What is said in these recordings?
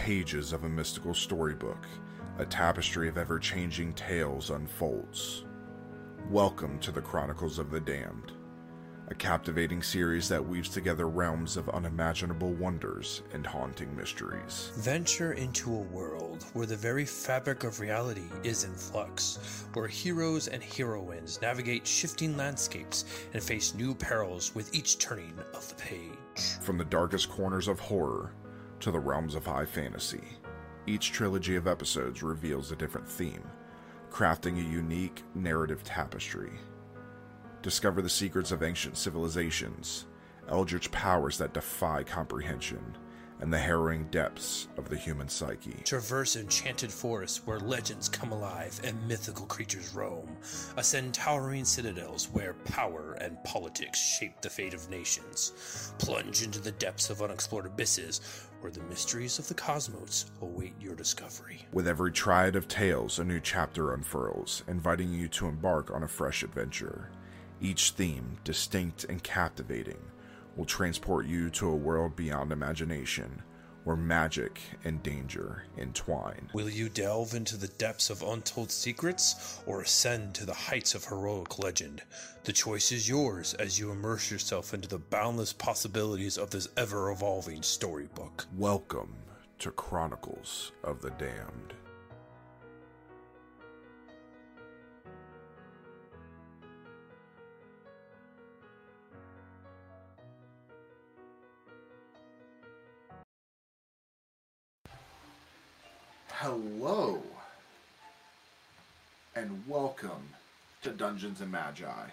Pages of a mystical storybook, a tapestry of ever changing tales unfolds. Welcome to the Chronicles of the Damned, a captivating series that weaves together realms of unimaginable wonders and haunting mysteries. Venture into a world where the very fabric of reality is in flux, where heroes and heroines navigate shifting landscapes and face new perils with each turning of the page. From the darkest corners of horror to the realms of high fantasy, each trilogy of episodes reveals a different theme, crafting a unique narrative tapestry. Discover the secrets of ancient civilizations, eldritch powers that defy comprehension, and the harrowing depths of the human psyche. Traverse enchanted forests where legends come alive and mythical creatures roam. Ascend towering citadels where power and politics shape the fate of nations. Plunge into the depths of unexplored abysses where the mysteries of the cosmos await your discovery. With every triad of tales, a new chapter unfurls, inviting you to embark on a fresh adventure. Each theme, distinct and captivating, will transport you to a world beyond imagination where magic and danger entwine. Will you delve into the depths of untold secrets or ascend to the heights of heroic legend? The choice is yours as you immerse yourself into the boundless possibilities of this ever evolving storybook. Welcome to Chronicles of the Damned. Hello, and welcome to Dungeons and Magi.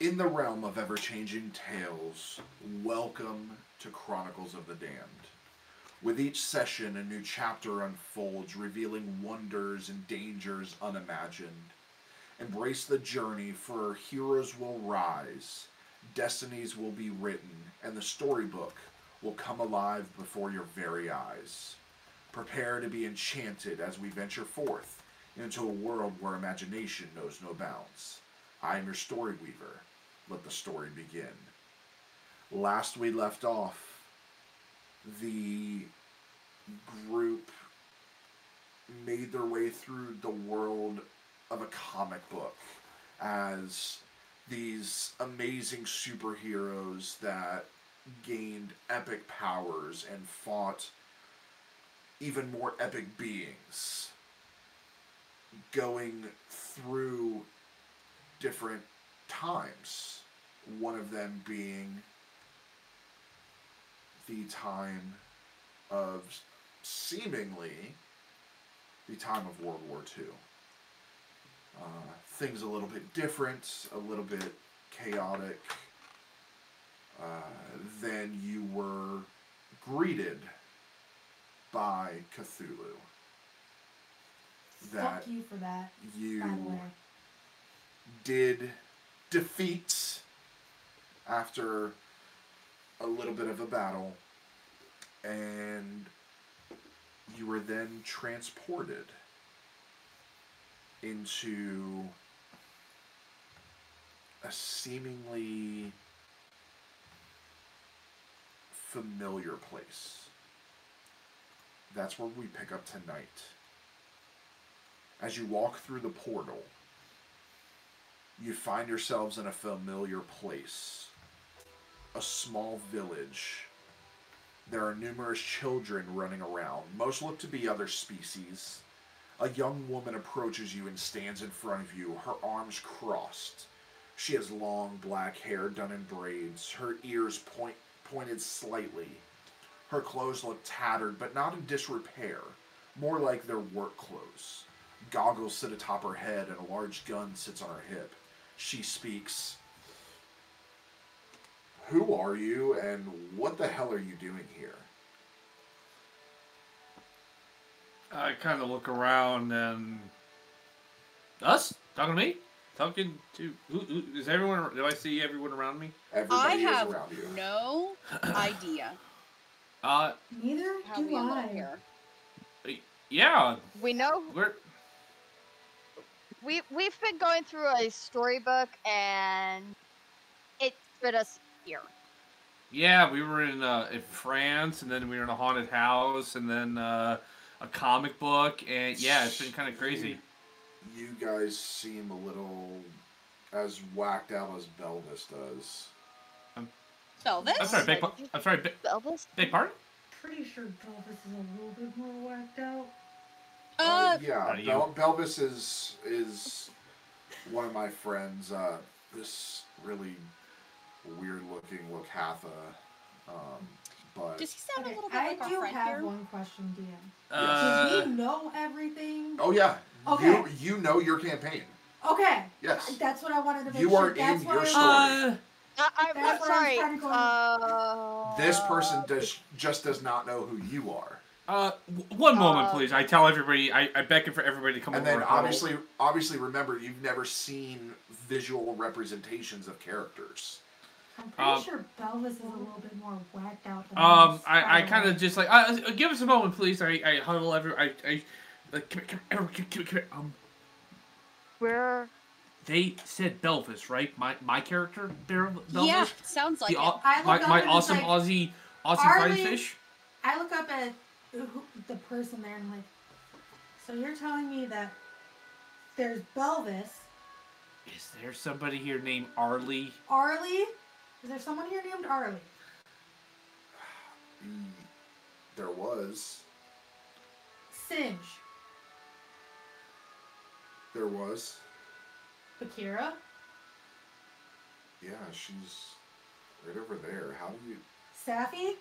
In the realm of ever changing tales, welcome to Chronicles of the Damned. With each session, a new chapter unfolds, revealing wonders and dangers unimagined. Embrace the journey, for heroes will rise, destinies will be written, and the storybook will come alive before your very eyes. Prepare to be enchanted as we venture forth into a world where imagination knows no bounds. I am your story weaver. Let the story begin. Last we left off, the group made their way through the world of a comic book as these amazing superheroes that gained epic powers and fought even more epic beings going through different times. One of them being the time of seemingly the time of World War II. Uh, things a little bit different, a little bit chaotic. Uh, then you were greeted by Cthulhu. Fuck you for that. you By the way. did defeat after a little bit of a battle, and you were then transported into a seemingly familiar place. That's where we pick up tonight. As you walk through the portal, you find yourselves in a familiar place. A small village. There are numerous children running around. Most look to be other species. A young woman approaches you and stands in front of you, her arms crossed. She has long black hair done in braids, her ears point, pointed slightly. Her clothes look tattered, but not in disrepair, more like they're work clothes. Goggles sit atop her head, and a large gun sits on her hip. She speaks. Who are you, and what the hell are you doing here? I kind of look around and us talking to me, talking to who, who is everyone? Do I see everyone around me? Everybody I is have around you. no idea Uh, Neither do we I. here. yeah, We know we're we we've been going through a storybook and it put us here. Yeah, we were in uh, in France, and then we were in a haunted house, and then uh, a comic book, and yeah, it's been kind of crazy. You guys seem a little as whacked out as Belvis does. Elvis? I'm sorry, big. par- I'm sorry, big, Elvis? big pardon. Pretty sure Belvis is a little bit more whacked out. Uh, yeah, Are you- Bel- Belvis is is one of my friends. Uh, this really weird looking Locathah. Um, but does he sound Okay, a little bit I like our do friend have here? one question, DM. Uh, Does he know everything? oh yeah, Okay. you you know your campaign. Okay, Yes, that's what I wanted to make You sure. are That's in your story. uh, I, I'm, I'm sorry. trying to go- Uh, this person does just does not know who you are. uh, one moment, Uh, please. I tell everybody. I, I beckon for everybody to come And over. then and huddle. obviously, obviously, remember you've never seen visual representations of characters. I'm pretty Um, sure Belvis is a little bit more whacked out than Um, I, I kind of just like, uh, uh, give us a moment, please. I, I huddle every, I, I, like, come, here, come, here, come, here, come, here. um, where? They said Belvis, right? My, my character, Bel- Belvis. Yeah, sounds like the, it. I look my, up my awesome like, Aussie, Aussie fried fish. I look up at the person there and I'm like, so you're telling me that there's Belvis, Is there somebody here named Arlie? Arlie? Is there someone here named Arlie? Mm, There was, Singe, there was. Bakira, Yeah, she's right over there. How do you? Safi?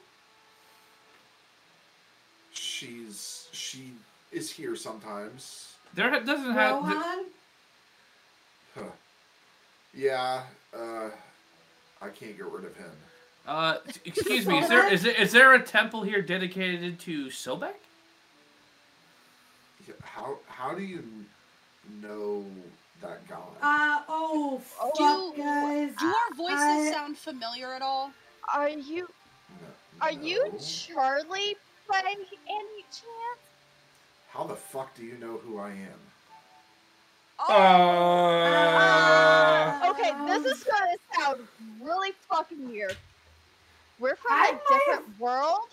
She's she is here sometimes. There doesn't have. th- Rohan? Huh. Yeah. Uh, I can't get rid of him. uh, excuse me. Is there is there, is there a temple here dedicated to Sobek? How how do you know that? Uh, oh, fuck, Do- guys. Do our voices I- sound familiar at all? Are you No- are you. Charlie by any chance? How the fuck do you know who I am? Uh, Uh, okay, this is gonna sound really fucking weird. We're from I a might different world,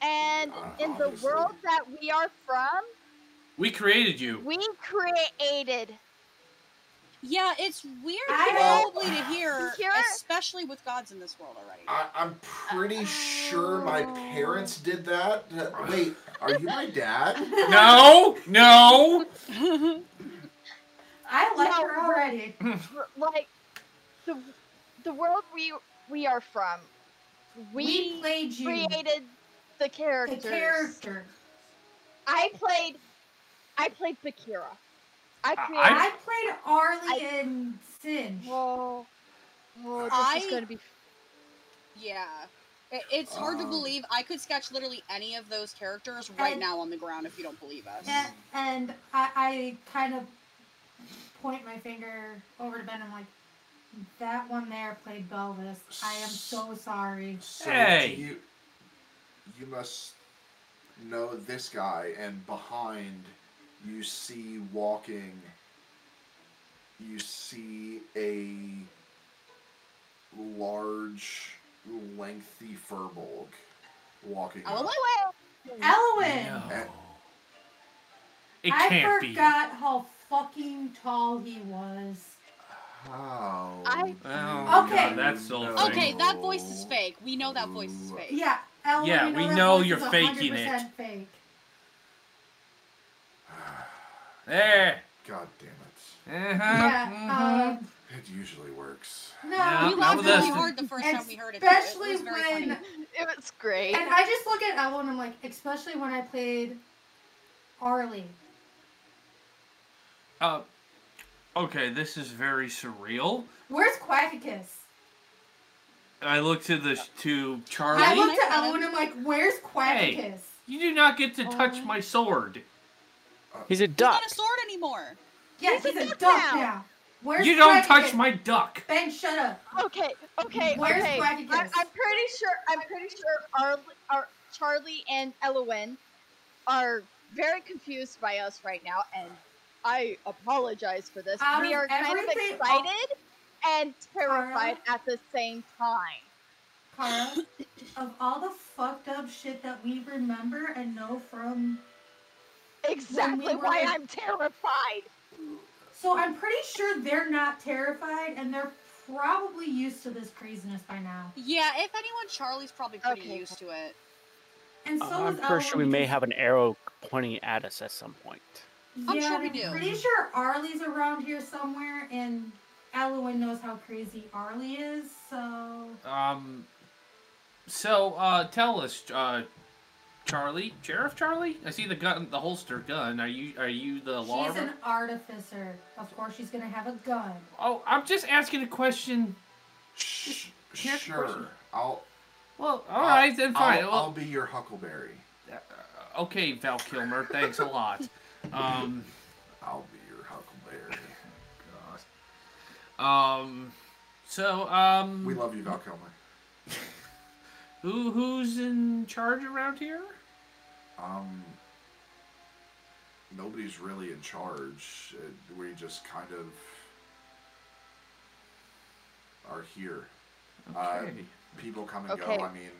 and Uh, in the world that we are from, we created you. we created. Yeah, it's weird I- probably to hear, Hear especially with gods in this world already. I, I'm pretty sure my parents did that. Uh, Wait, are you my dad? No, no. I like No, her already. Like the the world we we are from, We, we, played you. created the the character. I played, I played Bakira. I I- I played Arlie I- and Singe. oh, oh, this I- is gonna be. yeah. It, it's hard to Um, believe. I could sketch literally any of those characters right And- now on the ground if you don't believe us. And, and I, I kind of point my finger over to Ben. I'm like, that one there played Belvis. I am so sorry. So Hey. do you you must know this guy, and behind you see walking. You see a large, lengthy firbolg walking. Up. my way. Elowen! No. It I can't be. forgot how fucking tall he was. How? I- Oh, Okay. you that's so know? fake. Okay, that voice is fake. We know that voice is fake. Yeah, Elowen, Yeah, you know we know you're faking it. Fake. There. God damn it! Uh-huh. Yeah, um, It usually works. no, Yeah. We Not laughed with really us. hard the first And time we heard it. too. It especially when- funny. It was great. And I just look at Elowen and I'm like, especially when I played Arlie. Uh, okay, this is very surreal. Where's Quackicus? I look to the to I Charlie. looked at Elowen and I'm like, where's Quackicus? You do not get to touch Oh. my sword. He's a duck. He's duck. not a sword anymore. Yeah, He's a he's a duck duck now. now. Where's you don't Quackicus? touch my duck. Ben, shut up. okay, okay, Where's okay. Quackicus? I, I'm pretty sure. I'm pretty sure our, our Charlie and Elowen are very confused by us right now, and I apologize for this. Out we are kind of everything- oh. excited and terrified Carla? at the same time. Kara, of all the fucked up shit that we remember and know from. Exactly were why in- I'm terrified. So I'm pretty sure they're not terrified and they're probably used to this craziness by now. Yeah, if anyone, Charlie's probably pretty Okay. used to it. And so I'm pretty sure we Ella may have an arrow pointing at us at some point. I'm yeah, sure we and do. Pretty sure Arlie's around here somewhere, and Elowen knows how crazy Arlie is. So Um. So, uh, tell us, uh, Charlie, Sheriff Charlie. I see the gun, the holster gun. Are you, are you the law? she's an artificer. Of course, she's gonna have a gun. Oh, I'm just asking a question. Sh- Here's the question. sure. I'll. Well, all I'll- right then, fine. I'll, Well, I'll be your Huckleberry. uh, okay, Val Kilmer. Thanks a lot. Um. I'll be your Huckleberry. God. Um. So, um. We love you, Val Kilmer. Who who's in charge around here? Um, nobody's really in charge. Uh, we just kind of are here. Uh, Okay. people come and Okay. go. I mean,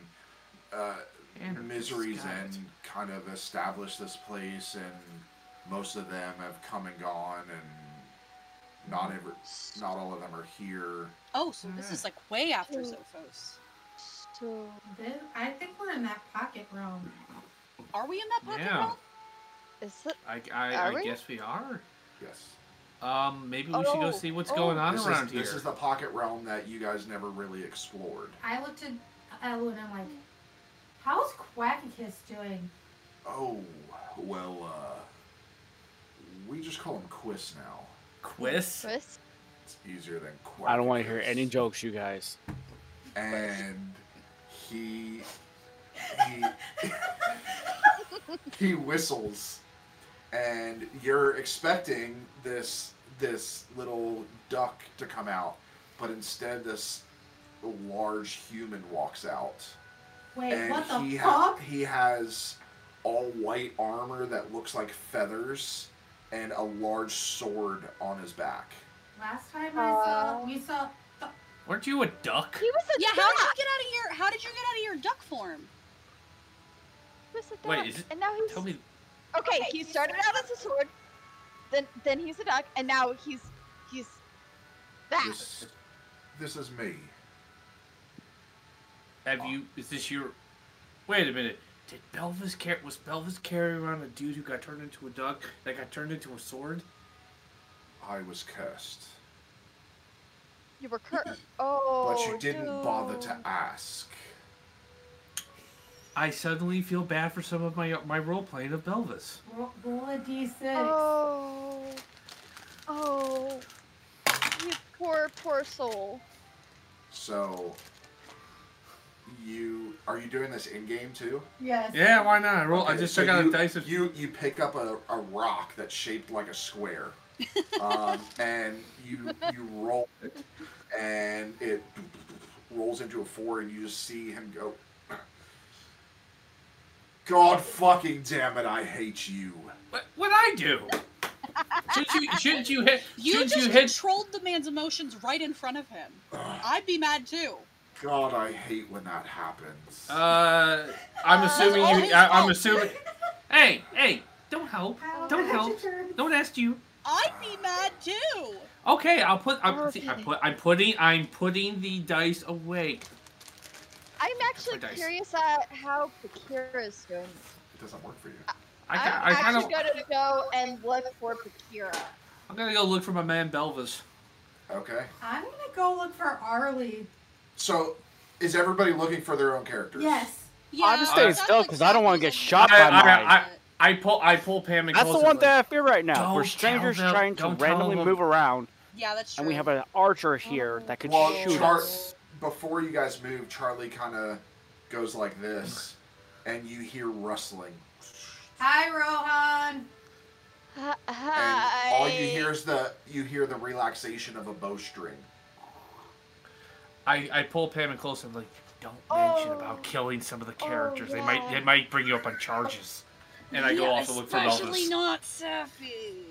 uh, Anarchist, Misery's. End kind of established this place, and most of them have come and gone, and not every, not all of them are here. Oh, so this is like way after So- Zophos. So This, I think we're in that pocket realm. Are we in that pocket Yeah. realm? is it? I, I, Are I we? guess we are. Yes. Um, maybe we should go Oh, see what's oh. going on around is, around this is the pocket realm that you guys never really explored. I looked at Elowen and I'm like, how's Quackicus doing? Oh, well, uh, we just call him Quiz now. Quiz. Chris? It's easier than Quack. I don't want to hear any jokes, you guys. And he, he, he whistles, and you're expecting this this little duck to come out, but instead this large human walks out. Wait, and what the he ha- fuck? he has all white armor that looks like feathers and a large sword on his back. Last time I saw, we saw. Weren't you a duck? He was a Yeah, duck. how did you get out of your how did you get out of your duck form? He was a duck. Wait, is it- And now he's Tell me. okay. Okay, He started out as a sword, then then he's a duck, and now he's he's that. This, this is me. Have you? Is this your? Wait a minute. Did Belvis carry? Was Belvis carrying around a dude who got turned into a duck that got turned into a sword? I was cursed, You were cursed. Oh, but you didn't bother to ask. I suddenly feel bad for some of my my role playing of Belvis. Roll, roll a d6. Oh, oh, you poor poor soul. So, you are you doing this in game too? Yes. Yeah, why not? I roll. I just so took out you, a dice of. You you pick up a, a rock that's shaped like a square, um, and you you roll it, and it rolls into a four, and you just see him go. God fucking damn it! I hate you. What what I do? Shouldn't you? Shouldn't you hit? You shouldn't just you hit? controlled the man's emotions right in front of him. Ugh, I'd be mad too. God, I hate when that happens. Uh, I'm assuming all you. I, I'm assuming. Hey, hey! Don't help! Don't help! Don't ask you. I'd be mad too. Okay, I'll put. I'm, oh, see, I put. I'm putting. I'm putting the dice away. I'm actually curious at how Bakira's doing. it doesn't work for you. I, I'm ca- I kind of. actually gonna go and look for Bakira. I'm gonna go look for my man Belvis. Okay. I'm gonna go look for Arlie. So, is everybody looking for their own characters? Yes. Yeah, I'm just staying that's still because I don't wanna get shot by and- mine. I- I pull. I pull Pam and That's the one it, thing I fear right now. We're strangers them- trying to randomly move around, Yeah, that's true. and we have an archer here oh. that could Well, shoot Char- us. before you guys move, Charlie kind of goes like this, and you hear rustling. Hi, Rohan. Hi. And all you hear is the you hear the relaxation of a bowstring. I, I pull Pam and close. I'm like, don't mention Oh. about killing some of the Oh, characters. They might. They might bring you up on charges. And I go Yeah, off to look for Especially Belvis. not Safi.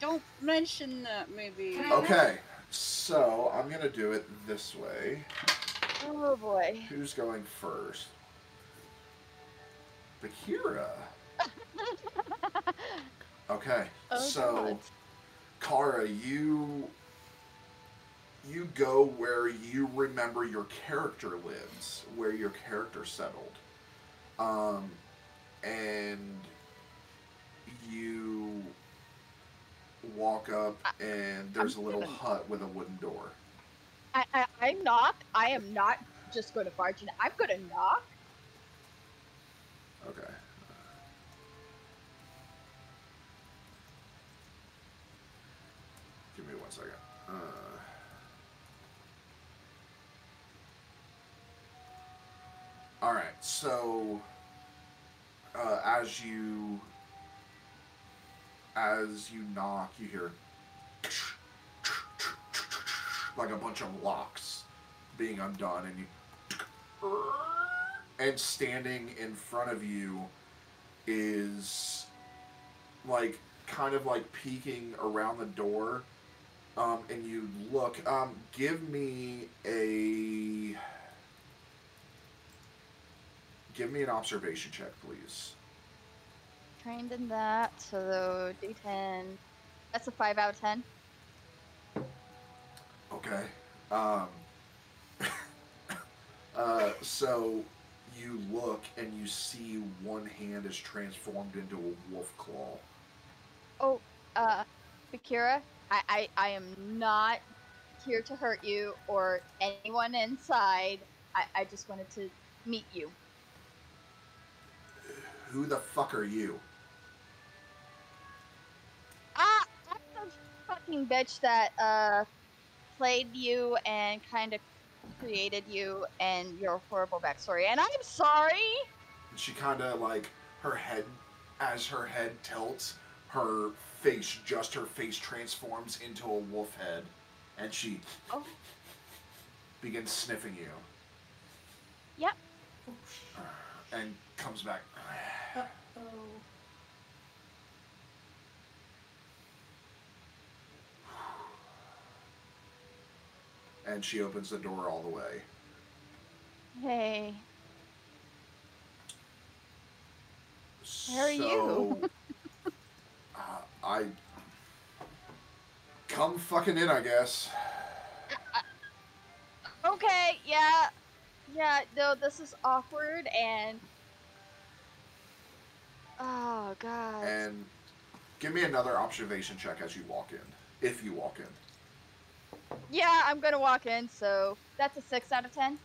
Don't mention that, maybe. Okay, so I'm gonna do it this way. Oh boy. Who's going first? Bakira. Okay, Oh, so God. Kara, you you go where you remember your character lives, where your character settled, um, and you walk up, and there's a little hut with a wooden door. I, I, I knock. I am not just going to barge in. I'm going to knock. Okay. Give me one second. Uh, all right. So, uh, as you as you knock, you hear like a bunch of locks being undone, and you and standing in front of you is like kind of like peeking around the door um, and you look um, give me a give me an observation check please Trained in that, so D10. That's a 5 out of 10. okay um, uh, so you look and you see one hand is transformed into a wolf claw Oh, uh, Bakira, I, I, I am not here to hurt you or anyone inside. I, I just wanted to meet you. Who the fuck are you Ah, I'm the fucking bitch that, uh, played you and kind of created you and your horrible backstory. And I'm sorry! she kind of like her head as her head tilts her face just her face transforms into a wolf head and she Oh. begins sniffing you Yep. and comes back Uh-oh. and she opens the door all the way Hey. Where are you? Uh, i come fucking in i guess Okay, yeah. Yeah, no, this is awkward and. Oh, God. and give me another observation check as you walk in if you walk in Yeah, I'm gonna walk in, so that's a 6 out of 10.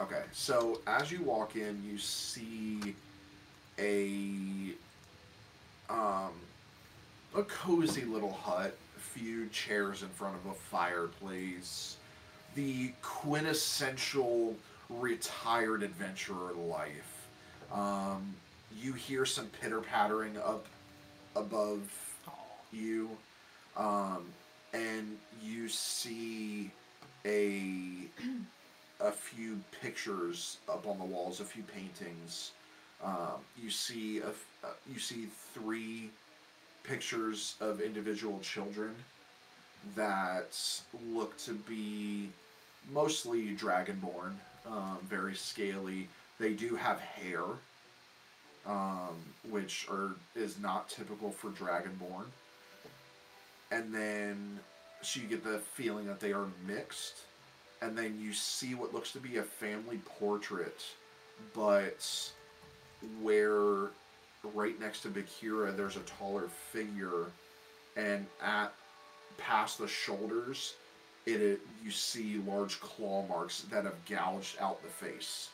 Okay, so as you walk in, you see a um a cozy little hut, a few chairs in front of a fireplace, the quintessential retired adventurer life. Um, you hear some pitter pattering up above you, um, and you see a a few pictures up on the walls, a few paintings. Um, you see a, uh, you see three pictures of individual children that look to be mostly dragonborn, um, very scaly. They do have hair, um, which are is not typical for dragonborn. And then so you get the feeling that they are mixed and then you see what looks to be a family portrait, but where right next to Bakira there's a taller figure, and at past the shoulders, it, it you see large claw marks that have gouged out the face.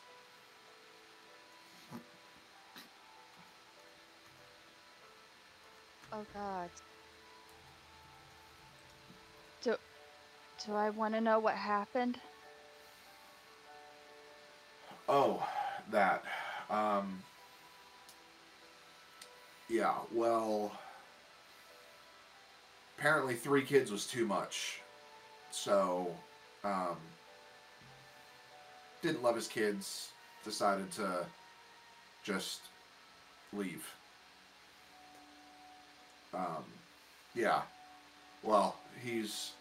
Oh, God. Do, do I want to know what happened? Oh, that. Um, yeah, well, apparently three kids was too much. So, um, didn't love his kids, decided to just leave. Um, yeah. Well, he's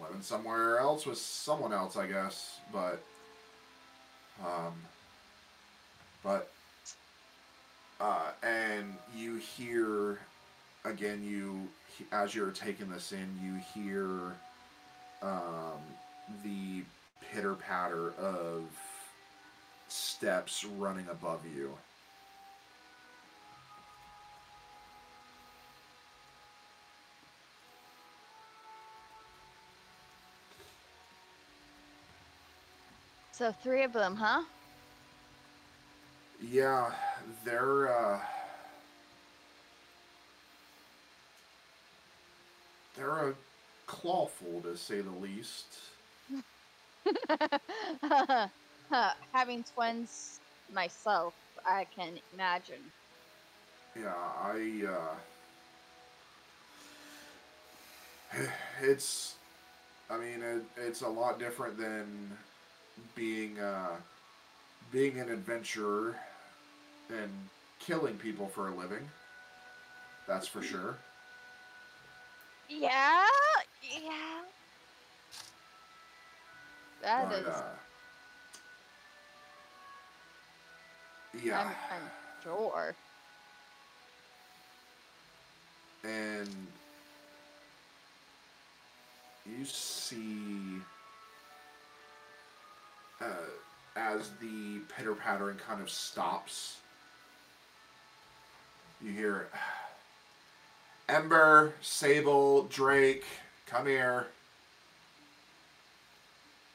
living somewhere else with someone else, I guess. But, um, but, uh, and you hear, again, you as you're taking this in, you hear, um, the pitter patter of steps running above you. So three of them, huh? Yeah, they're uh they're a clawful to say the least. Having twins myself, I can imagine. Yeah, I uh it's I mean it, it's a lot different than being uh being an adventurer and killing people for a living. That's for sure. Yeah, yeah. That But, is. uh, yeah. I'm, I'm sure. and you see uh, as the pitter pattering kind of stops you hear ember sable drake come here.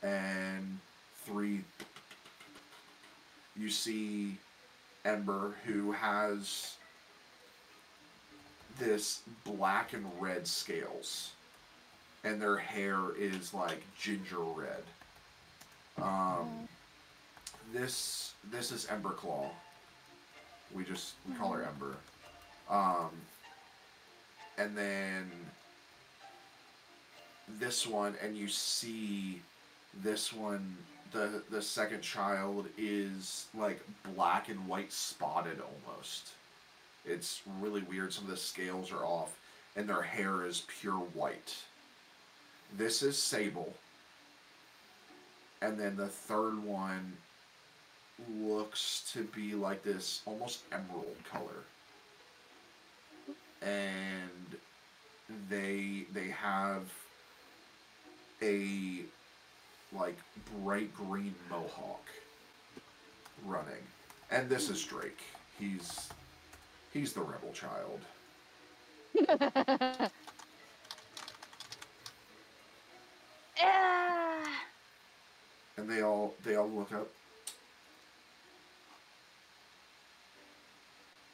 And three you see ember who has this black and red scales and their hair is like ginger red um this this is ember claw we just we call her ember um and then this one and you see this one the the second child is like black and white spotted almost it's really weird. Some of the scales are off, and their hair is pure white. This is sable. And then the third one looks to be like this almost emerald color. And they they have a like bright green mohawk running. And this is Drake. He's He's the rebel child. Ah, And they all they all look up.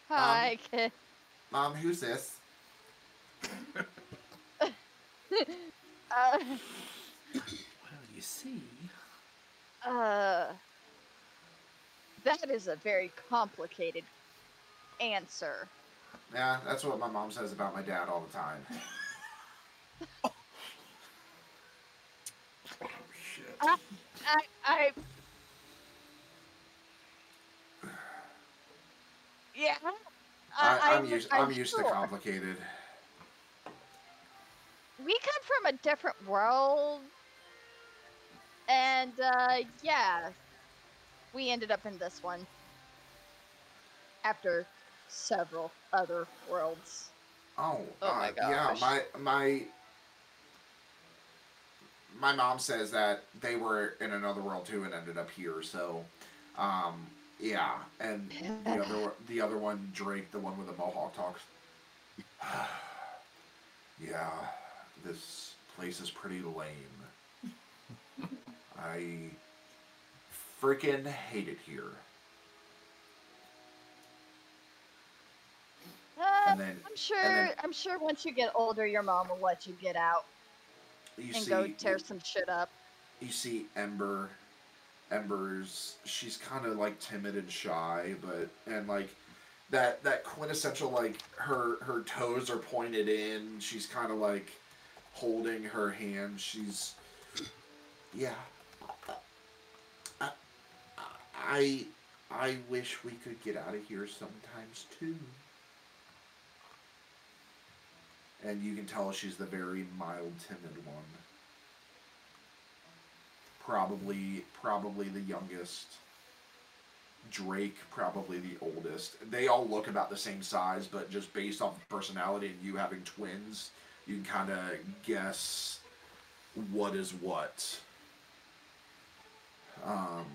Hi, kid. Mom, who's this? Uh, Well, you see. uh, that is a very complicated answer. Yeah, that's what my mom says about my dad all the time. Oh shit. I, I, yeah. I, I'm, used. I'm, I'm used to complicated. we come from a different world and uh yeah we ended up in this one after several other worlds Oh, Oh my uh, yeah. My my my mom says that they were in another world too and ended up here. So, um, yeah. And the other the other one, Drake, the one with the mohawk, talks. yeah, this place is pretty lame. I freaking hate it here. Uh, And then i'm sure then- i'm sure once you get older your mom will let you get out you and see go tear some shit up you see Ember. Ember's she's kind of like timid and shy, but and like that that quintessential like her her toes are pointed in. She's kind of like holding her hand. She's yeah. I, I I wish we could get out of here sometimes too. And you can tell she's the very mild, timid one. probably probably the youngest. Drake probably the oldest. They all look about the same size, but just based off of personality and you having twins, you can kind of guess what is what. Um,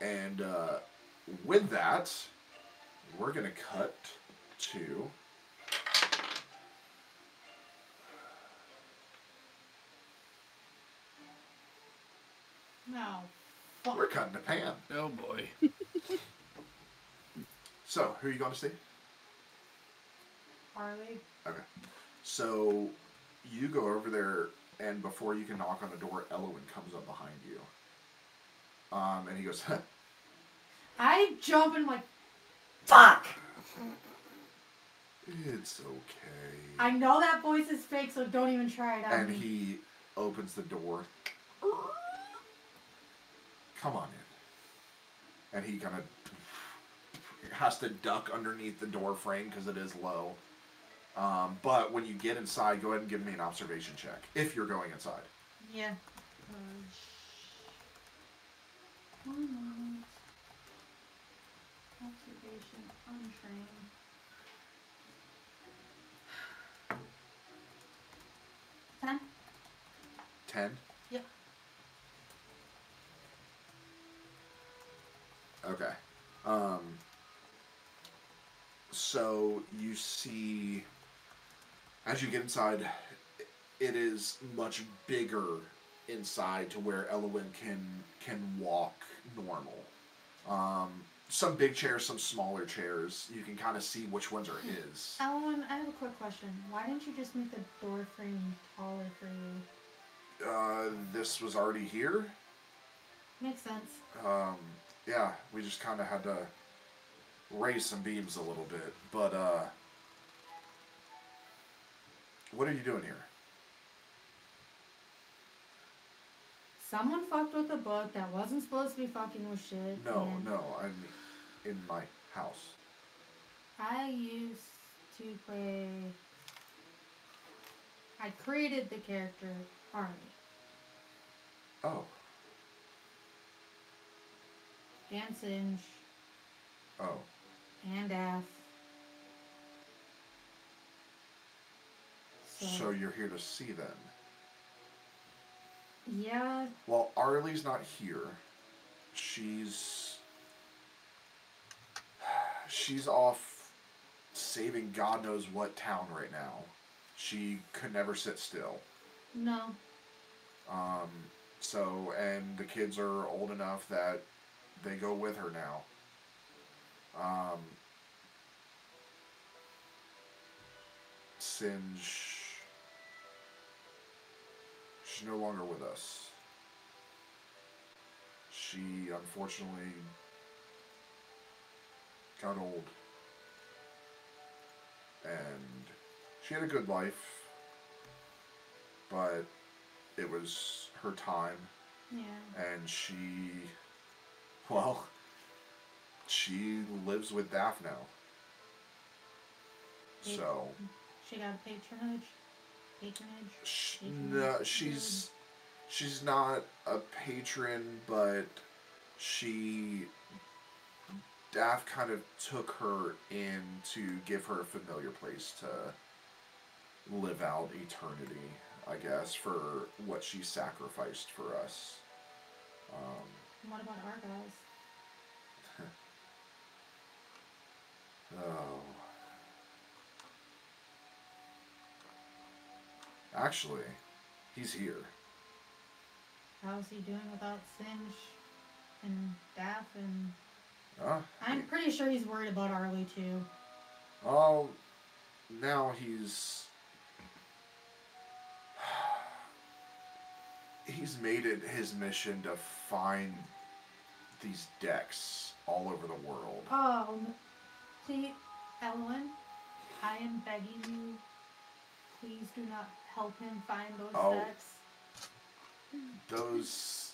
and uh, with that, we're gonna cut to. No. We're cutting to Pam. Oh boy. So, who are you going to see? Harley. Okay. So, you go over there, and before you can knock on the door, Elowen comes up behind you. Um, and he goes, I jump and like, fuck. "It's okay." I know that voice is fake, so don't even try it on and me. he opens the door. Come on in. And he kind of has to duck underneath the door frame because it is low. Um, but when you get inside, go ahead and give me an observation check if you're going inside. Yeah. Uh, one moment. Observation, untrained. Ten? Ten. Okay. Um. So you see, as you get inside, it is much bigger inside to where Elowen can can walk normal. Um, some big chairs, some smaller chairs. You can kind of see which ones are his. Alan, I have a quick question. Why didn't you just make the door frame taller for you? Uh, this was already here. Makes sense. Um, yeah, we just kind of had to raise some beams a little bit. But, uh, what are you doing here? Someone fucked with a book that wasn't supposed to be fucking with shit. No, no, I'm in my house. I used to play. I created the character Army. Oh, Singe. oh. And Af. So, So you're here to see then. yeah, Well, Arlie's not here. She's. She's off saving God knows what town right now. She could never sit still. no. Um, so, and the kids are old enough that they go with her now. Um, Singe. She's no longer with us. She unfortunately got old. And she had a good life. But it was her time Yeah. and she well she lives with Daff now so She got patronage. Patronage. sh- Patronage no, she's she's not a patron but she Daff kind of took her in to give her a familiar place to live out eternity I guess for what she sacrificed for us um, What about our guys? Oh. Actually, he's here. How's he doing without Singe and Daff and Huh? I'm pretty sure he's worried about Arlie too. Oh, now he's. He's made it his mission to find these decks all over the world. Oh, n- please, Ellen, I am begging you, please do not help him find those Oh. decks. Those.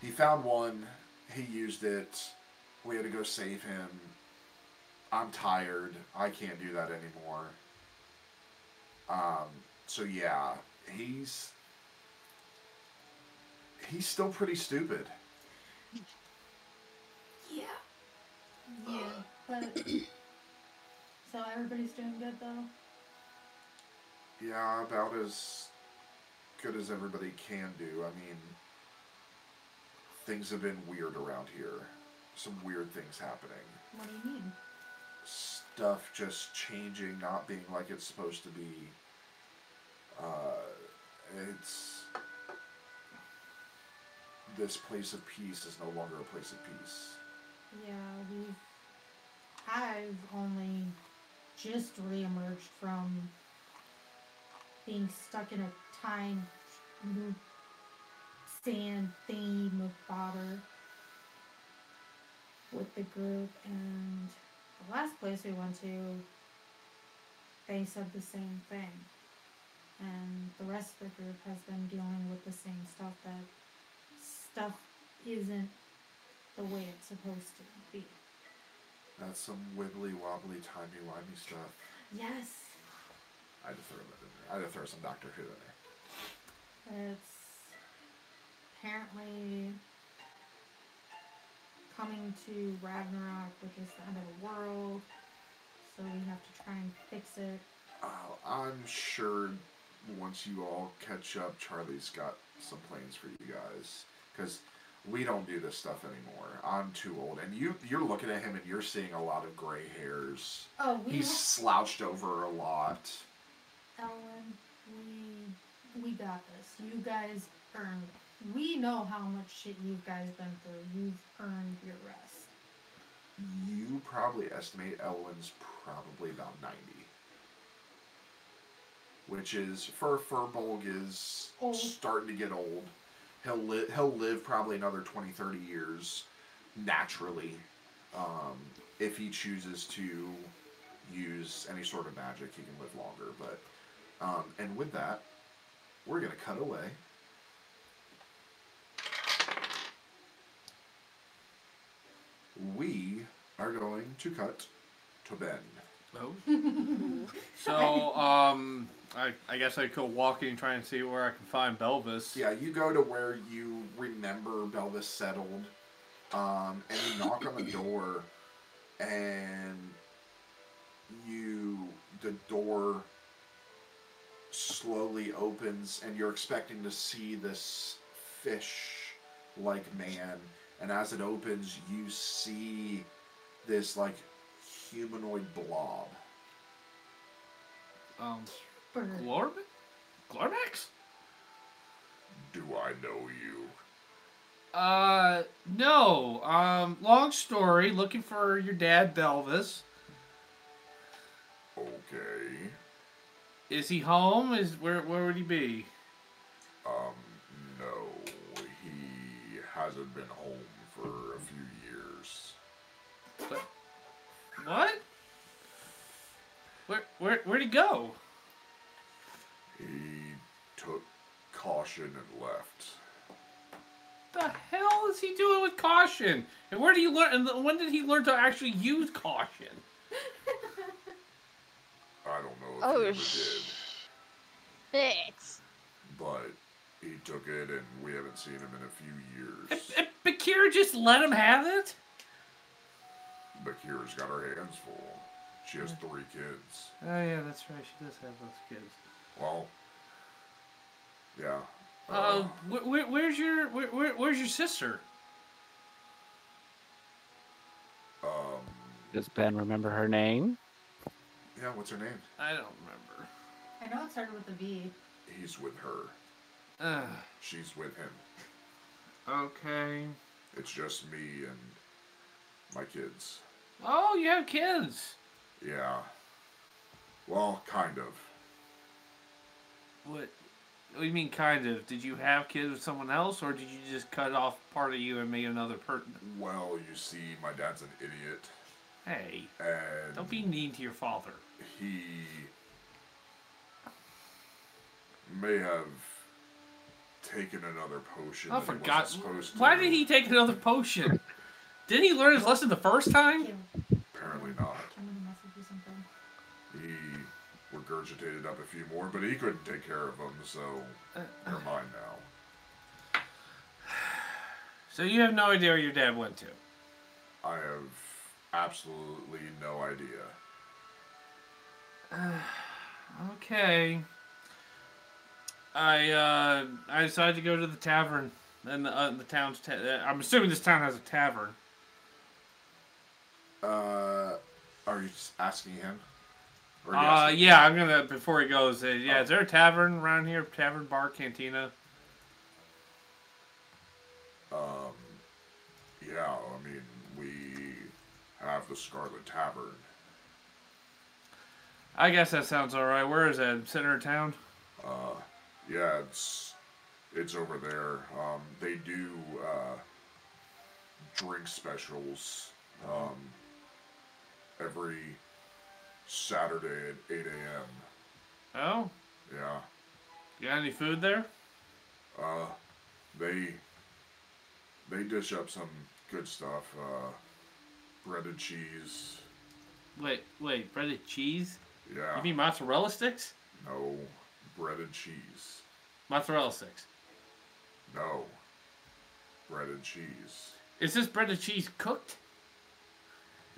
He found one, he used it, we had to go save him. I'm tired, I can't do that anymore. Um, so yeah, he's he's still pretty stupid. Yeah. Yeah. But so everybody's doing good though. Yeah, about as good as everybody can do. I mean, things have been weird around here. Some weird things happening. What do you mean? Stuff just changing, not being like it's supposed to be. Uh, it's. This place of peace is no longer a place of peace. Yeah, we. I've only just reemerged from being stuck in a time sand theme of fodder with the group and the last place we went to they said the same thing and the rest of the group has been dealing with the same stuff that stuff isn't the way it's supposed to be That's some wibbly wobbly, timey wimey stuff. yes I had to throw that in there. I had to throw some Doctor Who in there. It's apparently coming to Ragnarok, which is the end of the world. So we have to try and fix it. Uh, I'm sure once you all catch up, Charlie's got some plans for you guys. Because we don't do this stuff anymore. I'm too old. And you, you're looking at him and you're seeing a lot of gray hairs. Oh, we He's ha- slouched over a lot. Ellen, we we got this. You guys earned. We know how much shit you guys been through. You've earned your rest. You probably estimate Elowen's probably about 90. Which is, Fur firbolg is Old. starting to get old. He'll, li- he'll live probably another 20, 30 years naturally. Um, if he chooses to use any sort of magic, he can live longer. But, um, and with that, we're going to cut away. We are going to cut to Ben. Oh. so, um, I, I guess I could go walking and try and see where I can find Belvis. Yeah, you go to where you remember Belvis settled, um, and you knock on the door, and you the door slowly opens, and you're expecting to see this fish-like man, and as it opens, you see this like humanoid blob. Um, Bird. Glorb? Glormax? Do I know you? Uh, no. Um, long story. Looking for your dad, Belvis. Okay. Is he home? Is where? Where would he be? Um, no, he hasn't been home What? Where? Where? Where'd he go? He took caution and left. The hell is he doing with caution? And where did he learn? And when did he learn to actually use caution? I don't know if Oh, he ever sh- did, It's but he took it and we haven't seen him in a few years. And, and Bakira just let him have it? Bakira's got her hands full. She has three kids. Oh yeah, that's right. She does have those kids. Well, yeah. Uh, wh- wh- where's your where, where, where's your sister? um, Does Ben remember her name? yeah, what's her name? I don't remember. I know it started with a V. He's with her. Uh, She's with him. okay. It's just me and my kids. Oh, you have kids. Yeah. Well, kind of. What? What do you mean, kind of? Did you have kids with someone else, or did you just cut off part of you and make another person? Well, you see, my dad's an idiot, Hey, and don't be mean to your father. he may have taken another potion. That for he God! wasn't supposed to. Why did he take another potion? Didn't he learn his lesson the first time? Apparently not. I'm gonna message you something. He regurgitated up a few more, but he couldn't take care of them, so Uh, they're mine now. So you have no idea where your dad went to. I have absolutely no idea. Okay. I uh, I decided to go to the tavern in the, uh, the town's. Ta- uh, I'm assuming this town has a tavern. Uh, are you just asking him? Or Uh, asking- yeah, I'm gonna before he goes. Uh, yeah, is there a tavern around here? Tavern, bar, cantina. Um, yeah, I mean, we have the Scarlet Tavern. I guess that sounds all right. Where is that? Center of town. Uh, yeah, it's it's over there. Um, they do uh, drink specials um, every Saturday at 8 a.m. Oh, Yeah. you got any food there? Uh, they they dish up some good stuff. Uh, breaded cheese. Wait, wait, breaded cheese? Yeah. You mean mozzarella sticks? no breaded cheese. Mozzarella sticks. No breaded cheese. Is this breaded cheese cooked?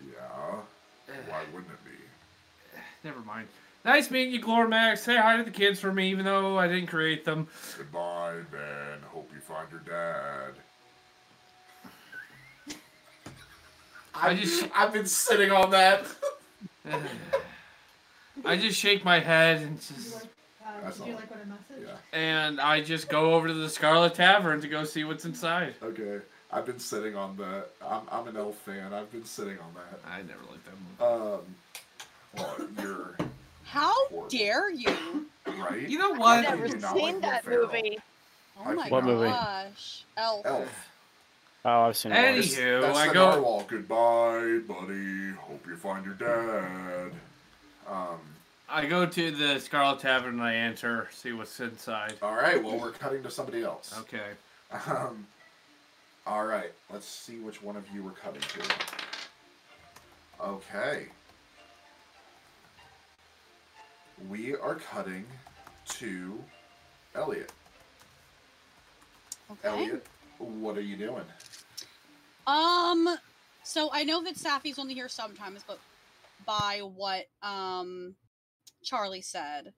Yeah. Why wouldn't it be? Never mind. Nice meeting you, Glormax. Say hi to the kids for me, even though I didn't create them. Goodbye, Ben. Hope you find your dad. I just- I've been sitting on that. I just shake my head and Did you just, like, uh, did you like what I messaged? Yeah. and I just go over to the Scarlet Tavern to go see what's inside. Okay. I've been sitting on that. I'm, I'm an elf fan. I've been sitting on that. I never liked that movie. Um, well, you're How Horrible. dare you? right. You know what? I've what? I never seen like Will that Ferrell. movie. Oh I my What movie? gosh. Elf. Elf. Oh, I've seen it. once. Anywho, That's I the go. narwhal. Goodbye, buddy. Hope you find your dad. Um. I go to the Scarlet Tavern and I enter, see what's inside. All right. Well, we're cutting to somebody else. Okay. Um. All right. Let's see which one of you we're cutting to. Okay. We are cutting to Elliot. Okay. Elliot, what are you doing? Um, so I know that Safi's only here sometimes, but by what um Charlie said,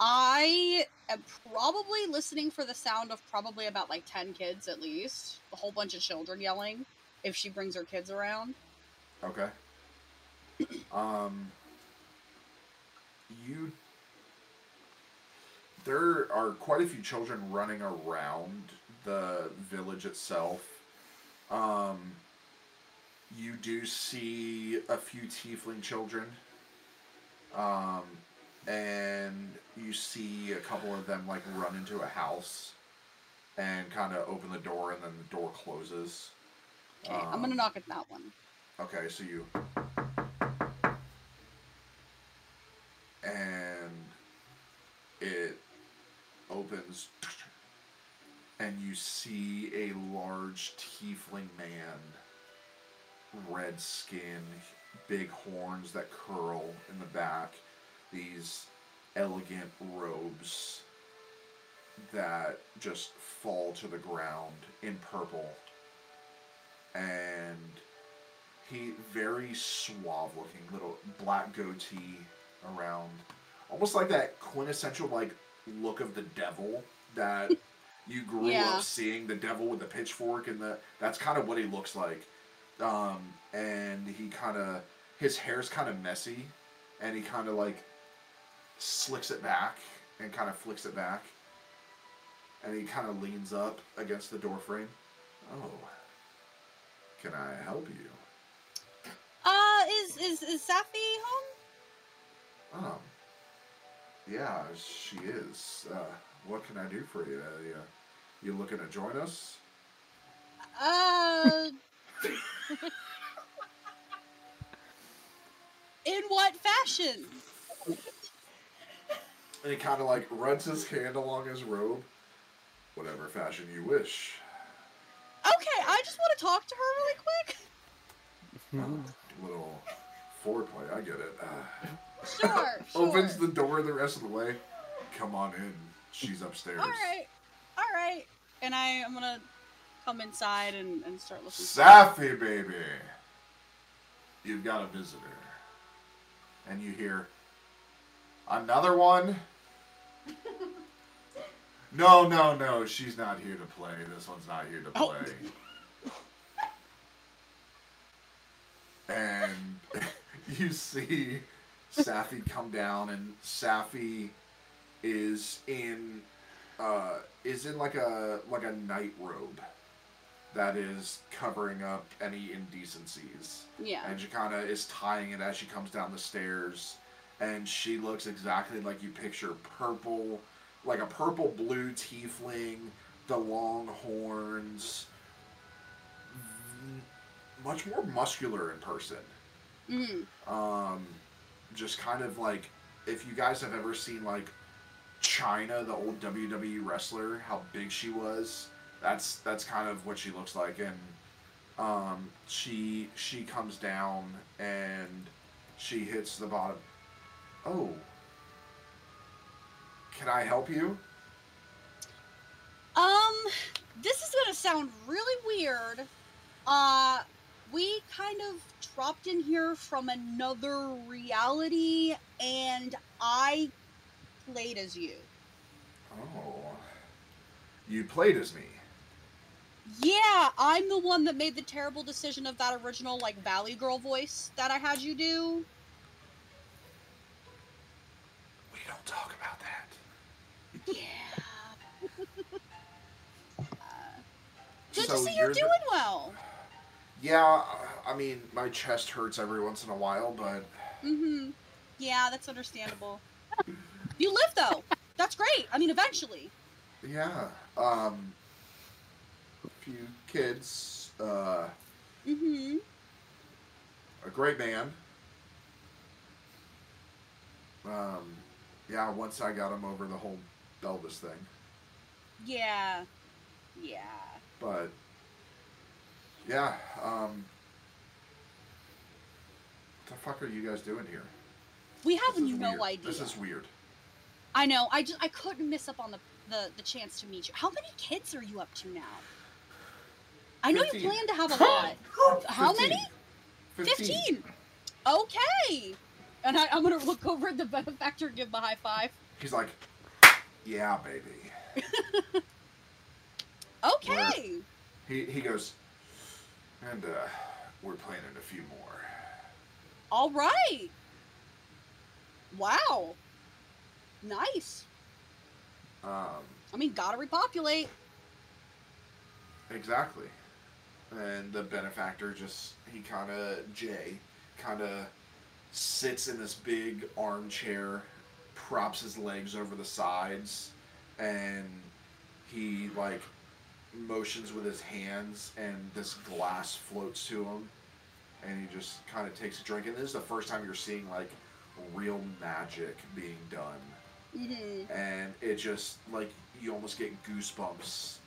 I am probably listening for the sound of probably about like ten kids at least, a whole bunch of children yelling if she brings her kids around. Okay. Um. You. There are quite a few children running around the village itself. Um. You do see a few tiefling children. Um, and you see a couple of them like run into a house and kind of open the door, and then the door closes. Okay, I'm gonna Um, knock at that one. Okay, so you. And it opens, and you see a large tiefling man, red skin, big horns that curl in the back, these elegant robes that just fall to the ground in purple. And he very suave looking, little black goatee around, almost like that quintessential like look of the devil that you grew Yeah. up seeing the devil with the pitchfork and the that's kind of what he looks like. Um, and he kind of his hair's kind of messy, and he kind of like slicks it back and kind of flicks it back, and he kind of leans up against the doorframe. Oh, can I help you? Uh, is is is Safi home? Um, yeah, she is. Uh, what can I do for you? Uh, you, you looking to join us? Uh. in what fashion? And he kind of like runs his hand along his robe. Whatever fashion you wish. Okay, I just want to talk to her really quick. Uh, little foreplay, I get it. Uh, Sure, sure. opens the door the rest of the way. Come on in. She's upstairs. All right, all right. And I am gonna come inside and, and start looking. Safi, baby. You've got a visitor. And you hear another one. No, no, no. She's not here to play. This one's not here to Oh. play. And you see Safi come down, and Safi is in uh, is in like a like a night robe that is covering up any indecencies. Yeah. And she kind of is tying it as she comes down the stairs, and she looks exactly like you picture purple, like a purple blue tiefling, the long horns, much more muscular in person. Mm. Um, just kind of like if you guys have ever seen like Chyna, the old WWE wrestler, how big she was. That's that's kind of what she looks like, and um, she she comes down and she hits the bottom. Oh, can I help you? Um, this is gonna sound really weird. Uh, we kind of dropped in here from another reality, and I played as you. Oh, you played as me. Yeah, I'm the one that made the terrible decision of that original like Valley Girl voice that I had you do. We don't talk about that. Yeah. Good So to see you're you're the- doing well. Yeah, I mean my chest hurts every once in a while, but Mm-hmm. Yeah, that's understandable. you live though. That's great. I mean, eventually. Yeah. Um. A few kids. Uh. Mm-hmm. A great man. Um. Yeah. Once I got him over the whole Elvis thing, Yeah. Yeah. but. Yeah. Um. What the fuck are you guys doing here? We have no weird. idea. This is weird. I know. I just I couldn't miss up on the, the the chance to meet you. How many kids are you up to now? I know you 15. plan to have a lot. How 15. many? 15. Fifteen. Okay. And I, I'm gonna look over at the benefactor and give him a high five. He's like, yeah, baby. Okay. He he goes, and uh, we're planning a few more. All right. Wow. Nice. Um. I mean, gotta repopulate. Exactly. And the benefactor just, he kind of, Jay, kind of sits in this big armchair, props his legs over the sides, and he, like, motions with his hands, and this glass floats to him, and he just kind of takes a drink. And this is the first time you're seeing, like, real magic being done Mm-hmm. and it just like you almost get goosebumps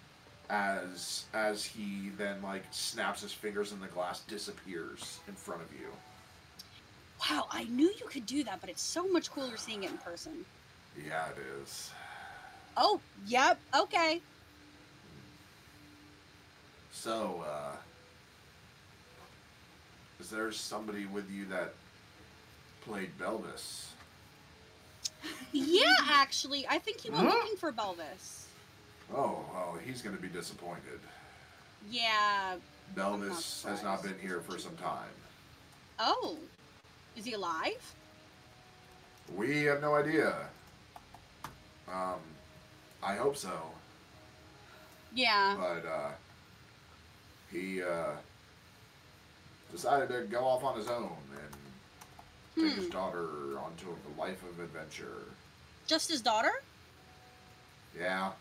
as as he then like snaps his fingers and the glass disappears in front of you. Wow, I knew you could do that, but it's so much cooler seeing it in person. Yeah, it is. Oh, yep, okay. So, uh is there somebody with you that played Belvis? Yeah, actually, I think you were Huh? looking for Belvis. Oh, oh, he's gonna be disappointed. Yeah. Belvis has not been here for some time. Oh, is he alive? We have no idea. Um, I hope so. Yeah. but uh, he uh, decided to go off on his own and take his Hmm. daughter onto a life of adventure. Just his daughter? Yeah,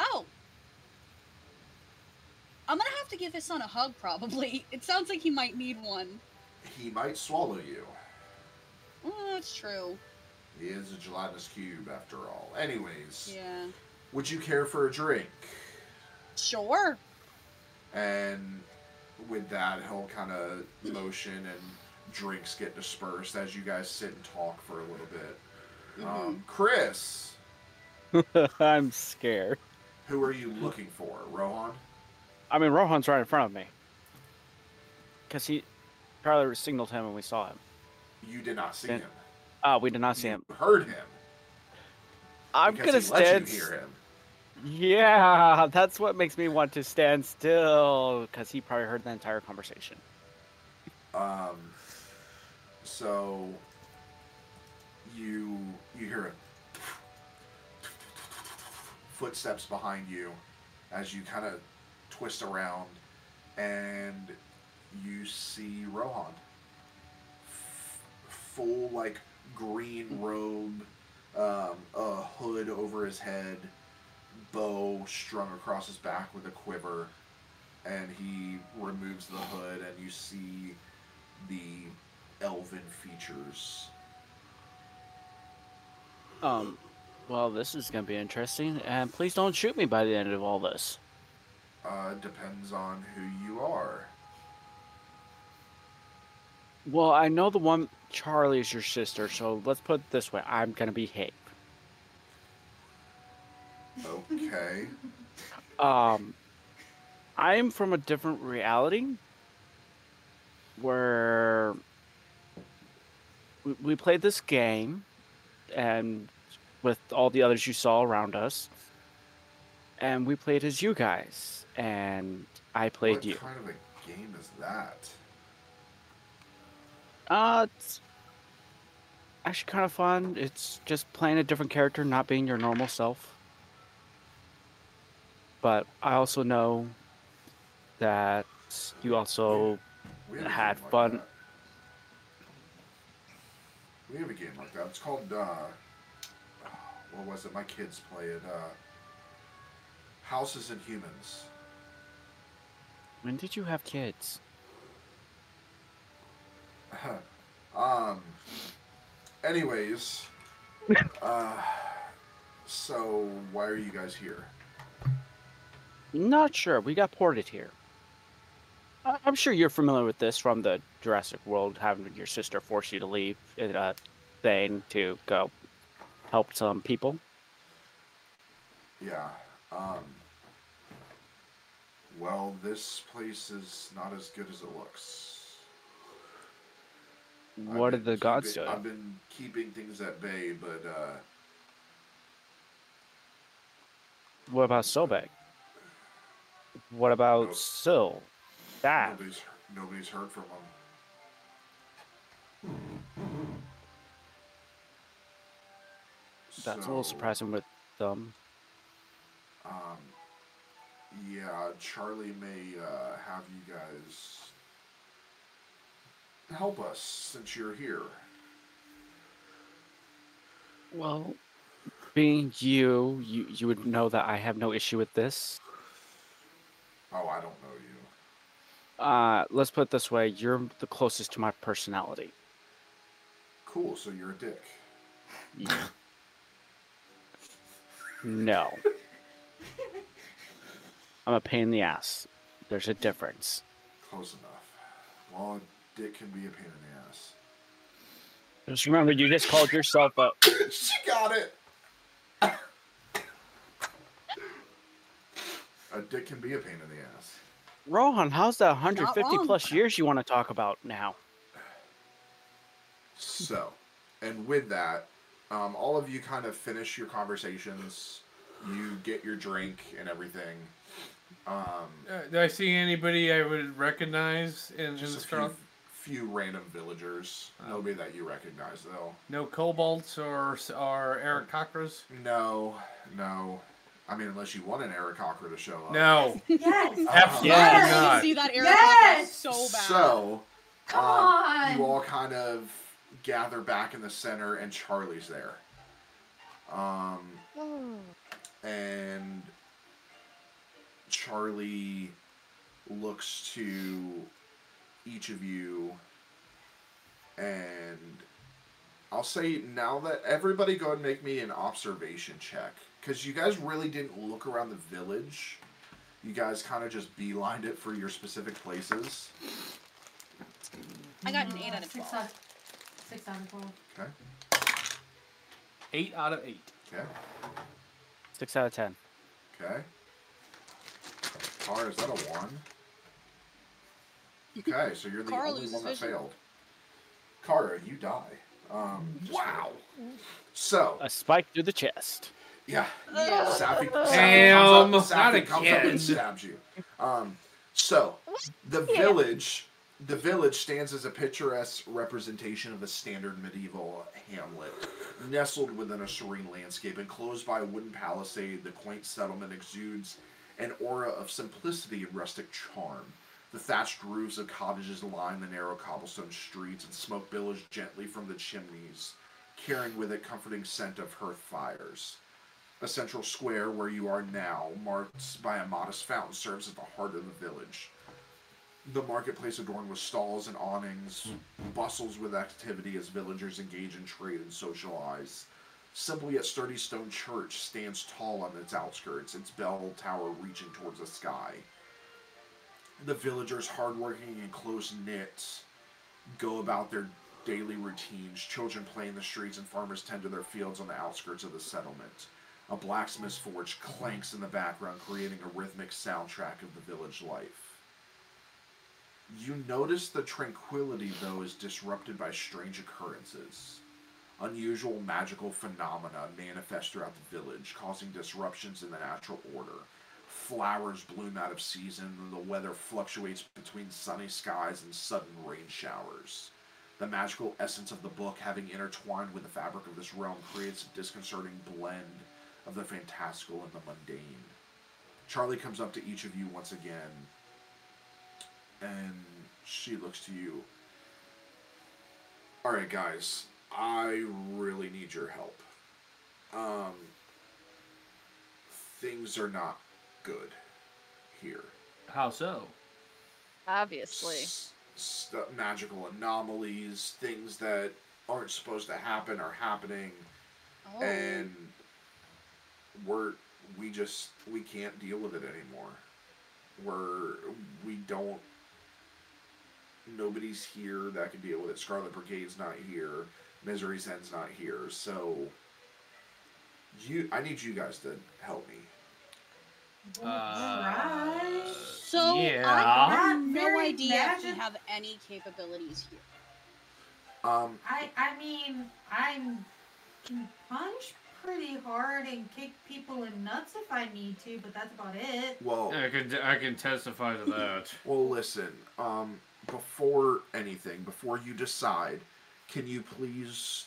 Oh. I'm gonna have to give his son a hug, probably. It sounds like he might need one. He might swallow you. Oh, that's true. He is a gelatinous cube after all. Anyways, Yeah. would you care for a drink? Sure. And with that, he'll kind of motion and drinks get dispersed as you guys sit and talk for a little bit. Mm-hmm. Um, Chris, I'm scared. Who are you looking for, Rohan? I mean, Rohan's right in front of me. Because he, Charlie signaled him and we saw him. You did not see him. Oh, we did not see You him. heard him. I'm because gonna stand. Let you hear him. Yeah, that's what makes me want to stand still. Because he probably heard the entire conversation. Um, so you you hear footsteps behind you as you kind of twist around, and you see Rohan, F- full like green robe, um, a hood over his head, bow strung across his back with a quiver, and he removes the hood, and you see the elven features. Um, well, this is gonna be interesting. And please don't shoot me by the end of all this. Uh, depends on who you are. Well, I know the one Charlie is your sister, so let's put it this way: I'm gonna be behave. Okay. Um, I'm from a different reality where we, we played this game and with all the others you saw around us, and we played as you guys, and I played what you. What kind of a game is that? Uh, it's actually kind of fun. It's just playing a different character, not being your normal self. But I also know that you also have Had like fun. that. We have a game like that. It's called, uh, what was it? My kids play it. Uh, Houses and Humans. When did you have kids? um. Anyways, uh, so why are you guys here? Not sure. We got ported here. I- I'm sure you're familiar with this from the Jurassic World, having your sister force you to leave in a thing to go help some people. Yeah. Um. Well, this place is not as good as it looks. What did the gods keeping- do? I've been keeping things at bay, but uh, What about Sobek? What about Nope. Sil? That nobody's nobody's heard from them. that's a little surprising with them. Um, yeah, Charlie may uh, have you guys help us since you're here. Well, being you, you you would know that I have no issue with this. Oh, I don't know you. Uh, let's put it this way: you're the closest to my personality. Cool, so you're a dick. No. I'm a pain in the ass. There's a difference. Close enough. Well, dick can be a pain in the ass. Just remember, you just called yourself a. she got it. a dick can be a pain in the ass. Rohan, how's the 150 plus years you want to talk about now? So, and with that, um, all of you kind of finish your conversations. You get your drink and everything. Um, Uh, do I see anybody I would recognize in, in just this crowd? Few random villagers. Oh. Nobody that you recognize, though. No kobolds or or Aarakocras? No, no. I mean, unless you want an Aarakocra to show up. No, Yes. absolutely Yes. Not. can see that Eric Yes! so bad. So, Come um, on. you all kind of gather back in the center, and Charlie's there. Um, and Charlie looks to each of you, and I'll say now that everybody go and make me an observation check because you guys really didn't look around the village. You guys kind of just beelined it for your specific places. I got an 8 out of Six out, six out of twelve. Okay. Eight out of eight. Okay. Six out of ten. Okay. Car, is that a one? Okay, so you're the Carl only one that vision. failed. Kara, you die. Um, wow. So, A spike through the chest. yeah. Yeah. Safi, Damn, Safi comes up, not comes up and again. stabs you. Um, so, the village, the village stands as a picturesque representation of a standard medieval hamlet, nestled within a serene landscape, enclosed by a wooden palisade. The quaint settlement exudes an aura of simplicity and rustic charm. The thatched roofs of cottages line the narrow cobblestone streets, and smoke billows gently from the chimneys, carrying with it comforting scent of hearth fires. A central square where you are now, marked by a modest fountain, serves as the heart of the village. The marketplace adorned with stalls and awnings hmm. bustles with activity as villagers engage in trade and socialize. Simple yet sturdy stone church stands tall on its outskirts, its bell tower reaching towards the sky. The villagers, hardworking and close knit, go about their daily routines. Children play in the streets, and farmers tend to their fields on the outskirts of the settlement. A blacksmith's forge clanks in the background, creating a rhythmic soundtrack of the village life. You notice the tranquility, though, is disrupted by strange occurrences. Unusual magical phenomena manifest throughout the village, causing disruptions in the natural order. Flowers bloom out of season, and the weather fluctuates between sunny skies and sudden rain showers. The magical essence of the book, having intertwined with the fabric of this realm, creates a disconcerting blend of the fantastical and the mundane. Charlie comes up to each of you once again, and she looks to you. All right, guys, I really need your help. Um, things are not good here. How so? Obviously. S- st- magical anomalies, things that aren't supposed to happen are happening, Oh. and we're we just we can't deal with it anymore. We're we don't. Nobody's here that can deal with it. Scarlet Brigade's not here. Misery's End's not here. So you, I need you guys to help me. Well, Uh, alright. So yeah. I have no very idea if we have any capabilities here. Um, I I mean I can punch pretty hard and kick people in nuts if I need to, but that's about it. well, I can I can testify to that. Well, listen. Um, before anything, before you decide, can you please?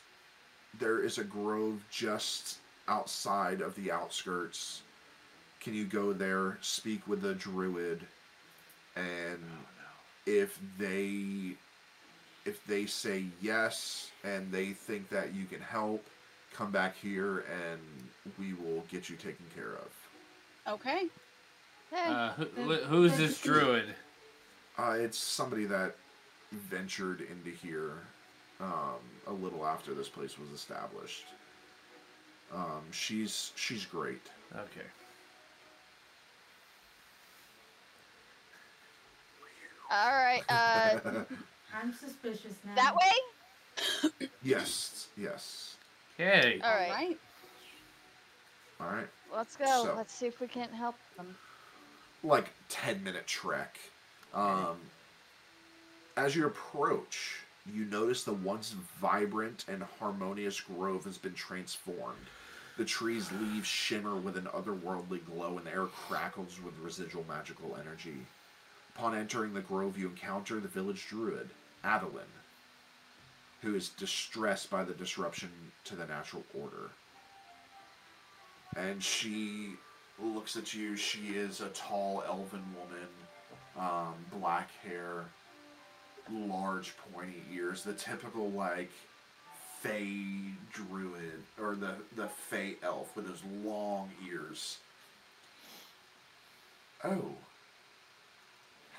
There is a grove just outside of the outskirts. Can you go there, speak with the druid, and if they if they say yes and they think that you can help, come back here and we will get you taken care of. Okay. Hey, Uh, who, who's this druid? Uh, it's somebody that ventured into here um, a little after this place was established. Um, she's she's great. Okay. All right. Uh, I'm suspicious now. that way. yes, yes. Okay. All right. Alright. All right. Let's go. So- Let's see if we can't help them. Like ten minute trek. Um, as you approach, you notice the once vibrant and harmonious grove has been transformed. The trees' leaves shimmer with an otherworldly glow, and the air crackles with residual magical energy. Upon entering the grove, you encounter the village druid, Adeline, who is distressed by the disruption to the natural order. And she looks at you. She is a tall elven woman, um, black hair, large pointy ears, the typical like fey druid or the the fey elf with those long ears. Oh.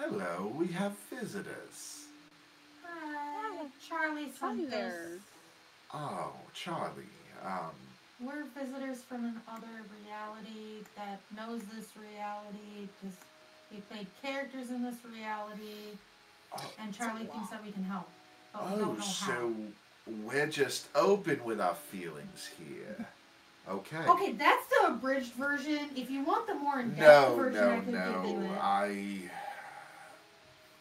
Hello, we have visitors. Hi, Charlie Hi sent us. there. Oh, Charlie. Um, We're visitors from another reality that knows this reality. Just we played characters in this reality, oh, and Charlie thinks that we can help, but we oh don't know so how. we're just open with our feelings here. Okay. Okay, that's the abridged version. If you want the more in-depth No, version, I can no, could give you no. it. I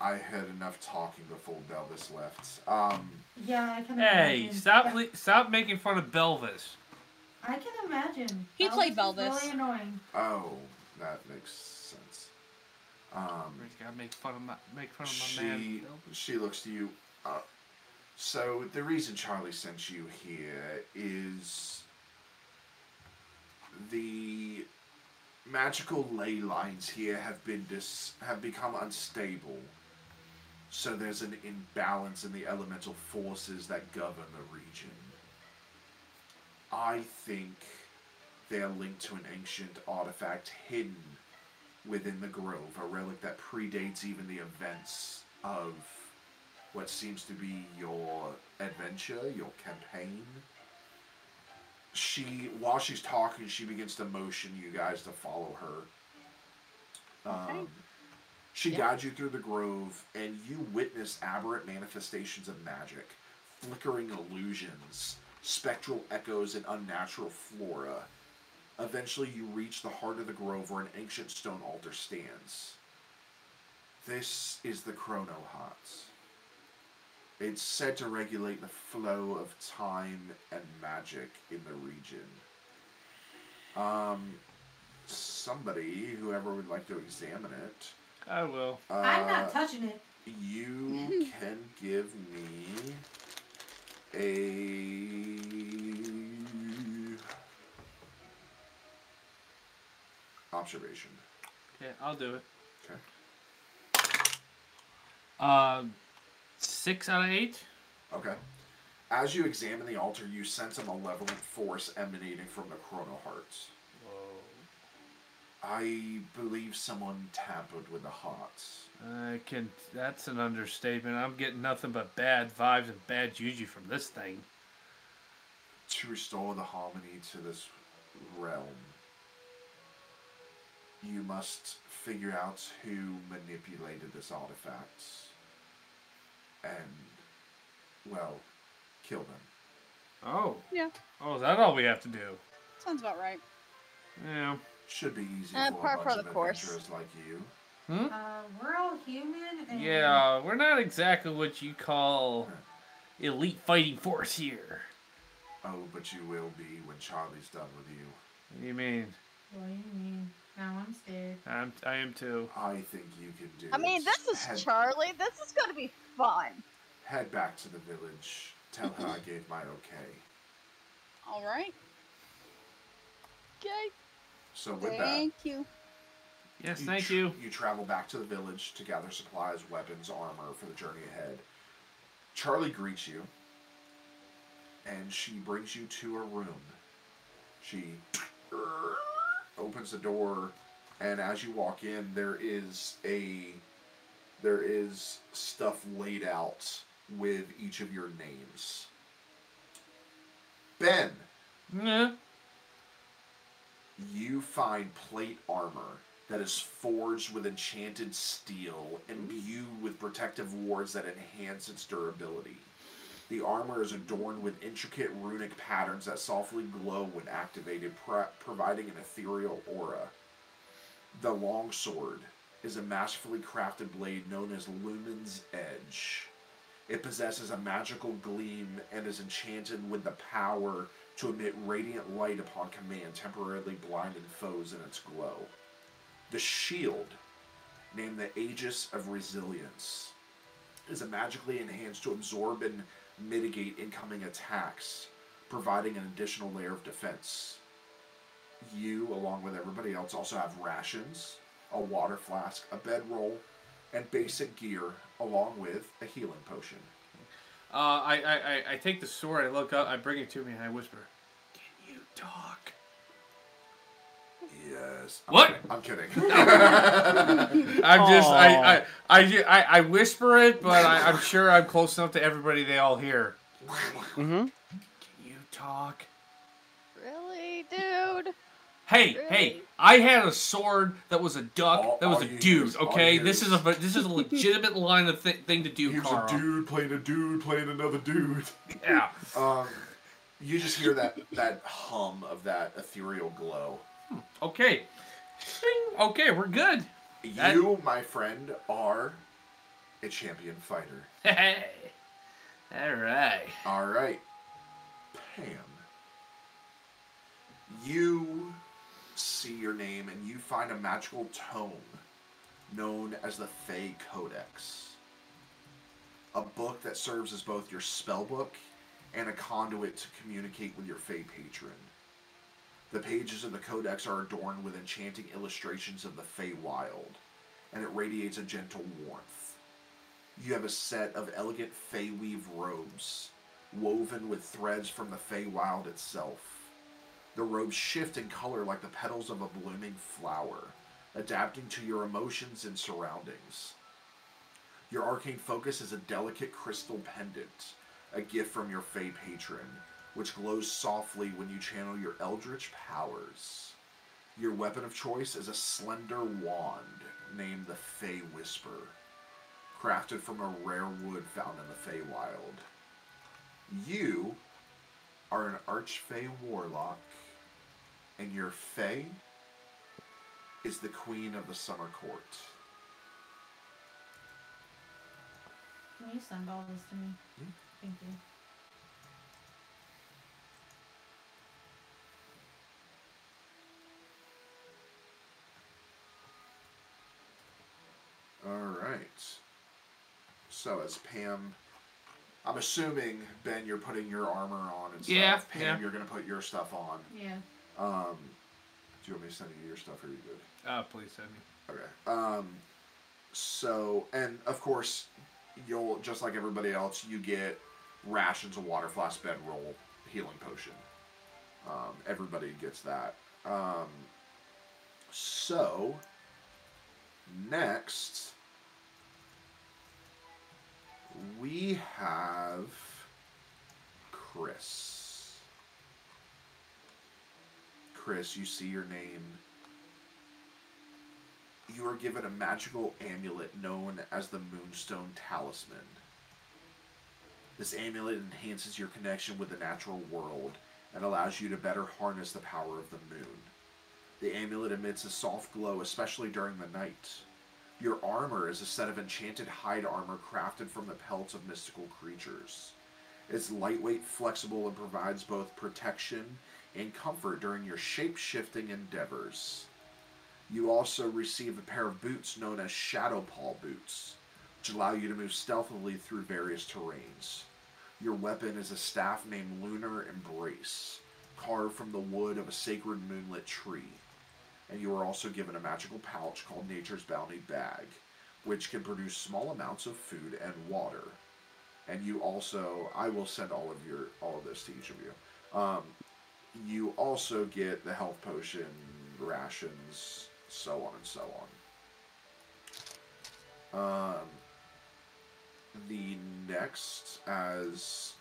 I had enough talking before Belvis left. Um, Yeah, I can Hey, imagine. stop! li- Stop making fun of Belvis. I can imagine. He played is Belvis. Really annoying. oh, that makes sense. Um, Really gotta make fun of my make fun of my man. she Belvis. she looks to you. Uh, so the reason Charlie sent you here is the magical ley lines here have been dis- have become unstable. So there's an imbalance in the elemental forces that govern the region. I think they are linked to an ancient artifact hidden within the grove, a relic that predates even the events of what seems to be your adventure, your campaign. She, while she's talking, she begins to motion you guys to follow her. Um, Okay. She Yeah. guides you through the grove, and you witness aberrant manifestations of magic, flickering illusions, spectral echoes, and unnatural flora. Eventually, you reach the heart of the grove where an ancient stone altar stands. This is the Chrono Hut. It's said to regulate the flow of time and magic in the region. Um, somebody, whoever would like to examine it, I will. uh, I'm not touching it. you can give me a observation. Okay, I'll do it. Okay. Um, six out of eight. Okay. As you examine the altar, you sense a malevolent force emanating from the Chrono Hearts. I believe someone tampered with the hearts. I can. That's an understatement. I'm getting nothing but bad vibes and bad juju from this thing. To restore the harmony to this realm, you must figure out who manipulated this artifact and, well, kill them. Oh. Yeah. Oh, is that all we have to do? Sounds about right. Yeah. Should be easy Uh, for par a for bunch the of course. adventurers like you. Hmm? Uh, we're all human. And Yeah, we're not exactly what you call elite fighting force here. Oh, but you will be when Charlie's done with you. What do you mean? What do you mean? Now I'm scared. I'm. I am too. I think you can do I mean, this is head, Charlie. This is going to be fun. Head back to the village. Tell her I gave my okay. All right. Okay. So with that, Thank you. Yes, You thank tr- you. You travel back to the village to gather supplies, weapons, armor for the journey ahead. Charlie greets you, and she brings you to a room. She opens the door, and as you walk in, there is a there is stuff laid out with each of your names. Ben, Yeah. You find plate armor that is forged with enchanted steel, imbued with protective wards that enhance its durability. The armor is adorned with intricate runic patterns that softly glow when activated, pro- providing an ethereal aura. The longsword is a masterfully crafted blade known as Lumen's Edge. It possesses a magical gleam and is enchanted with the power to emit radiant light upon command, temporarily blinding foes in its glow. The shield, named the Aegis of Resilience, is magically enhanced to absorb and mitigate incoming attacks, providing an additional layer of defense. You, along with everybody else, also have rations, a water flask, a bedroll, and basic gear, along with a healing potion. Uh, I, I, I, I take the sword. I look up. I bring it to me, and I whisper, "Can you talk?" Yes. What? I'm kidding. I'm just. I, I, I, I, I whisper it, but I, I'm sure I'm close enough to everybody. They all hear. Mm-hmm. Can you talk? Really, dude? Hey, hey! I had a sword that was a duck. All- that was a dude. is- all Okay, this is is- a this is a legitimate line of th- thing to do, Here's Carl. a dude playing a dude playing another dude. Yeah. Um, You just hear that that hum of that ethereal glow. Okay. Shing. Okay, we're good. That- You, my friend, are a champion fighter. Hey. All right. All right, Pam. You see your name and you find a magical tome known as the Fey Codex. A book that serves as both your spellbook and a conduit to communicate with your Fey patron. The pages of the Codex are adorned with enchanting illustrations of the Fey Wild, and it radiates a gentle warmth. You have a set of elegant Fey weave robes, woven with threads from the Fey Wild itself. The robes shift in color like the petals of a blooming flower, adapting to your emotions and surroundings. Your arcane focus is a delicate crystal pendant, a gift from your Fey patron, which glows softly when you channel your eldritch powers. Your weapon of choice is a slender wand named the Fey Whisper, crafted from a rare wood found in the Feywild. You are an Archfey warlock, and your Fey is the Queen of the Summer Court. Can you send all this to me? Hmm? Thank you. All right. So as Pam, I'm assuming Ben, you're putting your armor on and stuff. Yeah, Pam, yeah. you're gonna put your stuff on. Yeah. Um, do you want me to send you your stuff? Or are you good? Uh, please send me. Okay. Um, so and of course, you'll just like everybody else, you get rations, a water flask, bedroll, healing potion. Um, everybody gets that. Um, so next we have Chris. Chris, you see your name you are given a magical amulet known as the Moonstone Talisman. This amulet enhances your connection with the natural world and allows you to better harness the power of the moon. The amulet emits a soft glow, especially during the night. Your armor is a set of enchanted hide armor crafted from the pelts of mystical creatures. It's lightweight, flexible, and provides both protection and comfort during your shape shifting endeavors. You also receive a pair of boots known as Shadow Paw boots, which allow you to move stealthily through various terrains. Your weapon is a staff named Lunar Embrace, carved from the wood of a sacred moonlit tree. And you are also given a magical pouch called Nature's Bounty Bag, which can produce small amounts of food and water. And you also, I will send all of your all of this to each of you. Um, you also get the health potion, rations, so on and so on. Um, the next, as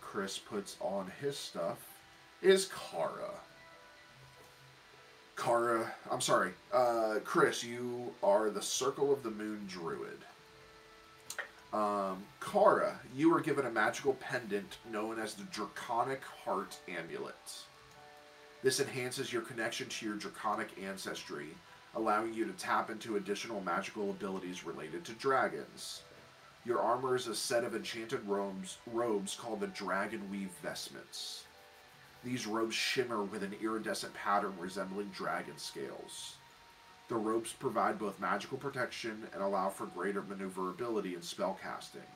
Chris puts on his stuff, is Kara. Kara, I'm sorry, uh, Chris, you are the Circle of the Moon Druid. Um, Kara, you were given a magical pendant known as the Draconic Heart Amulet. This enhances your connection to your draconic ancestry, allowing you to tap into additional magical abilities related to dragons. Your armor is a set of enchanted robes, robes called the Dragon Weave Vestments. These robes shimmer with an iridescent pattern resembling dragon scales. The ropes provide both magical protection and allow for greater maneuverability in spellcasting.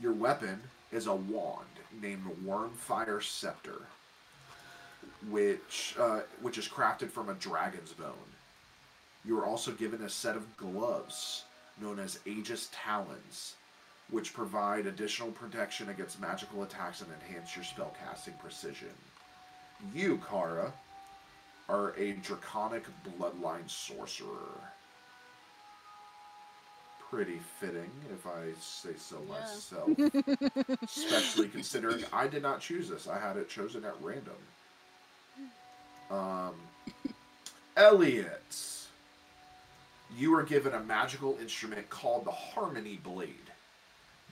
Your weapon is a wand named Wyrmfire Scepter which uh, which is crafted from a dragon's bone. You are also given a set of gloves known as Aegis Talons, which provide additional protection against magical attacks and enhance your spellcasting precision. You, Kara, are a draconic bloodline sorcerer. Pretty fitting, if I say so Yeah. myself. Especially considering I did not choose this. I had it chosen at random. Um, Elliot, you are given a magical instrument called the Harmony Blade.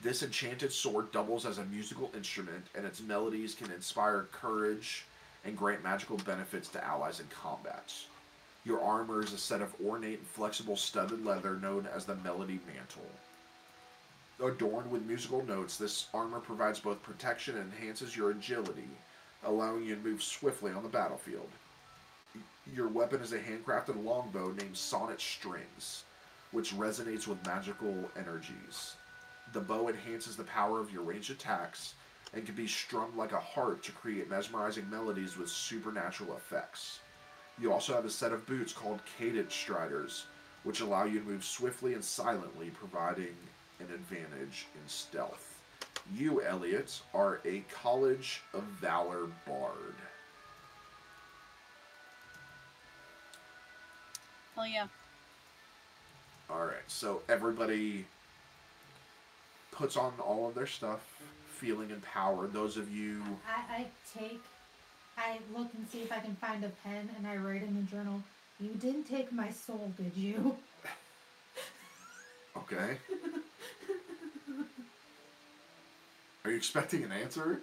This enchanted sword doubles as a musical instrument, and its melodies can inspire courage and grant magical benefits to allies in combats. Your armor is a set of ornate and flexible studded leather known as the Melody Mantle. Adorned with musical notes, this armor provides both protection and enhances your agility, allowing you to move swiftly on the battlefield. Your weapon is a handcrafted longbow named Sonnet Strings, which resonates with magical energies. The bow enhances the power of your ranged attacks and can be strummed like a harp to create mesmerizing melodies with supernatural effects. You also have a set of boots called Cadence Striders, which allow you to move swiftly and silently, providing an advantage in stealth. You, Elliot, are a College of Valor Bard. Hell yeah. All right, so everybody puts on all of their stuff, feeling empowered. Those of you, I, I take, I look and see if I can find a pen and I write in the journal. You didn't take my soul, did you? okay? Are you expecting an answer?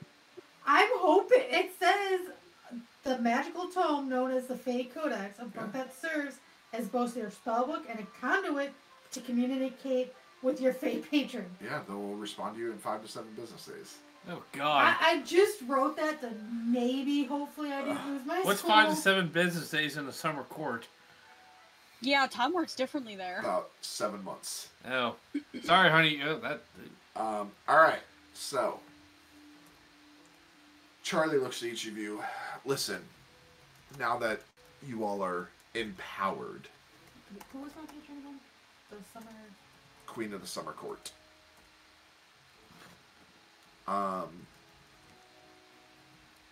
I'm hoping it says the magical tome known as the Fey Codex, a book Yeah. that serves as both your spellbook and a conduit to communicate with your fake patron. Yeah, they'll respond to you in five to seven business days. Oh God. I, I just wrote that to maybe, hopefully, I didn't lose my What's soul. five to seven business days in the summer court? Yeah, time works differently there. About seven months. Oh, sorry, honey. Oh, that. Um, all right, so Charlie looks at each of you. Listen, now that you all are empowered, Who was my patron again? The summer. Queen of the Summer Court. Um,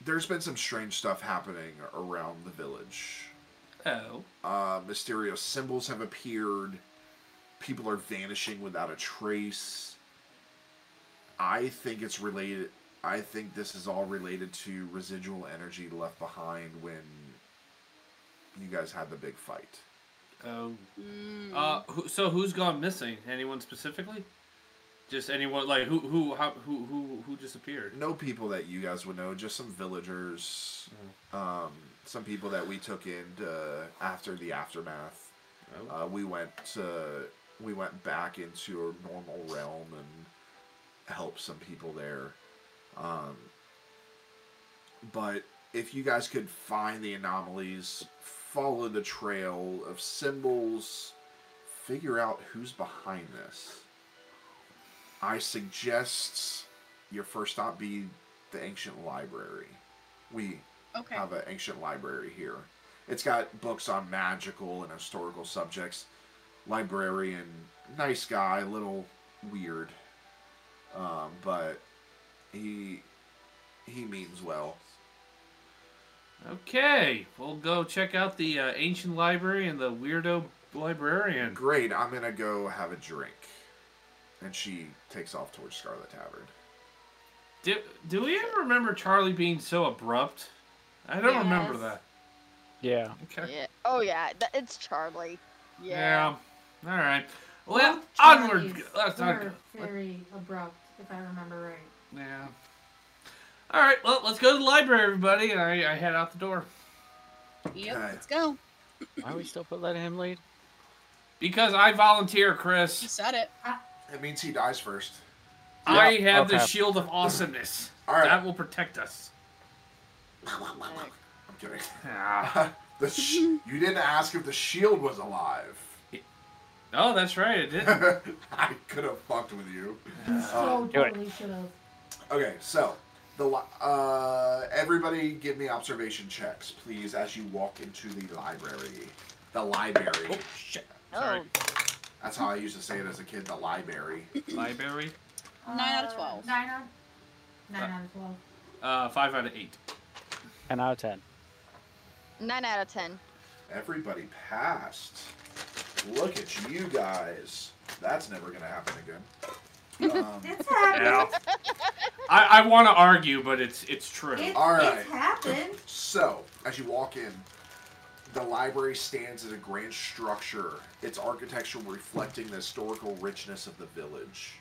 there's been some strange stuff happening around the village. Oh. Uh, mysterious symbols have appeared. People are vanishing without a trace. I think it's related. I think this is all related to residual energy left behind when you guys had the big fight. Oh. Mm. Uh. Who, so who's gone missing? Anyone specifically? Just anyone like who who how, who who who disappeared? No people that you guys would know, just some villagers, um, some people that we took in uh, after the aftermath. Oh. Uh, we went to, we went back into a normal realm and helped some people there. Um, but if you guys could find the anomalies, follow the trail of symbols, figure out who's behind this. I suggest your first stop be the ancient library. We okay. have an ancient library here. It's got books on magical and historical subjects. Librarian, nice guy, a little weird, um, but he he means well. Okay, we'll go check out the uh, ancient library and the weirdo librarian. Great, I'm gonna go have a drink, and she takes off towards Scarlet Tavern. Do, do we ever remember Charlie being so abrupt? I don't remember that. Yeah. Okay. Yeah. Oh yeah, it's Charlie. Yeah. Yeah. All right. Well, Both onward. Charlies Let's not. were very abrupt, if I remember right. Yeah. All right. Well, let's go to the library, everybody, and I, I head out the door Yep, Okay. let's go. Why are we still put letting him lead? because I volunteer, Chris. You said it. It means he dies first. I Yeah, have the shield of awesomeness. All right. That will protect us. I'm kidding. Ah. the sh- you didn't ask if the shield was alive. Oh, that's right. It did. I could have fucked with you. So totally should have. Okay, so the uh, everybody give me observation checks, please, as you walk into the library. The library. oh shit. Sorry. Oh, That's how I used to say it as a kid. The library. Library. Nine out of Uh, 12. Nine out. Nine Uh, out of twelve. Uh, five out of eight. 10 out of 10. nine out of ten. Everybody passed. Look at you guys. That's never gonna happen again. Um, It's happened. Yeah. I, I want to argue, but it's it's true. It, All right. It's happened. So, as you walk in, the library stands as a grand structure, its architecture reflecting the historical richness of the village.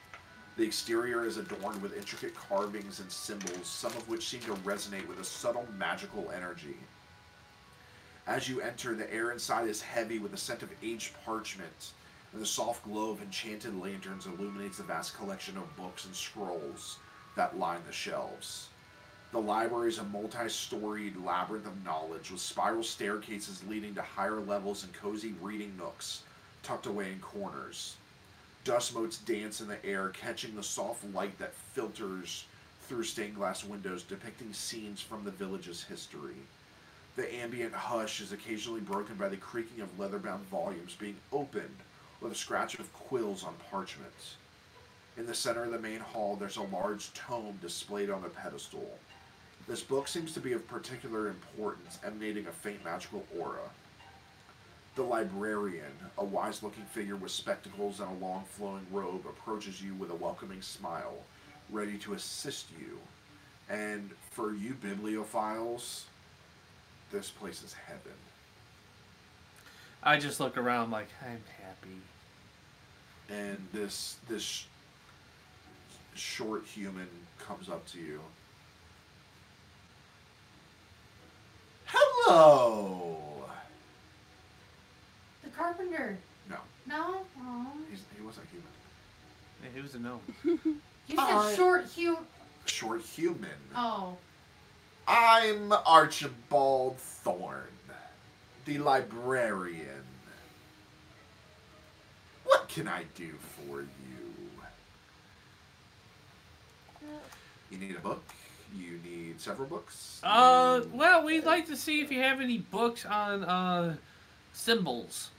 The exterior is adorned with intricate carvings and symbols, some of which seem to resonate with a subtle magical energy. As you enter, the air inside is heavy with the scent of aged parchment, and the soft glow of enchanted lanterns illuminates the vast collection of books and scrolls that line the shelves. The library is a multi storied labyrinth of knowledge with spiral staircases leading to higher levels and cozy reading nooks tucked away in corners. Dust motes dance in the air, catching the soft light that filters through stained glass windows depicting scenes from the village's history. The ambient hush is occasionally broken by the creaking of leather bound volumes being opened with a scratch of quills on parchment. In the center of the main hall, there's a large tome displayed on a pedestal. This book seems to be of particular importance, emanating a faint magical aura. The librarian, a wise looking figure with spectacles and a long flowing robe, approaches you with a welcoming smile, ready to assist you. And for you bibliophiles, this place is heaven. I just look around like I'm happy. And this this short human comes up to you. Hello. The carpenter. No, No. He's, he wasn't human. He was a gnome? You said Uh, short human. Short human. Oh. I'm Archibald Thorne, the librarian. What can I do for you? You need a book? You need several books? Uh, well, we'd like to see if you have any books on uh symbols,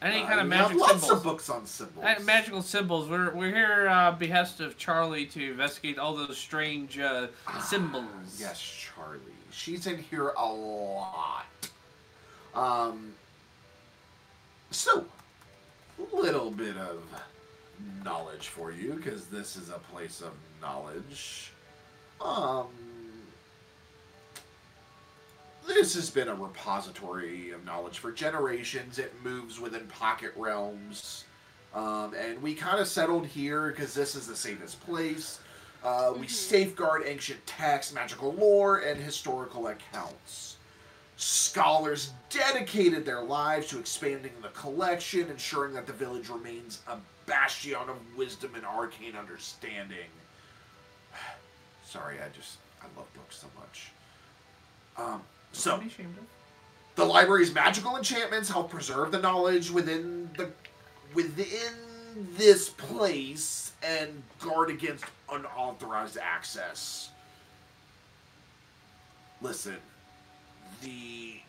any kind Uh, of we have magic lots symbols. of books on symbols. Uh, magical symbols. We're we're here uh, behest of Charlie to investigate all those strange uh, Ah, symbols. Yes, Charlie. She's in here a lot. Um. So, little bit of knowledge for you, because this is a place of knowledge. Um. This has been a repository of knowledge for generations. It moves within pocket realms. Um, and we kind of settled here because this is the safest place. Uh, we Mhm. safeguard ancient texts, magical lore, and historical accounts. Scholars dedicated their lives to expanding the collection, ensuring that the village remains a bastion of wisdom and arcane understanding. Sorry, I just I love books so much. Um, so be ashamed of. the library's magical enchantments help preserve the knowledge within the within this place and guard against unauthorized access. Listen, the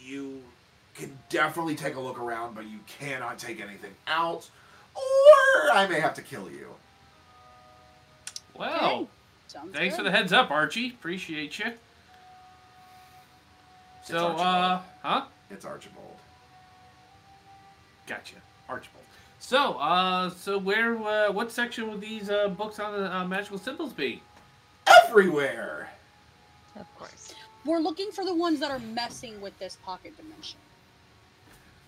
you can definitely take a look around, but you cannot take anything out, or I may have to kill you. Well, Okay, Sounds thanks for the heads up, Archie. Appreciate you. It's So, uh, huh? It's Archibald. Gotcha, Archibald. So, uh, so where, uh, what section would these uh, books on the uh, magical symbols be? Everywhere. Of course. We're looking for the ones that are messing with this pocket dimension.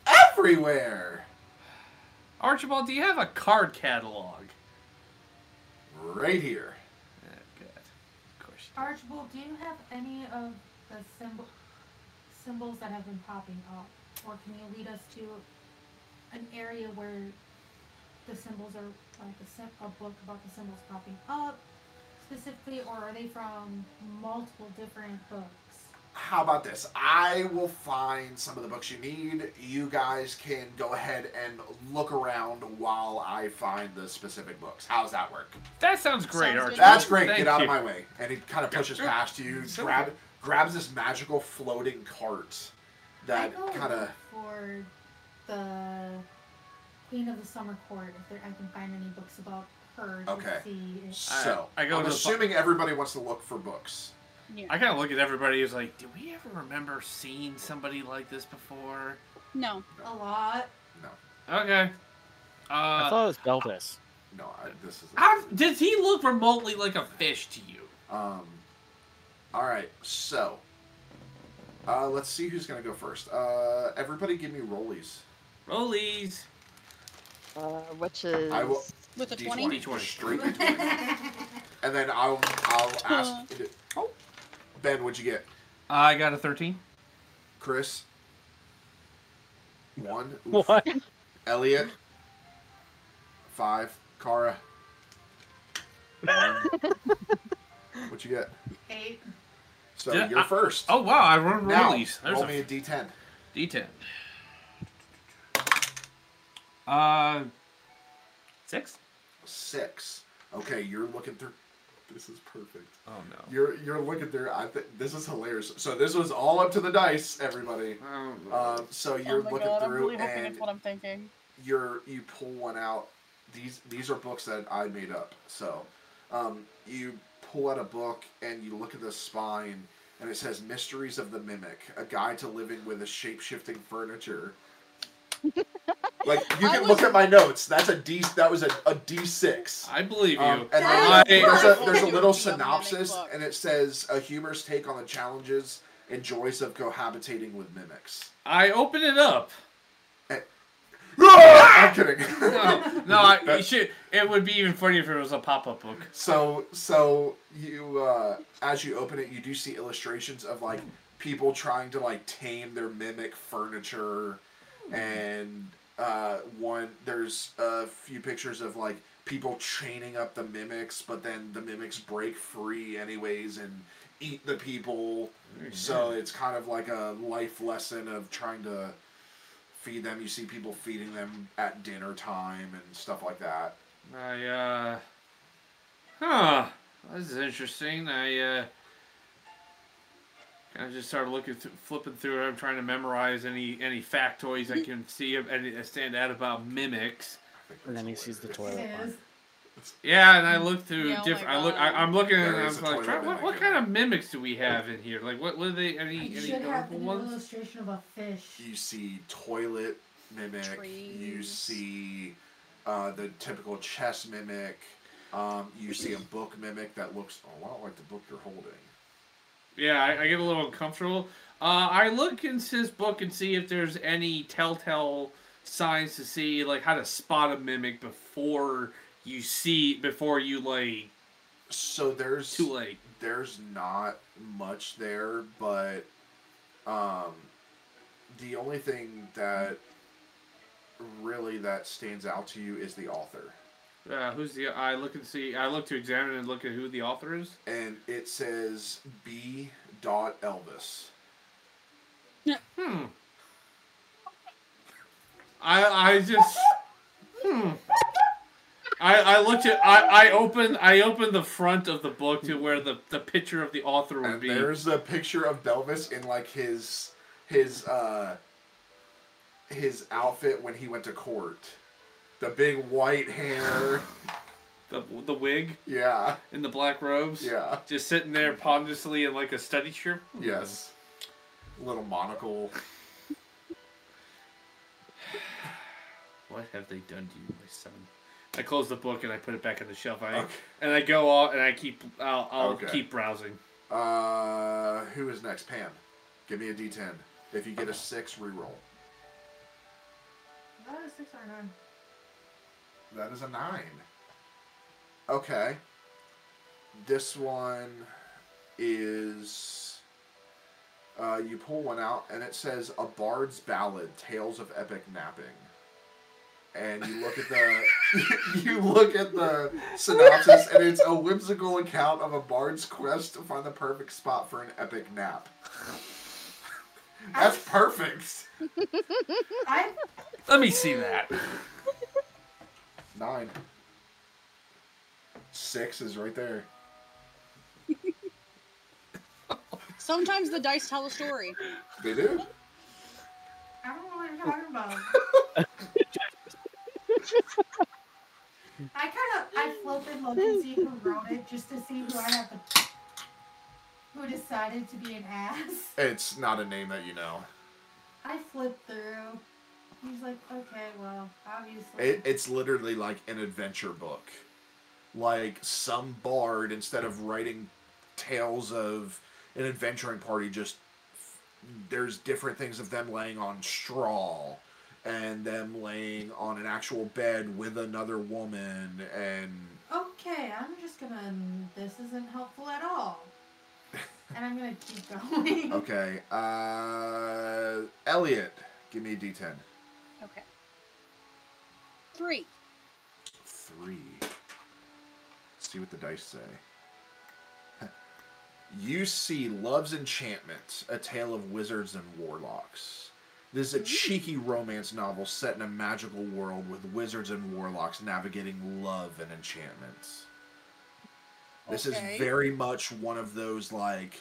Everywhere. Archibald, do you have a card catalog? Right here. Yeah, good. Of course. you do. Archibald, do you have any of the symbol symbols that have been popping up, or can you lead us to an area where the symbols are like a, sim- a book about the symbols popping up specifically, or are they from multiple different books? How about this? I will find some of the books you need. You guys can go ahead and look around while I find the specific books. How's that work? That sounds great, Sounds. Archie. That's great. Thank Get out you. of my way. And he kind of pushes past you, So grab grabs this magical floating cart that kind of for the Queen of the Summer Court if there, I can find any books about her to Okay. see. If, so. I go I'm to the fu- assuming everybody wants to look for books. Yeah. I kind of look at everybody who's like, do we ever remember seeing somebody like this before? No. a lot. No, Okay. I Uh, thought it was Belvis. no. I, this is. how, does he look remotely like a fish to you? Um, all right, so uh, let's see who's gonna go first. Uh, everybody, give me rollies. Rollies. Uh, which is I will With a D20, 20? D20. straight D20. and then I'll I'll ask. Oh, Ben, what'd you get? I got a 13. Chris. One. Oof. What? Elliot. Five. Kara. One. what you get? Eight. So Did you're first. Oh, wow. I run now rollies. There's roll a me a D10. D10. Uh, six? Six. Okay, you're looking through. This is perfect. Oh, no. You're you're looking through. I think this is hilarious. So this was all up to the dice, everybody. Oh, Um, so you're oh my looking god, I'm through really and it's what I'm thinking. you're you pull one out. These these are books that I made up. So, um, you pull out a book and you look at the spine, and it says "Mysteries of the Mimic: A Guide to Living with a Shape-Shifting Furniture." like you I can was- look at my notes. That's a D. That was a, a D six. I believe you. Um, and That then there's a, there's a little would be a mimic synopsis, and it says a humorous take on the challenges and joys of cohabitating with mimics. I open it up. I'm kidding. No, no, I, you should. It would be even funnier if it was a pop-up book. So so you uh, as you open it, you do see illustrations of like people trying to like tame their mimic furniture, and uh, one there's a few pictures of like people chaining up the mimics, but then the mimics break free anyways and eat the people. So it's kind of like a life lesson of trying to feed them. You see people feeding them at dinner time and stuff like that. I uh, huh. This is interesting. I uh, kind of just started looking, through, flipping through it. I'm trying to memorize any any factoids I can see of any that stand out about mimics. And then he sees the toilet. is. Yeah, and I look through Yeah, oh different. my I look. I, I'm looking and I'm like, try, what, what kind of mimics do we have in here? Like, what? What are they? Any You any should have an ones? illustration of a fish. You see toilet mimic. Trees. You see uh, the typical chess mimic. Um, you see a book mimic that looks a lot like the book you're holding. Yeah, I, I get a little uncomfortable. Uh, I look in his book and see if there's any telltale signs to see like how to spot a mimic before you see before you like So there's too late. there's not much there, but um, the only thing that really that stands out to you is the author, Uh, who's the? I look and see. I look to examine and look at who the author is. and it says B. Dot Elvis. Yeah. Hmm. I I just hmm. I I looked at I I opened I opened the front of the book to where the the picture of the author would And be. there's a picture of Belvis in like his his uh his outfit when he went to court. The big white hair. the the wig Yeah. in the black robes. Yeah. Just sitting there ponderously in like a study chair. Yes. Little monocle. What have they done to you, my son? I close the book and I put it back on the shelf. I Okay. and I go off and I keep I'll, I'll Okay. keep browsing. Uh who is next? Pam. Give me a D ten. If you get a six, reroll. That is six or nine. That is a nine. Okay. This one is. Uh, you pull one out, and it says "A Bard's Ballad: Tales of Epic Napping." And you look at the you look at the synopsis, and it's a whimsical account of a bard's quest to find the perfect spot for an epic nap. That's perfect. I Let me see that. Nine. Six is right there. Sometimes the dice tell a story. They do. I don't know what you're talking about. I kind of I flip and look and see who wrote it just to see who I have to. Who decided to be an ass? It's not a name that you know. I flipped through. He's like, okay, well, obviously. It, it's literally like an adventure book. Like some bard, instead of writing tales of an adventuring party, just there's different things of them laying on straw and them laying on an actual bed with another woman and Okay, I'm just gonna. This isn't helpful at all. And I'm gonna keep going. okay uh elliot give me a d10 Okay. Three. three Let's see what the dice say you see love's enchantment a tale of wizards and warlocks this is a cheeky romance novel set in a magical world with wizards and warlocks navigating love and enchantments this Okay. is very much one of those like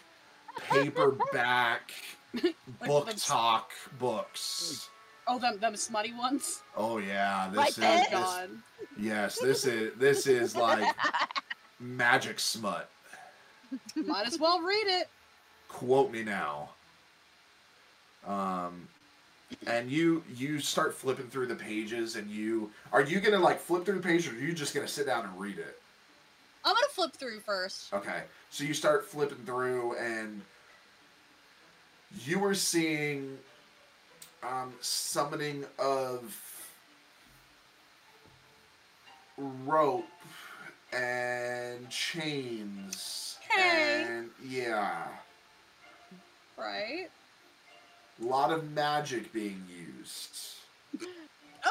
paperback book talk books. Oh, them them smutty ones. Oh yeah, Like this is this? this, yes, this is this is like magic smut. Might as well read it. Quote me now. Um, and you you start flipping through the pages, and you are you gonna like flip through the page, or are you just gonna sit down and read it? I'm gonna flip through first. Okay, so you start flipping through, and you were seeing um, summoning of rope and chains, Okay. and yeah, Right. a lot of magic being used.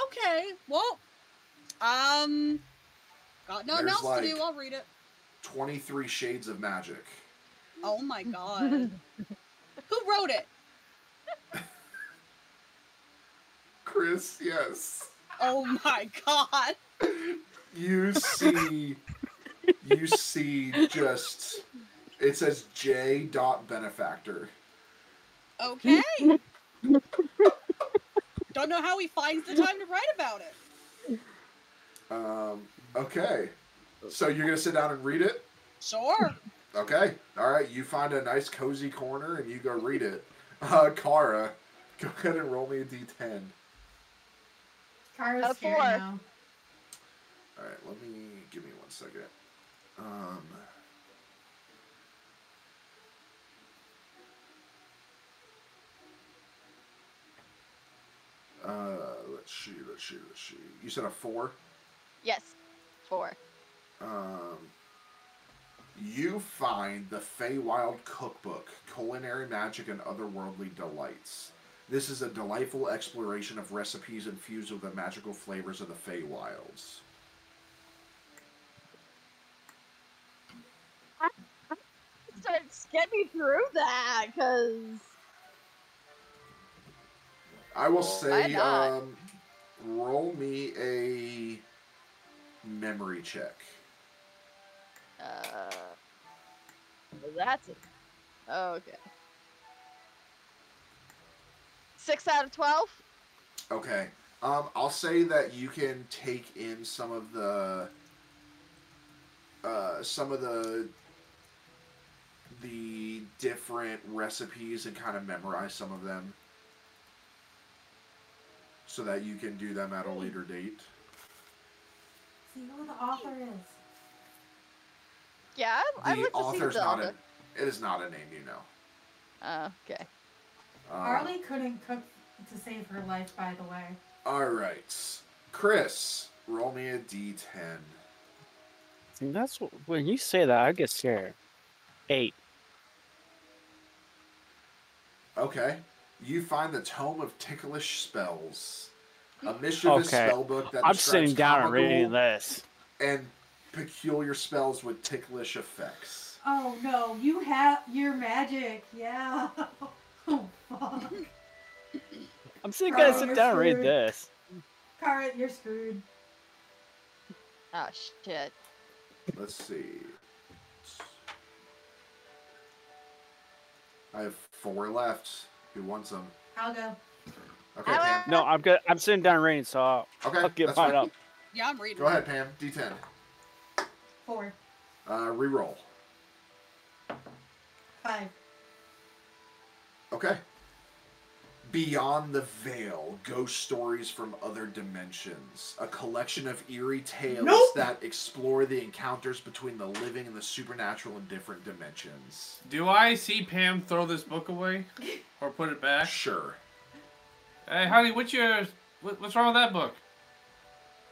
Okay. Well, um, got nothing There's else like- to do. I'll read it. Twenty three shades of magic. Oh my god. Who wrote it? Chris, yes. Oh my god. You see you see just it says J dot benefactor. Okay. Don't know how he finds the time to write about it. Um okay. So you're gonna sit down and read it? Sure. Okay. All right. You find a nice cozy corner and you go read it. Uh, Kara, go ahead and roll me a d10. Cars a four. Now. All right, let me give me one second. Um, uh, let's see, let's see, let's see. You said a four. Yes, four. Um, you find the Feywild Cookbook: Culinary Magic and Otherworldly Delights. This is a delightful exploration of recipes infused with the magical flavors of the Feywilds. Start get me through that, cause I will say, um, roll me a memory check. uh, that's it. Okay. Six out of twelve. Okay. Um, I'll say that you can take in some of the, uh, some of the, the different recipes and kind of memorize some of them, so that you can do them at a later date. See who the author is. Yeah, I, I The would to see author's the not a, it is not a name you know. Oh, okay. Um, Harley couldn't cook to save her life, by the way. All right, Chris, roll me a d10. See, that's what, when you say that, I get scared. Eight. Okay. You find the Tome of Ticklish Spells, a mischievous Okay. spell book that I'm sitting down and reading comical this. and peculiar spells with ticklish effects. Oh no, you have your magic. Yeah. oh fuck. I'm sitting Bro, gonna sit you're down and read this. Kara, you're screwed. Oh shit. Let's see. I have four left. Who wants them? I'll go. Okay, I Pam. No, I'm good. I'm sitting down and reading, so I'll, Okay, I'll get that's mine fine. up. Yeah, I'm reading. Go ahead, Pam. D10. Four. Uh, reroll. Five. Okay. Beyond the Veil Ghost Stories from Other Dimensions. A collection of eerie tales Nope. that explore the encounters between the living and the supernatural in different dimensions. Do I see Pam throw this book away or put it back? Sure. Hey, honey, what's your What, what's wrong with that book?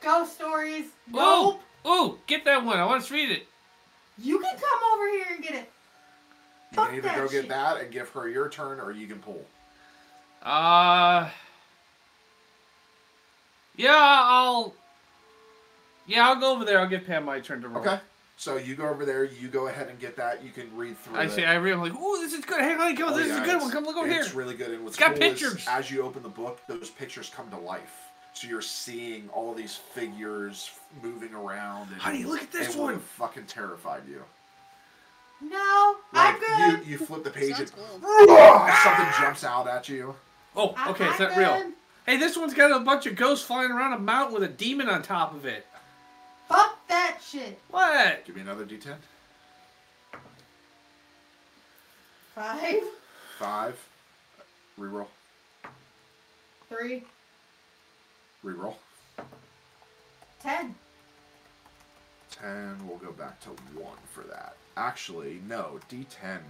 Ghost stories. Nope. Ooh, ooh, get that one. I want to read it. You can come over here and get it. You Fuck can either go get shit. that and give her your turn, or you can pull. Uh. Yeah, I'll. Yeah, I'll go over there. I'll give Pam my turn to roll. Okay. So you go over there. You go ahead and get that. You can read through I see. I read. I'm like, ooh, this is good. Hang on, come. Oh, this yeah, is a good one. Come look over here. It's really good. And what's It's got cool is as you open the book, those pictures come to life. So you're seeing all these figures moving around. And Honey, look at this it would one. have fucking terrified you. No, Like I'm good. you, you flip the page and cool. something jumps out at you. Oh, okay. Is I'm that real? Hey, this one's got a bunch of ghosts flying around a mountain with a demon on top of it. Fuck that shit. What? Give me another D10. Five, Five. Reroll. three, Reroll. ten. 10. We'll go back to 1 for that. Actually, no. D10.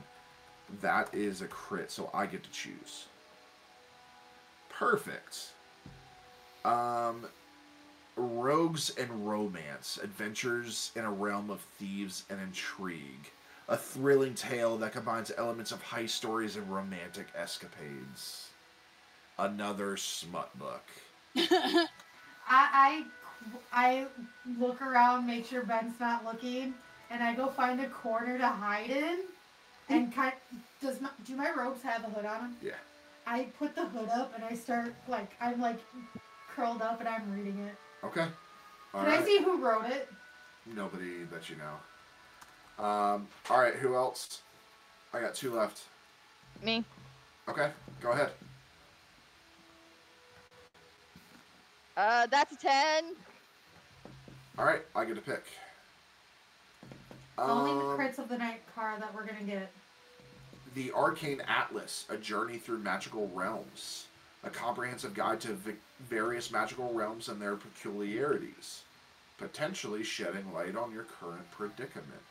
That is a crit, so I get to choose. Perfect. Um, Rogues and Romance Adventures in a Realm of Thieves and Intrigue. A thrilling tale that combines elements of heist stories and romantic escapades. Another smut book. I, I I look around, make sure Ben's not looking, and I go find a corner to hide in. And kind does my do my robes have a hood on them? Yeah. I put the hood up and I start like I'm like curled up and I'm reading it. Okay. All Can I see who wrote it? Nobody that you know. Um, all right, who else? I got two left. Me. Okay, go ahead. Uh, that's a ten. All right, I get to pick. Only the Um, crits of the night car that we're gonna get. the Arcane Atlas: A Journey Through Magical Realms, a comprehensive guide to vi- various magical realms and their peculiarities, potentially shedding light on your current predicament.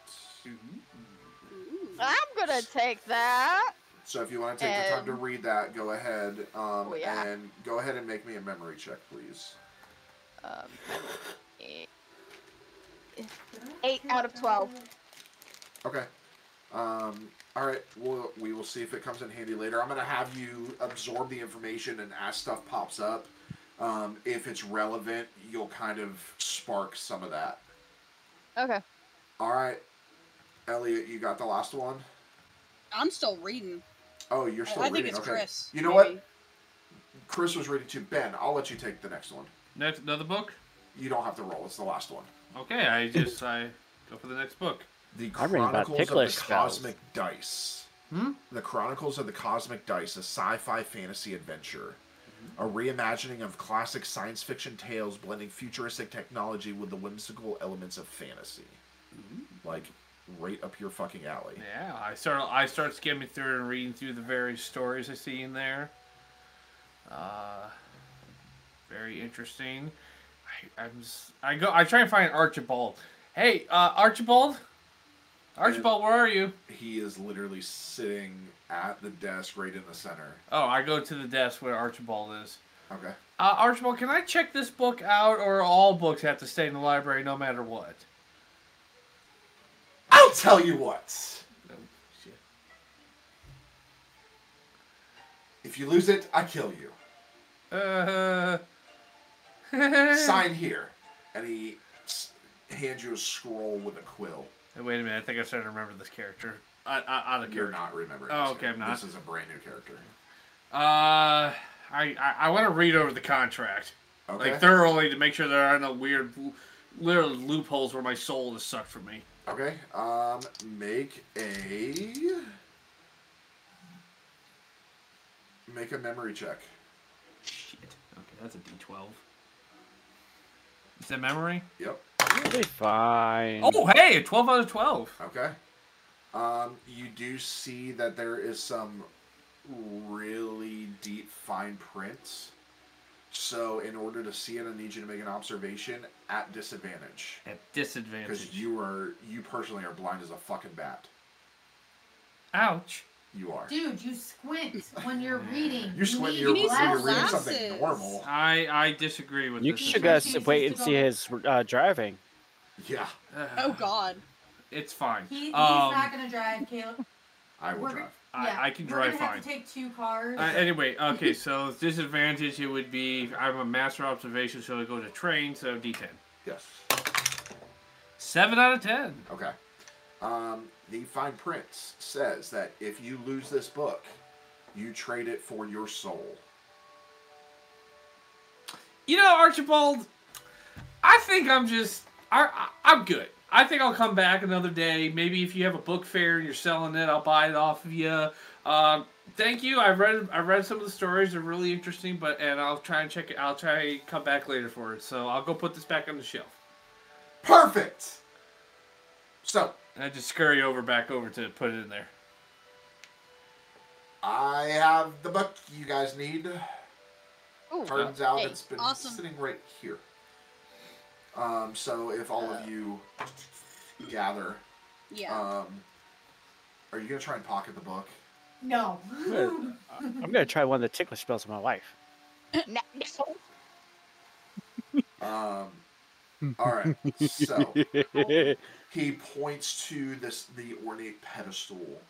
I'm gonna take that. So if you want to take the time to Um, read that, go ahead. Um, oh, yeah. And go ahead and make me a memory check, please. Um, Eight out of 12. Okay. Um, all right. We'll, we will see if it comes in handy later. I'm going to have you absorb the information, and as stuff pops up, um, if it's relevant, you'll kind of spark some of that. okay. All right. Elliot, you got the last one? I'm still reading. Oh, you're still I think reading. it's okay. Chris. You know maybe. what? Chris was reading too. Ben, I'll let you take the next one. Next, another book. You don't have to roll. It's the last one. Okay, I just I go for the next book. The I'm reading about Chronicles of the ticklish spells. Cosmic Dice. Hmm? The Chronicles of the Cosmic Dice, a sci-fi fantasy adventure. A reimagining of classic science fiction tales blending futuristic technology with the whimsical elements of fantasy. Like, right up your fucking alley. Yeah, I start I start skimming through and reading through the various stories I see in there. Uh, very interesting. I, I'm I go I try and find Archibald. Hey, uh, Archibald. Archibald, where are you? He is literally sitting at the desk right in the center. Oh, I go to the desk where Archibald is. Okay. Uh, Archibald, can I check this book out, or all books have to stay in the library no matter what? I'll tell you what. Oh, shit. If you lose it, I kill you. Uh, Sign here. And he hands you a scroll with a quill. Hey, Wait a minute, I think I started to remember this character. I, I, out of You're character. not remembering. Oh, this okay, yet. I'm not. This is a brand new character. Uh, I, I, I want to read over the contract. Okay. Like, thoroughly to make sure there aren't no weird l- little loopholes where my soul is sucked from me. Okay. Um, make a make a memory check. Shit. Okay, that's a D12. Is that memory? Yep. You'll be fine. Oh, hey, 12 out of 12. Okay. Um, you do see that there is some really deep fine print. So, in order to see it, I need you to make an observation at disadvantage At disadvantage. because you are you personally are blind as a fucking bat. Ouch. You are. Dude, you squint when you're reading. You squint need your, when you're reading something normal. I I disagree with You this. should guys- guys wait and go see his uh, driving. Yeah, Oh God. It's fine. He, he's Um, not gonna drive, Caleb. I will We're drive. I, yeah, I can we're drive gonna fine. have to take two cars. Uh, anyway, okay, so disadvantage it would be I'm a master observation, so I go to train, so D10. Yes. Seven out of ten. Okay. Um, the fine print says that if you lose this book, you trade it for your soul. You know, Archibald, I think I'm just I, I'm good. I think I'll come back another day. Maybe if you have a book fair and you're selling it, I'll buy it off of you. Um, thank you. I've read I read some of the stories; they're really interesting. But and I'll try and check it. I'll try and come back later for it. So I'll go put this back on the shelf. Perfect. So And I just scurry over back over to put it in there. I have the book you guys need. Ooh, Turns out hey, it's been awesome. sitting right here. Um, so if all of you gather, Yeah. um, are you gonna try and pocket the book? no. Good. I'm gonna try one of the ticklish spells of my wife. no. Um, all right. So he points to this the ornate pedestal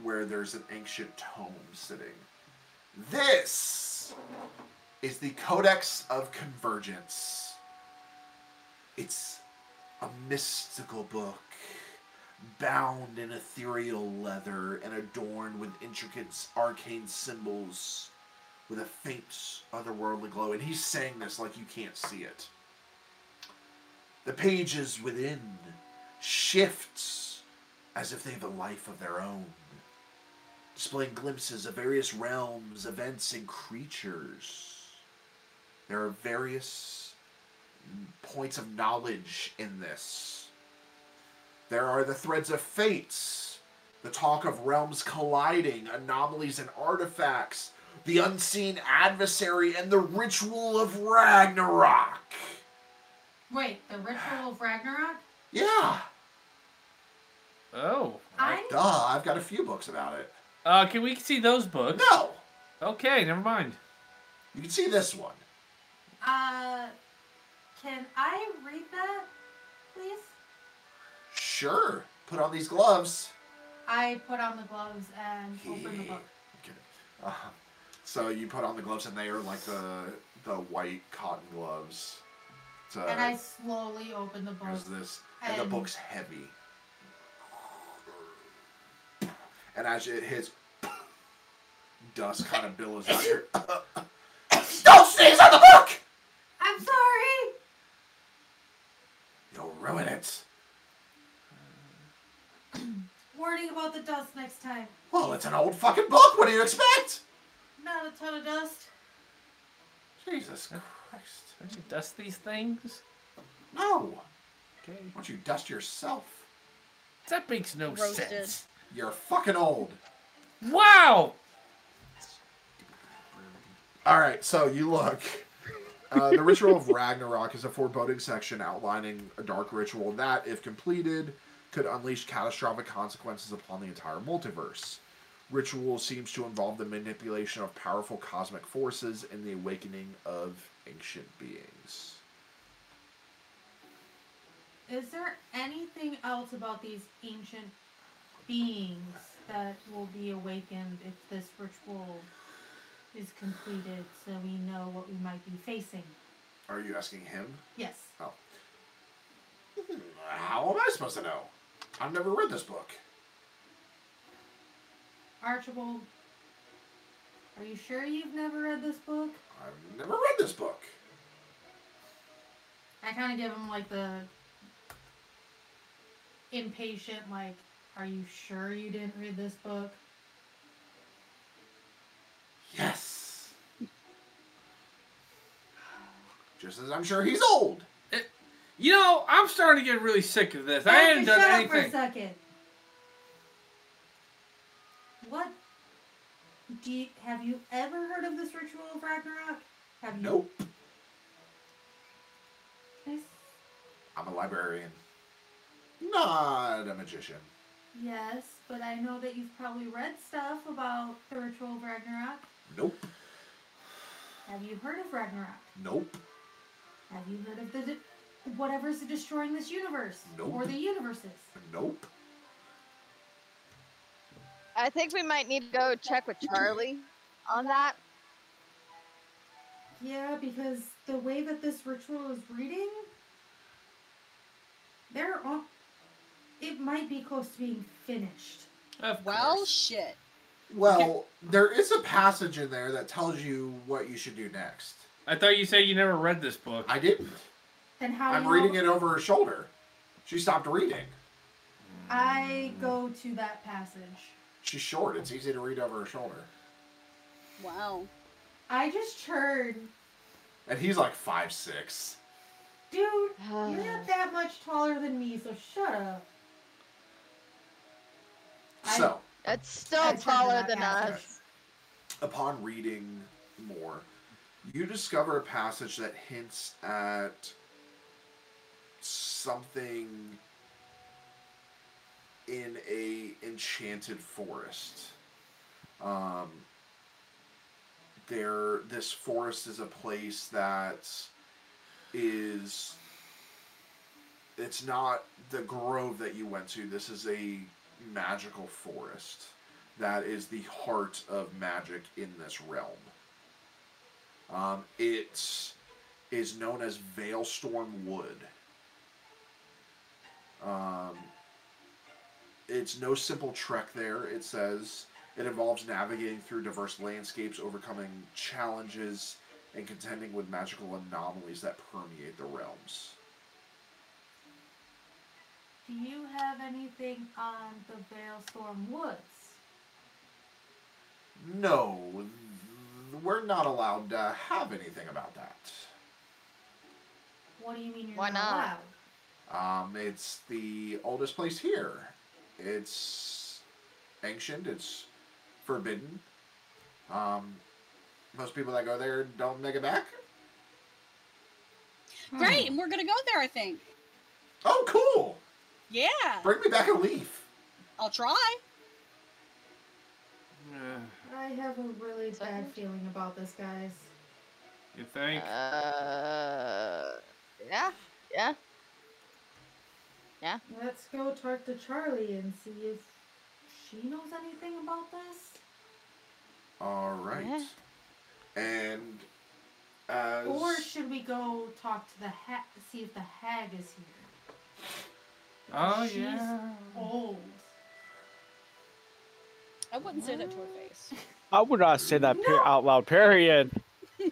where there's an ancient tome sitting. This is the Codex of Convergence. It's a mystical book bound in ethereal leather and adorned with intricate arcane symbols with a faint otherworldly glow. And he's saying this like you can't see it. The pages within shifts as if they have a life of their own, displaying glimpses of various realms, events, and creatures. There are various points of knowledge in this. There are the threads of fates, the talk of realms colliding, anomalies and artifacts, the unseen adversary, and the ritual of Ragnarok. Wait, the ritual of Ragnarok? Yeah. Oh. I Duh, I've got a few books about it. Uh, can we see those books? No! Okay, never mind. You can see this one. uh can I read that, please? Sure. Put on these gloves. I put on the gloves and open the book. Okay. Uh, so you put on the gloves, and they are like the the white cotton gloves. So And I slowly open the book. there's this, and the book's heavy. And as it hits, dust kind of billows out here. Don't sneeze on the book! I'm sorry! You'll ruin it. Warning about the dust next time. Well, it's an old fucking book. What do you expect? Not a ton of dust. Jesus Christ. Don't you dust these things? No. Okay. Why don't you dust yourself? That makes no Roasted. sense. You're fucking old. Wow! All right, so you look. Uh, the ritual of Ragnarok is a foreboding section outlining a dark ritual that, if completed, could unleash catastrophic consequences upon the entire multiverse. Ritual seems to involve the manipulation of powerful cosmic forces and the awakening of ancient beings. Is there anything else about these ancient beings that will be awakened if this ritual is completed so we know what we might be facing? Are you asking him? Yes. Oh. Hmm, how am I supposed to know? I've never read this book. Archibald, are you sure you've never read this book? I've never read this book. I kind of give him like the impatient, like, are you sure you didn't read this book? Yes. Just as I'm sure he's old. Eh, you know, I'm starting to get really sick of this. I Have haven't done shut up for a anything. second. What? Do you, have you ever heard of this ritual of Ragnarok? Have you? Nope. I'm a librarian. Not a magician. Yes. but I know that you've probably read stuff about the ritual of Ragnarok. Nope. Have you heard of Ragnarok? Nope. Have you heard of the de- whatever's destroying this universe Nope. or the universes? Nope. I think we might need to go check with Charlie on that. Yeah, because the way that this ritual is reading, they're on. It might be close to being finished. Of Well, course. shit. Well, there is a passage in there that tells you what you should do next. I thought you said you never read this book. I didn't. And how I'm reading know- it over her shoulder. She stopped reading. I go to that passage. She's short. It's easy to read over her shoulder. Wow. I just heard, And he's like five six. dude, you're not that much taller than me, so shut up. I- So, It's still taller than us. upon reading more, you discover a passage that hints at something in a enchanted forest. Um, there, this forest is a place that is. It's not the grove that you went to. This is a magical forest that is the heart of magic in this realm. Um, it is known as Veilstorm Wood. Um, it's no simple trek there, it says. It involves navigating through diverse landscapes, overcoming challenges, and contending with magical anomalies that permeate the realms. Do you have anything on the Veilstorm Woods? No, we're not allowed to have anything about that. What do you mean you're Why not, not? allowed? Um, it's the oldest place here. It's ancient. It's forbidden. Um, most people that go there don't make it back. Great, and we're gonna go there. I think. Oh, cool! Yeah, Bring me back a leaf. I'll try. I have a really bad feeling about this, guys. you think? Uh, yeah, yeah. Let's go talk to Charlie and see if she knows anything about this. All right. Yeah. And as Or should we go talk to the hag, see if the hag is here? Oh she's yeah. Old. I wouldn't say that to her face. I would not say that No. out loud. Period.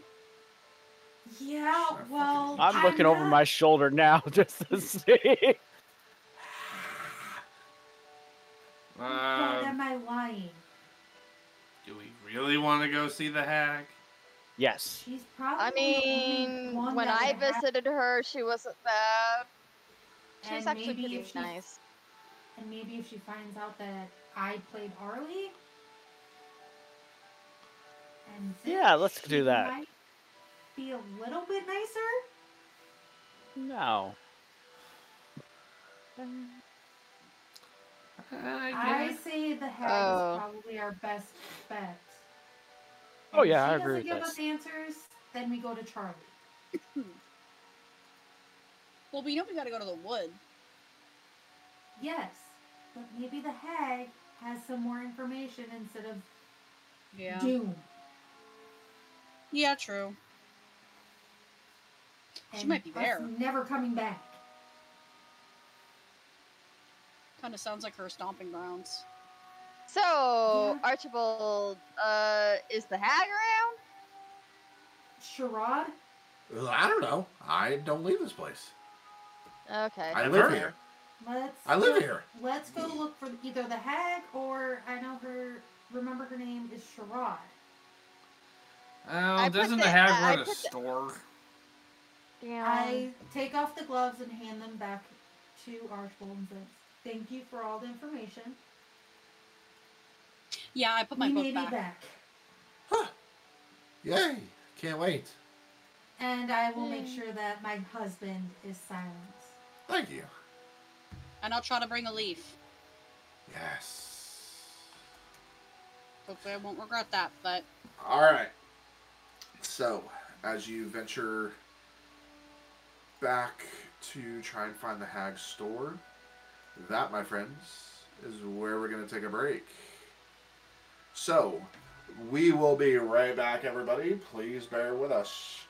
Yeah, well, I'm looking over not- my shoulder now just to see. Why Uh, am I lying? do we really want to go see the hag? yes. She's probably. I mean, when I would have- visited her, she wasn't bad. She was and actually maybe pretty if she- nice. And maybe if she finds out that I played Arlie. And Zip, Yeah, let's she do that. Might be a little bit nicer. No. I I say the hag Oh. is probably our best bet. Oh, And yeah, if I she doesn't give this. us answers, then we go to Charlie. Well, we know we gotta go to the wood. Yes, but maybe the hag has some more information instead of Yeah. doom. Yeah, true. She might be us there. Never coming back. Kind of sounds like her stomping grounds. So, Yeah. Archibald, uh, is the hag around? Sherrod? I don't know. I don't leave this place. Okay. I live here. Let's I live go- here. Let's go look for either the hag or I know her. Remember her name is Sherrod. Oh, I doesn't the the- hag uh, I run a put the- store? Damn. I take off the gloves and hand them back to Archibald and say, "Thank you for all the information. Yeah, I put my we book may back. be back, Huh. Yay. Can't wait. and I will make hmm. sure that my husband is silent." Thank you. And I'll try to bring a leaf. Yes. Hopefully, I won't regret that. But All right. So, as you venture back to try and find the hag store, that, my friends, is where we're going to take a break. So, we will be right back, everybody. Please bear with us.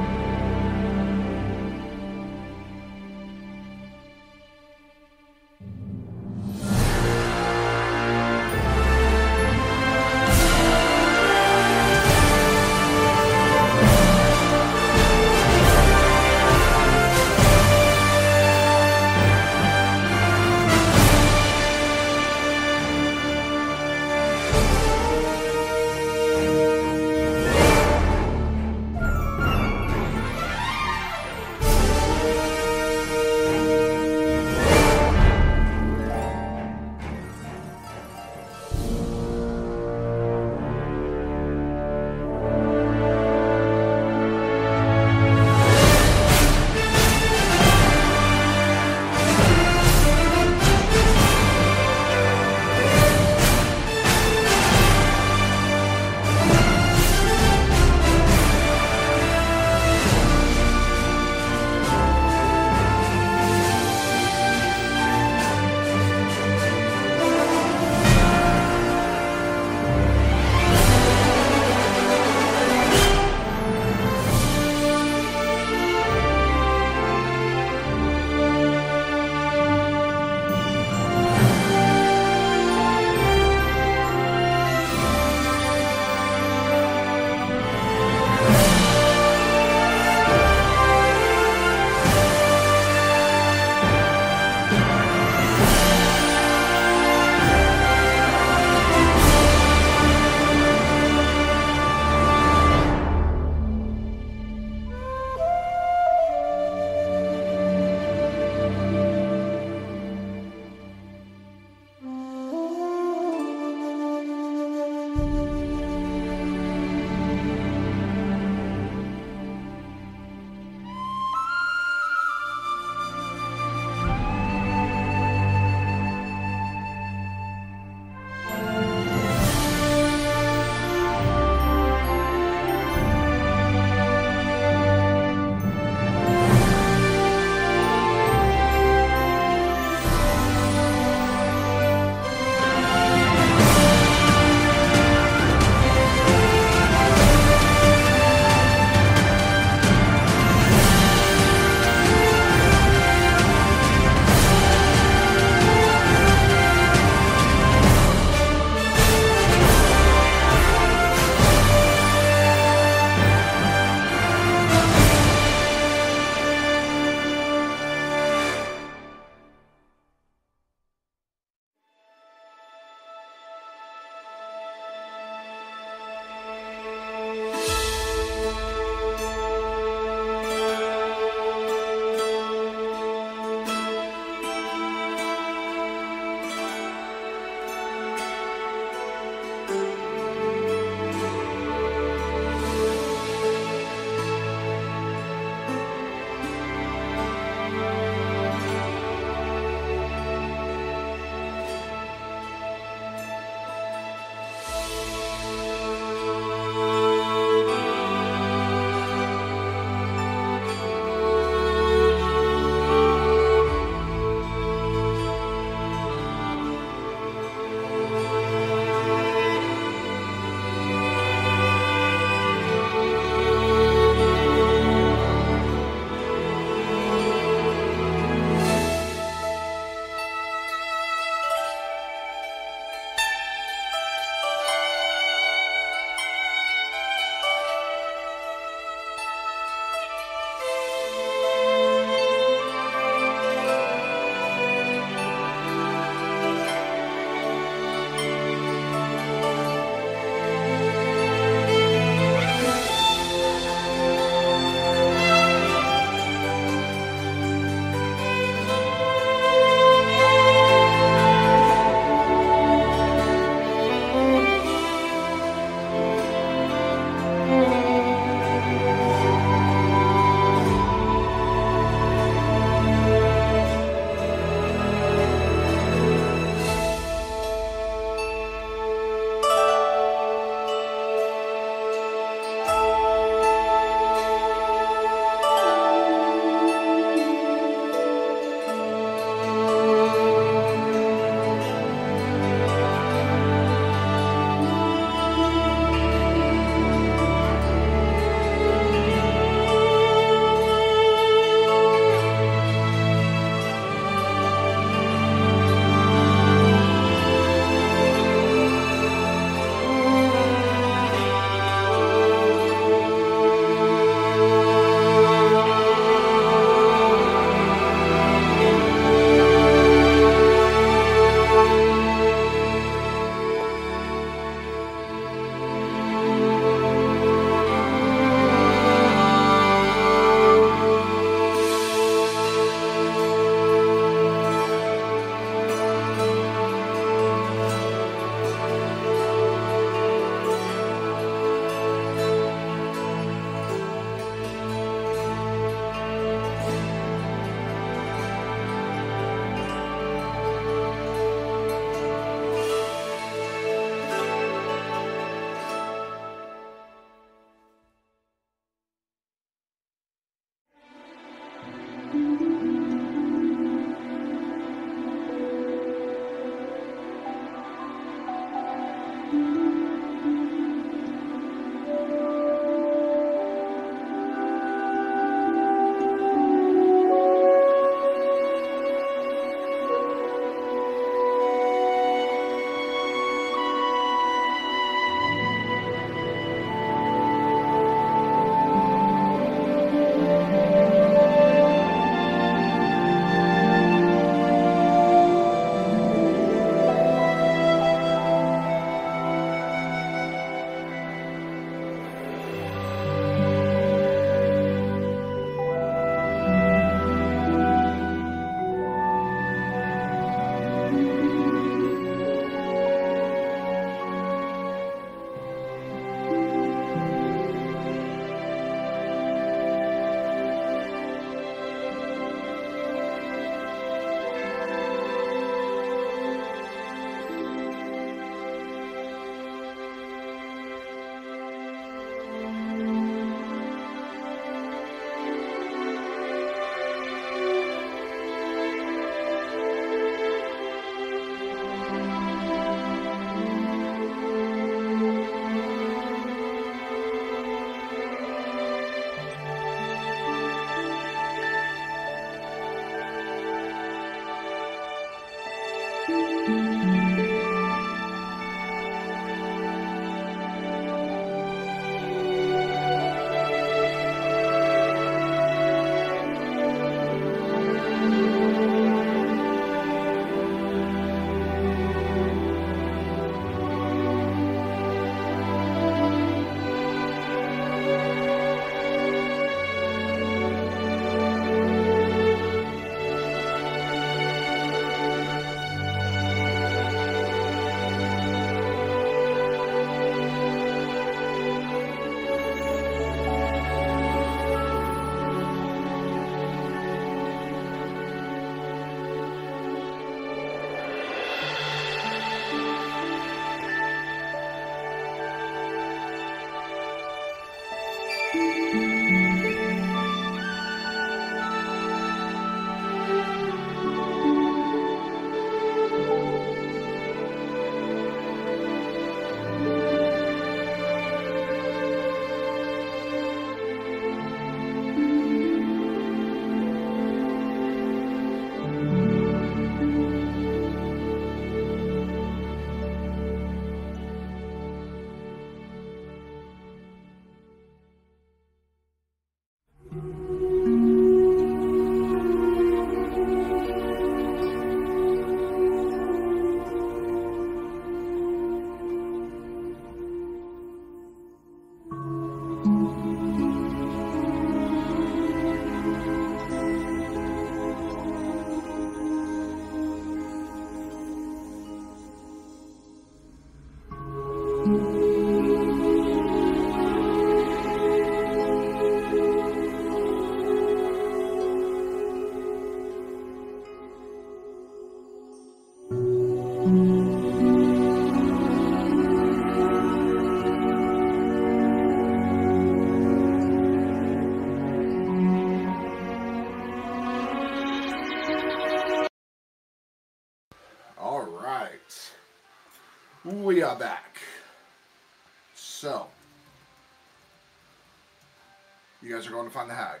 You guys are going to find the hag.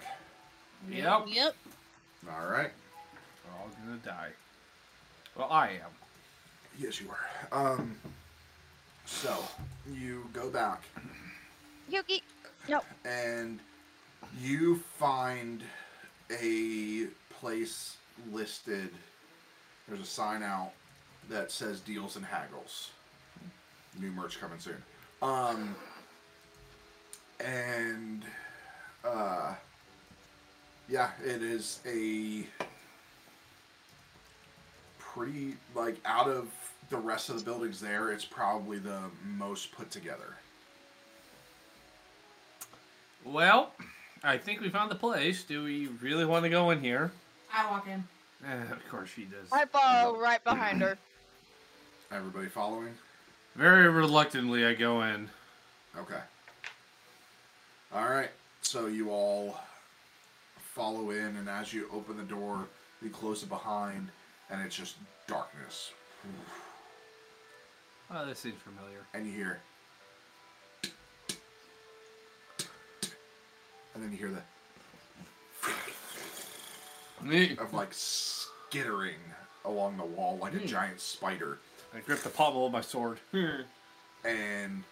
Yep. Yep. All right. We're all gonna die. Well, I am. Yes, you are. Um. So you go back Yuki. Nope. and you find a place listed. There's a sign out that says deals and haggles. New merch coming soon. Um. And. Yeah, it is a pretty like out of the rest of the buildings there, it's probably the most put together. Well, I think we found the place. Do we really want to go in here? I walk in. Eh, of course she does. I follow right behind her. Everybody following? Very reluctantly, I go in. Okay. All right. So you all follow in, and as you open the door, you close it behind, and it's just darkness. Oh, this seems familiar. And you hear, and then you hear the Me. of like skittering along the wall like a Hmm. giant spider. I grip the pommel of my sword. and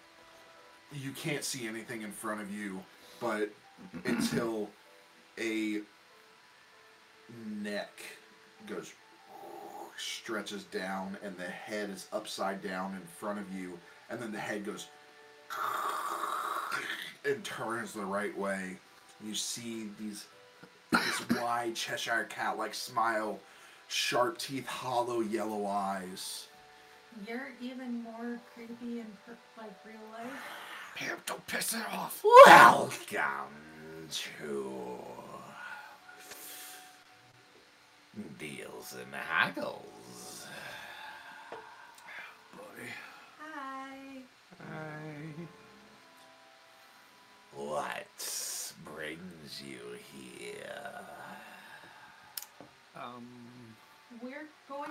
you can't see anything in front of you, but until a neck goes stretches down and the head is upside down in front of you, and then the head goes and turns the right way. You see these this wide Cheshire cat like smile, sharp teeth, hollow yellow eyes. You're even more creepy in per- like real life. Pam, don't piss it off. Welcome to Deals and Haggles. Buddy. Hi. I... What brings you here? Um... We're going.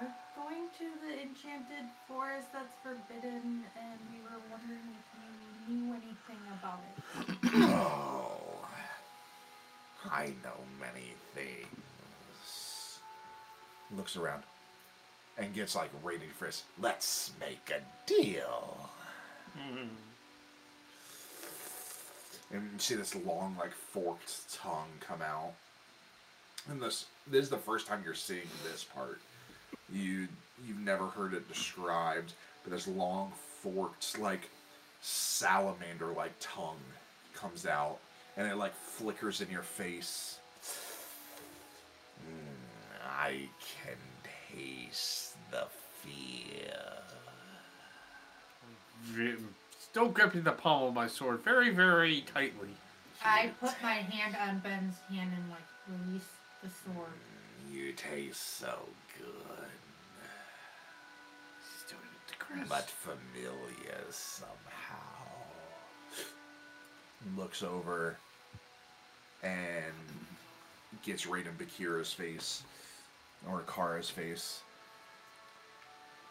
We're going to the enchanted forest that's forbidden, and we were wondering if you knew anything about it. Oh, I know many things. Looks around and gets like rating for his. Let's make a deal. Hmm. And you see this long, like forked tongue come out. And this this is the first time you're seeing this part. You you've never heard it described, but this long forked, like salamander like tongue comes out and it like flickers in your face. Mm, I can taste the fear. Still gripping the pommel of my sword very, very tightly. I put my hand on Ben's hand and like release the sword. You taste so good, She's doing it to Chris. but familiar somehow. Looks over and gets right in Bakira's face or Kara's face.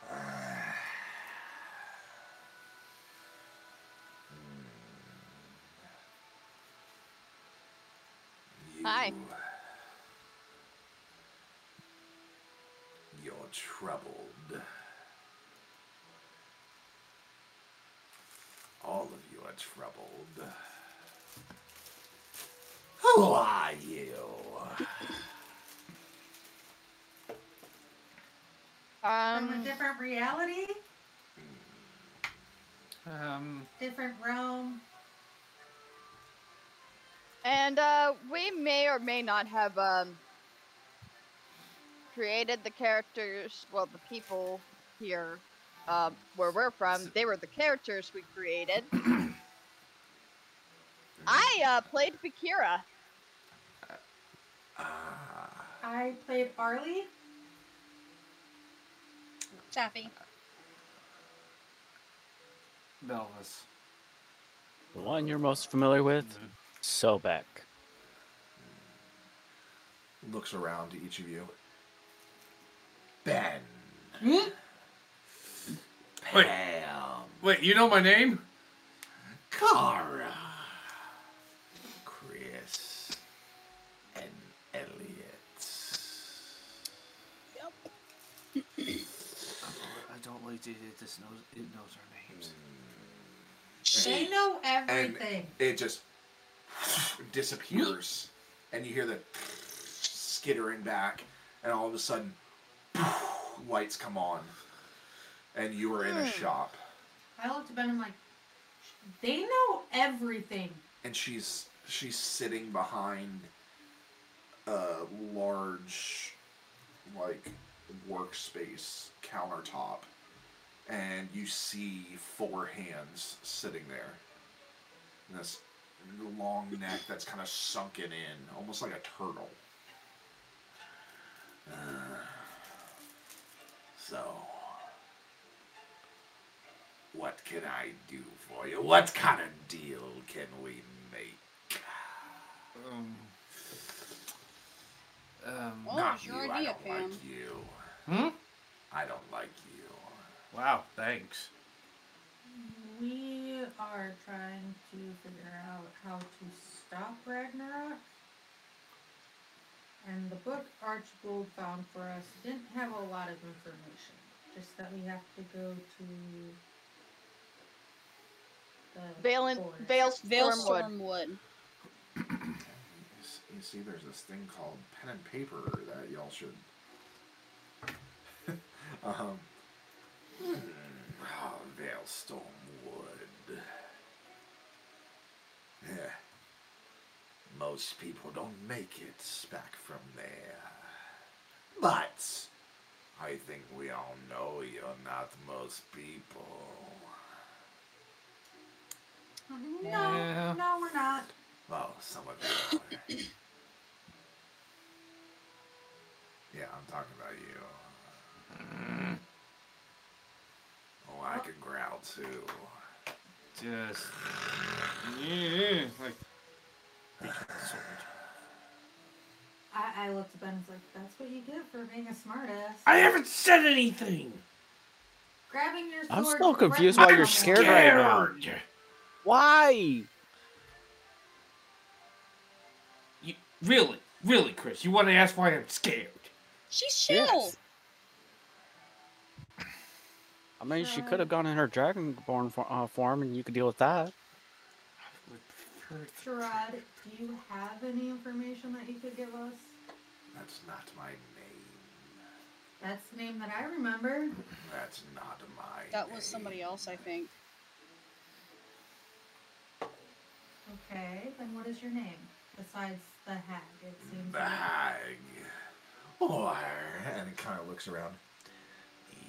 Hi. You're troubled. All of you are troubled. Who are you? From a Um, different reality, Um, different realm. and uh, we may or may not have um, created the characters. Well, the people here, um, where we're from, they were the characters we created. I uh, played Bakira. Ah, I played Arlie. Sappy. Belvis. The one you're most familiar with, Sobek. looks around to each of you. Ben. Hmm? Wait. Pam. Wait, you know my name? Kara. I don't like to it just knows it knows our names. They know everything. It just disappears. And you hear the skittering back, and all of a sudden, lights come on. And you are in a Hmm. shop. I looked at Ben. And I'm like, they know everything. and she's she's sitting behind a large like workspace countertop and you see four hands sitting there and this long neck that's kind of sunken in almost like a turtle Uh, so what can I do for you? What kind of deal can we make? Um. Um. Oh, Not it's you. your I idea, don't Pam. like you. Hmm? I don't like you. Wow, thanks. We are trying to figure out how to stop Ragnarok. And the book Archibald found for us didn't have a lot of information. Just that we have to go to the Valen. Vale Vale Stormwood. Stormwood. You You see, there's this thing called pen and paper that y'all should. um. Hmm. Oh, Vale Stormwood. Yeah. Most people don't make it back from there. But I think we all know you're not most people. No, Yeah. no, we're not. Well, some of you are. yeah, I'm talking about you. Oh, I can growl too. Just. Yeah, like I, I looked at Ben and was like, that's what you get for being a smartass. I haven't said anything. Grabbing your sword. I'm still confused threaten why you're someone. scared right now. Why? You, really, really, Chris, you want to ask why I'm scared? She's chill. Yes. I mean, she could have gone in her dragonborn for, uh, form, and you could deal with that. I Sherrod, do you have any information that you could give us? That's not my name. That's the name that I remember. That's not my That name. was somebody else, I think. Okay, then what is your name? Besides the hag, it seems The like. hag. Or, and it kind of looks around.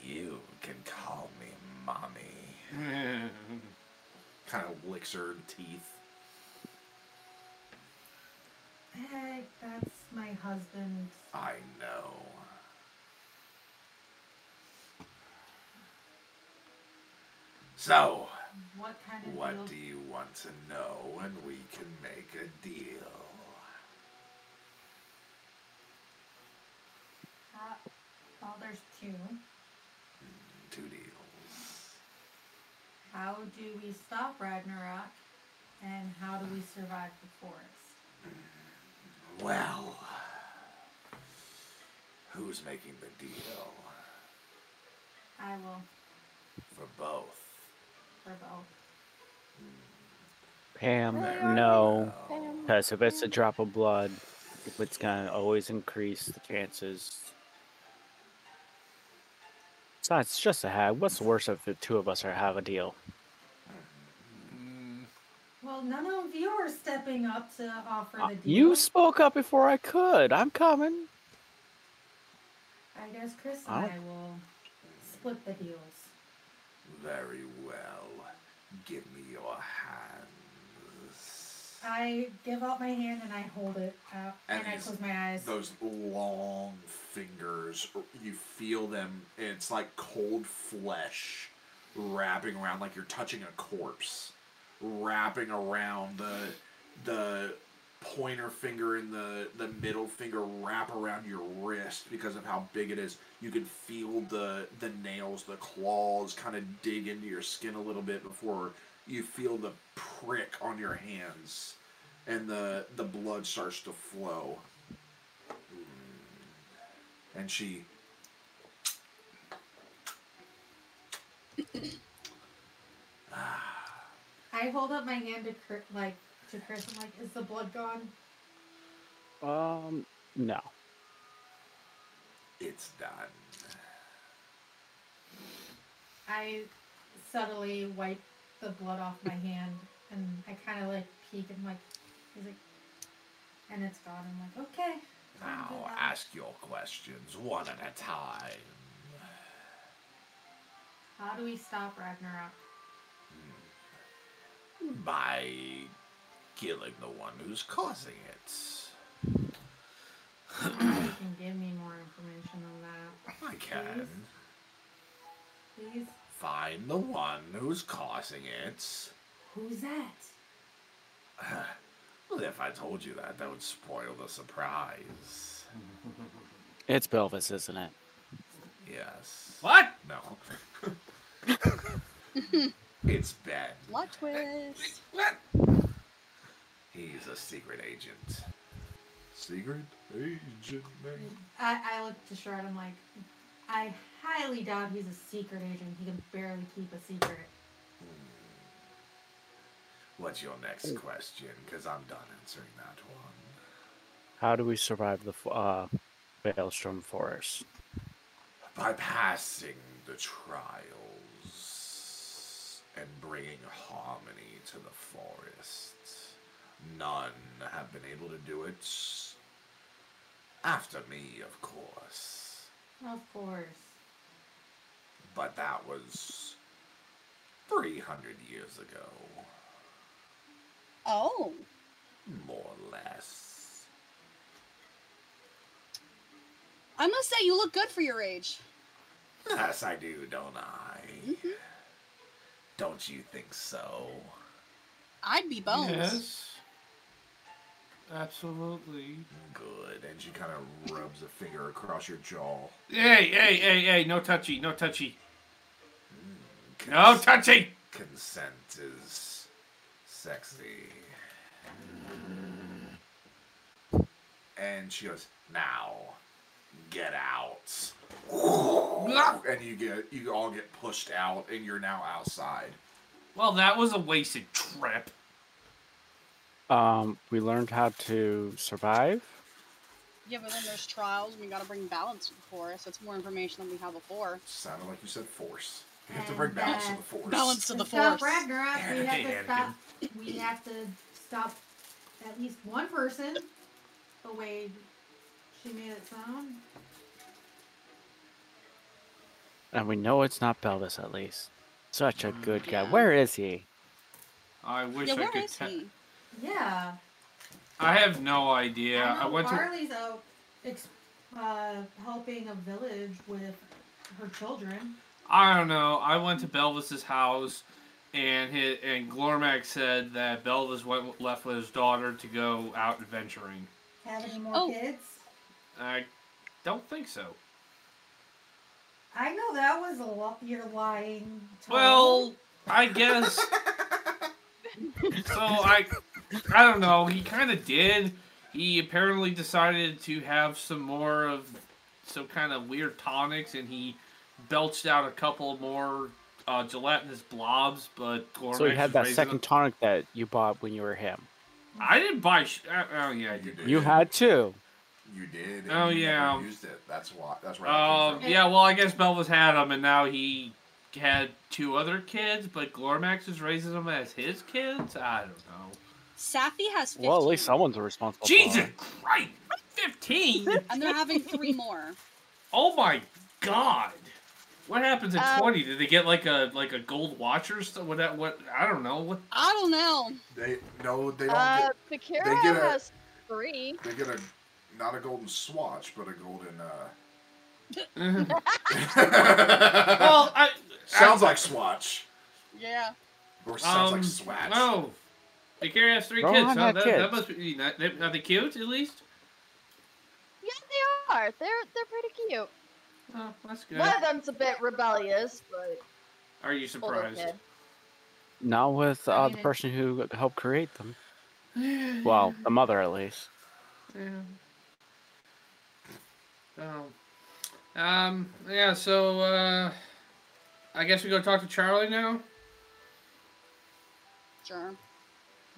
You can call me mommy. Kind of licks her teeth. Hey, that's my husband. I know. So, What kind of what deal? do you want to know and we can make a deal? Uh, well, there's two. Two deals. How do we stop Ragnarok? And how do we survive the forest? Well, who's making the deal? I will For both. for both. Pam, Very no. well. Because if it's a drop of blood, it's gonna always increase the chances. Besides, it's just a hag. What's the worst if the two of us are have a deal? Well, none of you are stepping up to offer Uh, the deal. You spoke up before I could. I'm coming. I guess Chris I and don't- I will split the deals. Very well. Give me your hands. I give out my hand and I hold it out And and, I close my eyes. Those long fingers, you feel them. It's like cold flesh wrapping around, like you're touching a corpse, wrapping around the the pointer finger and the the middle finger wrap around your wrist because of how big it is. You can feel the the nails, the claws kind of dig into your skin a little bit before you feel the prick on your hands and the the blood starts to flow. And she I hold up my hand to Chris, like to Chris. I'm like, "Is the blood gone?" Um, no. it's done. I subtly wipe the blood off my hand, and I kind of like peek and like, he's like, and it's gone. I'm like, okay. Now now." ask your questions one at a time. How do we stop Ragnarok? By killing the one who's causing it. I don't know if you can give me more information on that, I can. please. Find the one who's causing it. Who's that? Well, if I told you that, that would spoil the surprise. It's Belvis, isn't it? Yes. What? No. it's Ben. Plot twist. He's a secret agent. Secret agent, man. I, I look to Shard. I'm like, I highly doubt he's a secret agent. He can barely keep a secret. What's your next question? Because I'm done answering that one. How do we survive the uh, Maelstrom Forest? By passing the trials and bringing harmony to the forest. None have been able to do it. After me, of course. Of course. But that was 300 years ago, Oh, more or less. I must say you look good for your age. Yes, I do, don't I? Mhm. Don't you think so? I'd be bones. Yes. Absolutely. Good. And she kind of rubs a finger across your jaw. Hey, hey, hey, hey! No touchy, no touchy, no touchy. Consent is sexy. And she goes, now, get out. And you get you all get pushed out and you're now outside. Well, that was a wasted trip. Um, we learned how to survive. Yeah, but then there's trials, and we gotta bring balance to the forest. That's more information than we have before. Sounded like you said force. You have to bring balance to the force. Balance to To the stop force. Ragnarok, we have to stop. We have to stop at least one person. The way she made it sound. And we know it's not Belvis, at least. Such a good guy. Yeah. Where is he? I wish yeah, I where could. is te- he? Yeah. I have no idea. I I, know went to. Carly's out ex- uh, helping a village with her children. I don't know. I went to Belvis's house, and his, and Glormax said that Belvis went left with his daughter to go out adventuring. Have any more Oh. kids? I don't think so. I know that was a lot. You're lying. Tom. Well, I guess. so I, I don't know. He kind of did. He apparently decided to have some more of some kind of weird tonics, and he belched out a couple more uh, gelatinous blobs. But Glormax so he had that second them. tonic that you bought when you were him. I didn't buy. Sh- uh, oh yeah, I did. You had two. You did. Oh, you never yeah. Used it. That's why. That's right. that Um, yeah, well, I guess Belvis had them, and now he had two other kids, but Glormax is raising them as his kids. I don't know. Safi has 15. Well, at least someone's responsible. for Jesus him. Christ, fifteen! And they're having three more. oh my God! What happens at Um, twenty? Did they get like a like a gold watch or stuff? What? that- What? I don't know. What? I don't know. They no. They don't Uh, get. Sakura they get a- has three. They get a not a golden swatch, but a golden. uh well, Well, I sounds like swatch, Yeah. or sounds um, like swatch. No, Hey, Carrie has three Rohan kids. Huh? had That, that must be. that- they- Are they cute at least? Yeah, they are. They're they're pretty cute. Oh, that's good. One of them's a bit rebellious, but Are you surprised? kid. Not with I uh, mean, the person who helped create them. Well, the mother at least. Yeah. Oh. Um. Yeah. So. uh I guess we go talk to Charlie now. Sure.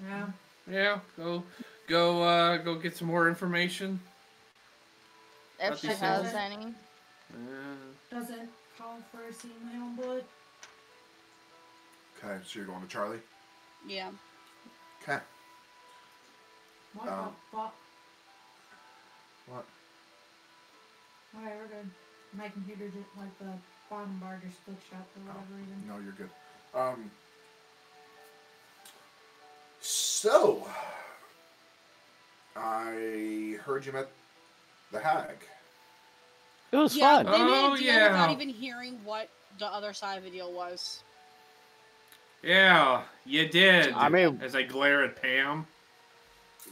Yeah. Yeah. Go. Go. uh Go get some more information. If About she has things? any. Uh, Does it call for seeing my own blood? Okay, so you're going to Charlie? Yeah. Okay. What Um, the fuck? What? Okay, we're good. My computer just like the bottom bar just glitched out for whatever reason. No, you're good. Um. So, I heard you met the hag. It was yeah, fun. they made Oh, a deal without even hearing what the other side of the deal was. yeah, you did. I mean- as I glare at Pam.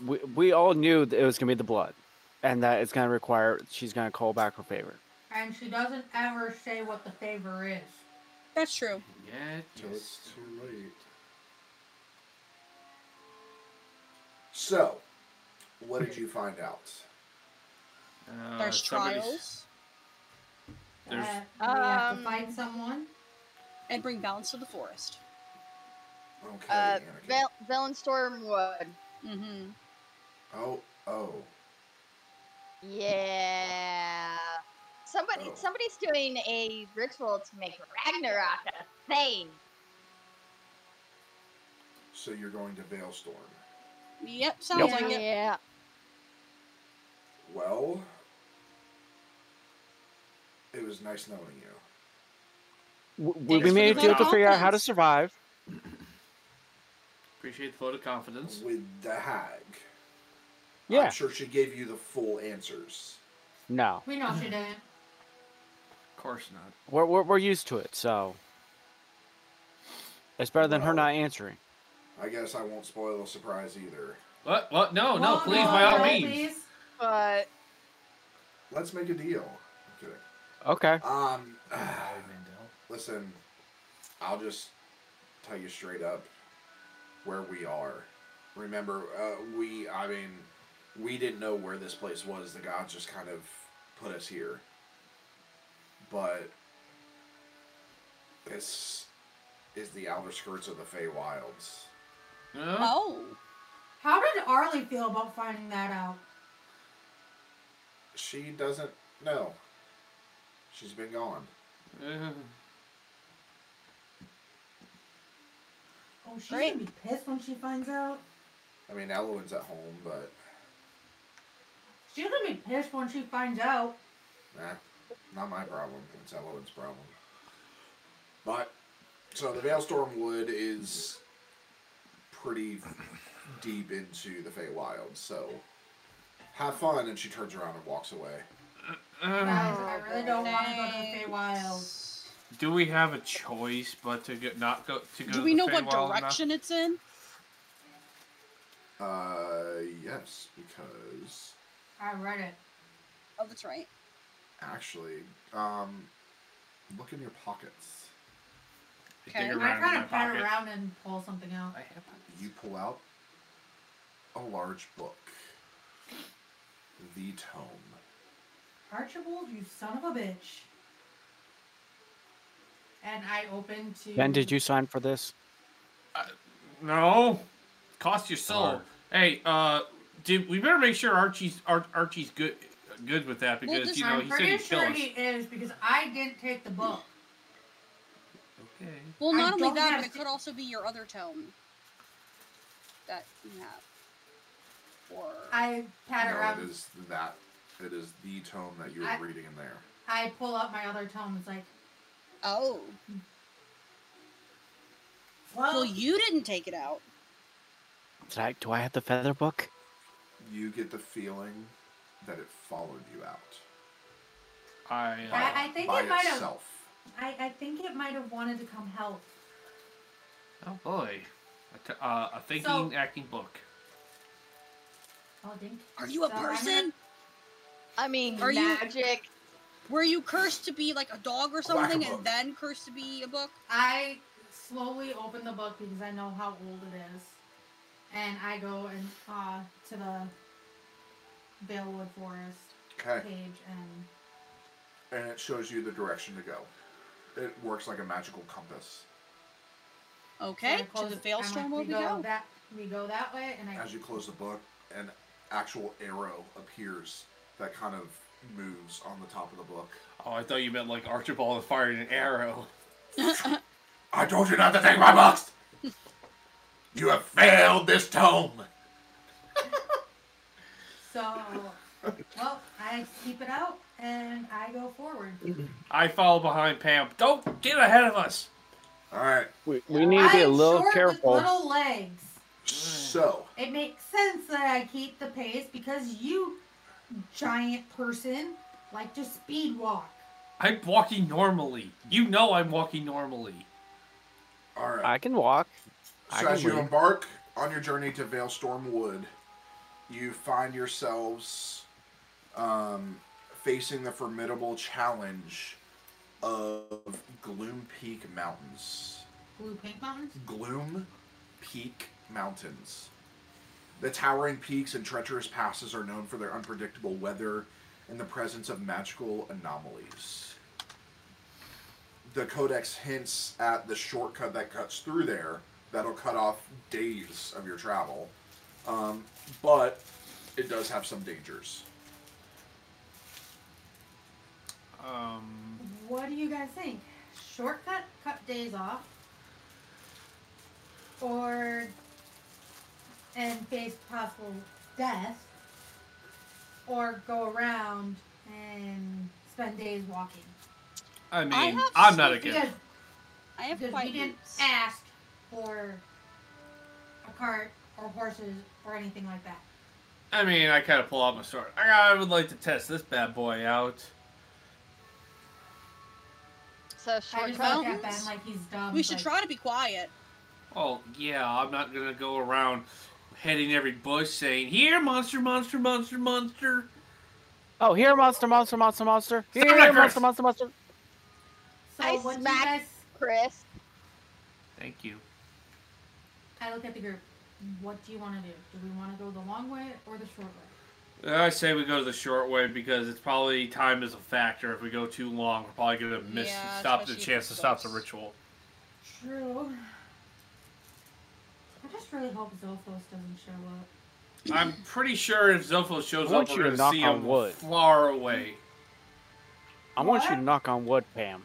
We, we all knew that it was gonna be the blood, and that it's gonna require she's gonna call back her favor. And she doesn't ever say what the favor is. That's true. Yeah. Till it's too late. So, what did you find out? Uh, There's trials There's- that we have Um, to fight someone. and bring balance to the forest. Okay, Uh, Anakin. Val- Valenstorm Wood. Mm-hmm. Oh, oh. Yeah. Somebody, Oh. somebody's doing a ritual to make Ragnarok a thing. So you're going to Veilstorm. Yep, sounds Yep. like it. Yeah. Well, it was nice knowing you. W- We, we made a deal to figure out how to survive. Appreciate the vote of confidence. With the hag. Yeah. I'm sure she gave you the full answers. No, We know she didn't. Of course not. we're, we're we're used to it, so it's better than her not answering. I guess I won't spoil the surprise either. What? What? No, no, Well, please, by all no, means. please. But Let's make a deal. I'm kidding. Okay. Um, listen, I'll just tell you straight up where we are. Remember, uh, we, I mean, we didn't know where this place was. The gods just kind of put us here. But this is the outer skirts of the Feywilds. No? Oh. How did Arlie feel about finding that out? She doesn't know. She's been gone. Uh, Oh, she's Great. gonna be pissed when she finds out. I mean, Elowen's at home, but She's gonna be pissed when she finds out. Nah, not my problem. It's Elowen's problem. But so the Veilstorm Wood is pretty deep into the Feywild, so have fun. And she turns around and walks away. Guys, uh, I really don't want to go to the Feywild. do we have a choice but to get not go to go? Do to we the know what Feywild now? direction it's in? Uh, yes, because I read it. Oh, that's right. actually, um, look in your pockets. I Okay. dig I around in kind of pat around and pull something out. I have pockets. You pull out a large book, the tome. Archibald, you son of a bitch. And I open to. Ben, did you sign for this? No, cost your soul. Alright. Hey, uh, dude, we better make sure Archie's Ar- Archie's good good with that because this- you know I'm he said pretty he'd kill sure he is because I didn't take the book. Okay. Well, I not only that, but it could also be your other tome that you have. Or I pat no, around. it is that. It is the tome that you were I- reading in there. I pull out my other tome. It's like, oh, well, well, you didn't take it out. Did I, do I have the feather book? You get the feeling that it followed you out. I, uh, I, I think by it might have. I, I think it might have wanted to come help. oh boy. A, t- uh, a thinking, So- acting book. Oh, dink. Are you a So I'm gonna- person? I mean, Are you- magic. Were you cursed to be like a dog or something, and then cursed to be a book? I slowly open the book because I know how old it is, and I go and uh, to the Valewood Forest Okay. page and And it shows you the direction to go. It works like a magical compass. Okay, so to the I'm Veilstorm like, will we we go go. that we go that way, and I As you close the book, an actual arrow appears that kind of moves on the top of the book. Oh, I thought you meant like Archibald firing an arrow. I told you not to take my books! you have failed this tome! so well I keep it out and I go forward. I follow behind Pam. Don't get ahead of us. Alright, We, we need to be a I'm little short careful. With little legs. so, It makes sense that I keep the pace because you, giant person, like to speed walk. I'm walking normally. You know I'm walking normally. alright. I can walk. I So can as you lead. embark on your journey to Veilstorm Wood, you find yourselves um, facing the formidable challenge of Gloom Peak Mountains. Blue Pink Mountains? Gloom Peak Mountains. The towering peaks and treacherous passes are known for their unpredictable weather and the presence of magical anomalies. The Codex hints at the shortcut that cuts through there that'll cut off days of your travel, um, but it does have some dangers. Um, What do you guys think? Shortcut, cut days off, or and face possible death, or go around and spend days walking. I mean, I I'm not some- against. Because, I have because quite we didn't boots. ask for a cart or horses or anything like that. I mean, I kind of pull out my sword. I, I would like to test this bad boy out. So I just shortcut. look mountains? Ben like he's dumb. We should like, try to be quiet. Oh yeah, I'm not gonna go around hitting every bush saying, "Here, monster, monster, monster, monster." Oh, here, monster, monster, monster, monster. Here, Stop monster, monster, monster. So I what smacked- guys? Chris. Thank you. I look at the group. What do you want to do? Do we want to go the long way or the short way? I say we go the short way because it's probably time is a factor. If we go too long, we're probably gonna miss Yeah, stop the chance to stop the ritual. True. I just really hope Zophos doesn't show up. I'm pretty sure if Zophos shows up, you we're gonna see him wood. far away. I want you to knock on wood, Pam.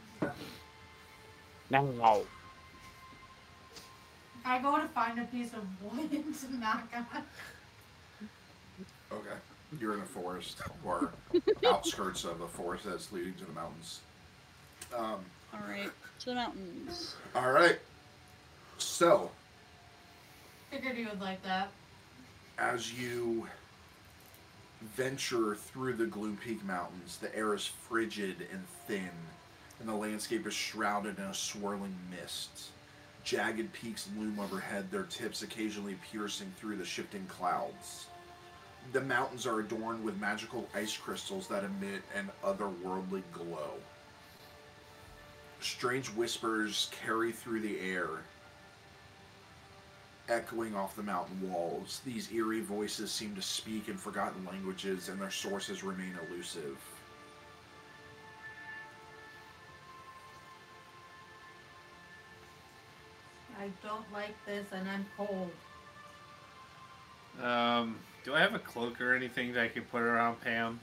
Now. I go to find a piece of wood to knock on. Okay. You're in a forest or outskirts of a forest that's leading to the mountains. Um, All right, to the mountains. all right. So, Figured you would like that. as you venture through the Gloom Peak Mountains, the air is frigid and thin, and the landscape is shrouded in a swirling mist. Jagged peaks loom overhead, their tips occasionally piercing through the shifting clouds. The mountains are adorned with magical ice crystals that emit an otherworldly glow. Strange whispers carry through the air, echoing off the mountain walls. These eerie voices seem to speak in forgotten languages, and their sources remain elusive. I don't like this and I'm cold. Um, do I have a cloak or anything that I can put around Pam?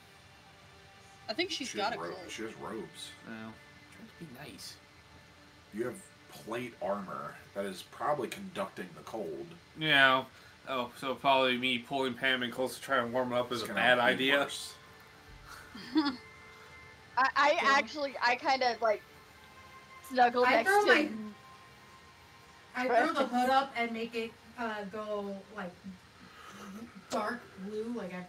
I think she's She got a has ro- cloak. She has robes. No, trying to be nice. You have plate armor that is probably conducting the cold. Yeah. Oh, so probably me pulling Pam in close to try and warm her up is It's a gonna bad be idea. I, I Yeah. actually, I kind of like snuggle I next throw to my- I throw the hood up and make it uh, go like dark blue, like I'm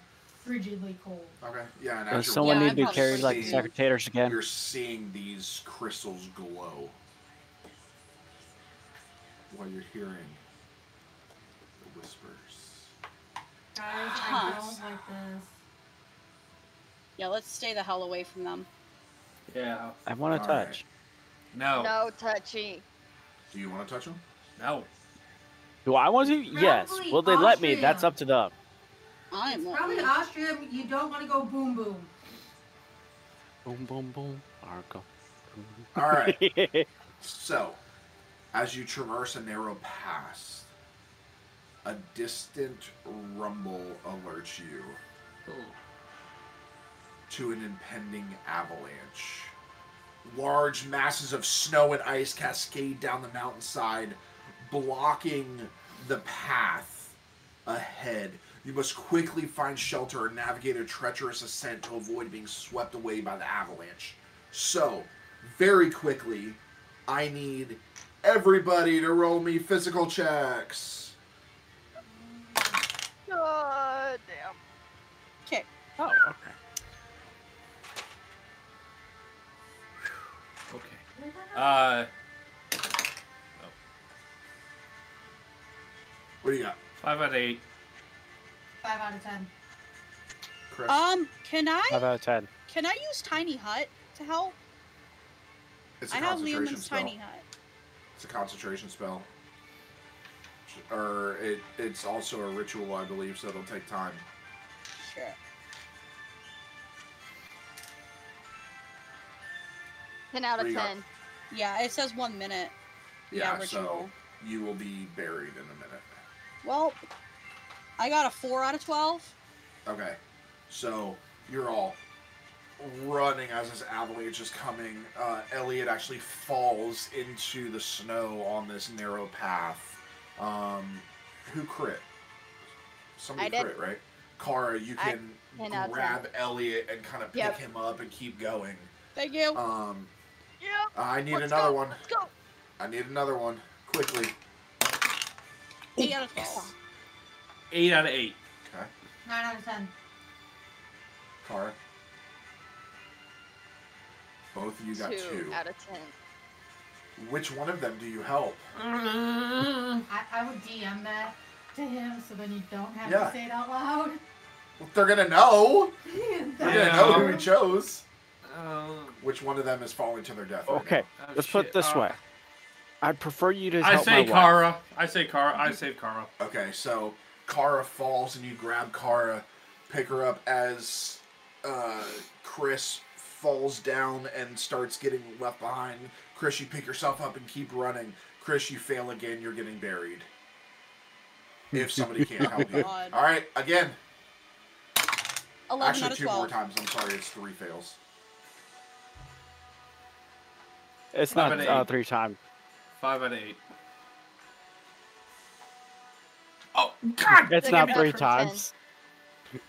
frigidly cold. Okay. Yeah, and Does someone Yeah, need I'm to be carried like the seeing- secretaries again? You're seeing these crystals glow. What you're hearing the whispers. Guys, I Huh. don't like this. Yeah, let's stay the hell away from them. Yeah. I want to All right. touch. No. No touchy. Do you want to touch them? No. Do I want to? Yes. Will they let me? That's up to them. I It's probably leave. Austria. You don't want to go boom boom. Boom, boom, boom. Arco. All right. So, as you traverse a narrow pass, a distant rumble alerts you to an impending avalanche. Large masses of snow and ice cascade down the mountainside, blocking the path ahead. You must quickly find shelter and navigate a treacherous ascent to avoid being swept away by the avalanche. So, very quickly, I need everybody to roll me physical checks. God damn. Okay. Oh, okay. Okay. Uh, What do you got, five out of eight. Five out of ten. Chris? Um, can I Five out of ten. can I use tiny hut to help? it's a I have concentration Leomund's spell. tiny hut. It's a concentration spell. Or it, it's also a ritual, I believe, so it'll take time. Sure. Ten out of do you got? ten. Yeah, it says one minute. Yeah, Yeah, so you will be buried in a minute. Well, I got a four out of twelve. Okay, so you're all running as this avalanche is coming. Uh, Elliot actually falls into the snow on this narrow path. Um, who crit? Somebody I did. crit, right? Kara, you can 10 out grab Elliot and kind of pick Yep. him up and keep going. Thank you. Um, Yep. I need Let's another go, one. Let's go. I need another one quickly. Eight out of twelve. Eight out of eight. Okay, Nine out of ten. Kara. Both of you got two. out of ten. Which one of them do you help? I, I would DM that to him so then you don't have Yeah. to say it out loud. Well, they're gonna know. They're Yeah. gonna know who he chose. Uh, Which one of them is falling to their death? right Okay. oh, Let's put it this Uh, way. I'd prefer you to I help say my wife. Kara. I say Kara. I save Kara. Okay, so Kara falls and you grab Kara, pick her up as uh, Chris falls down and starts getting left behind. Chris, you pick yourself up and keep running. Chris, you fail again. You're getting buried. If somebody can't help you. God. All right, again. Eleven out Actually, of two more times. I'm sorry, it's three fails. It's Five not and uh, eight. three times. Five out of eight. Oh God! It's They're not gonna three go for times.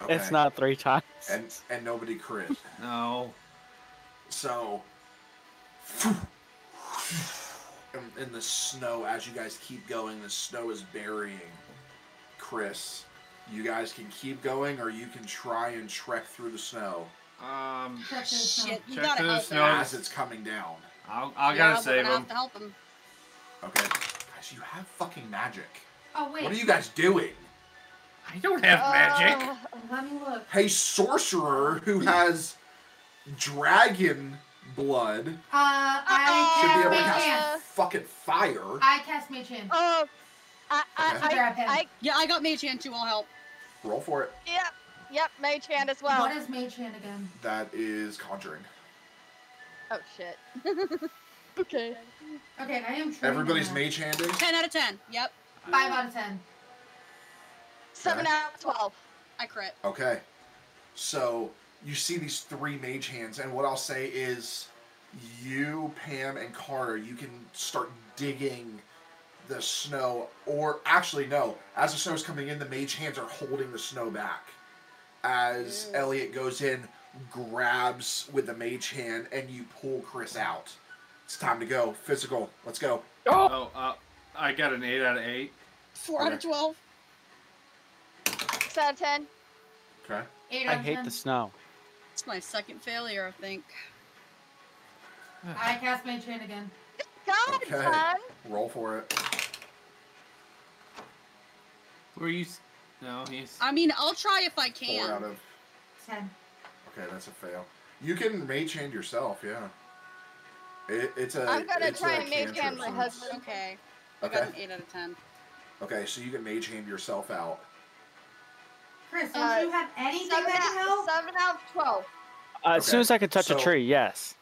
Okay. It's not three times. And and nobody crit. No. So, in, in the snow, as you guys keep going, the snow is burying Chris. You guys can keep going, or you can try and trek through the snow Um, Check this. Shit, you gotta the help snow. him. as it's coming down. I'll, I yeah, gotta save him. to help him. Okay, guys, you have fucking magic. Oh wait. What are you guys doing? I don't have magic. Uh, Let me look. Hey, sorcerer who has dragon blood Uh, I should be able to Mage cast Hand. fucking fire. I cast Mage Hand. oh, I, I, Okay. I, Grab him. I, Yeah, I got mage hand too. I'll help. Roll for it. yep, yep, mage hand as well. What is Mage Hand again? That is conjuring. Oh shit. okay. Okay, I am Everybody's in that. mage handing. Ten out of ten. Yep, Five out of ten. Seven Okay. out of twelve. I crit. Okay. So you see these three mage hands, and what I'll say is you, Pam, and Carter, you can start digging the snow, or actually, no, as the snow is coming in, the mage hands are holding the snow back. As Ew. Elliot goes in, grabs with the mage hand, and you pull Chris out. It's time to go. Physical. Let's go. Oh, uh, I got an eight out of eight. Four out of twelve. Six out of ten. Okay. Eight I out of hate ten. the snow. It's my second failure, I think. I cast Mage chain again. God, Okay. son. Roll for it. Were you? No, he's. I mean, I'll try if I can. Four out can. of. Ten. Okay, that's a fail. You can mage hand yourself, yeah. It, it's a. I'm gonna it's try and mage hand my husband. Okay. I got Okay. an 8 out of 10. Okay, so you can mage hand yourself out. Chris, don't Uh, you have anything Seven that can out, help? seven out of twelve. Uh, As soon as I can touch so- a tree, yes.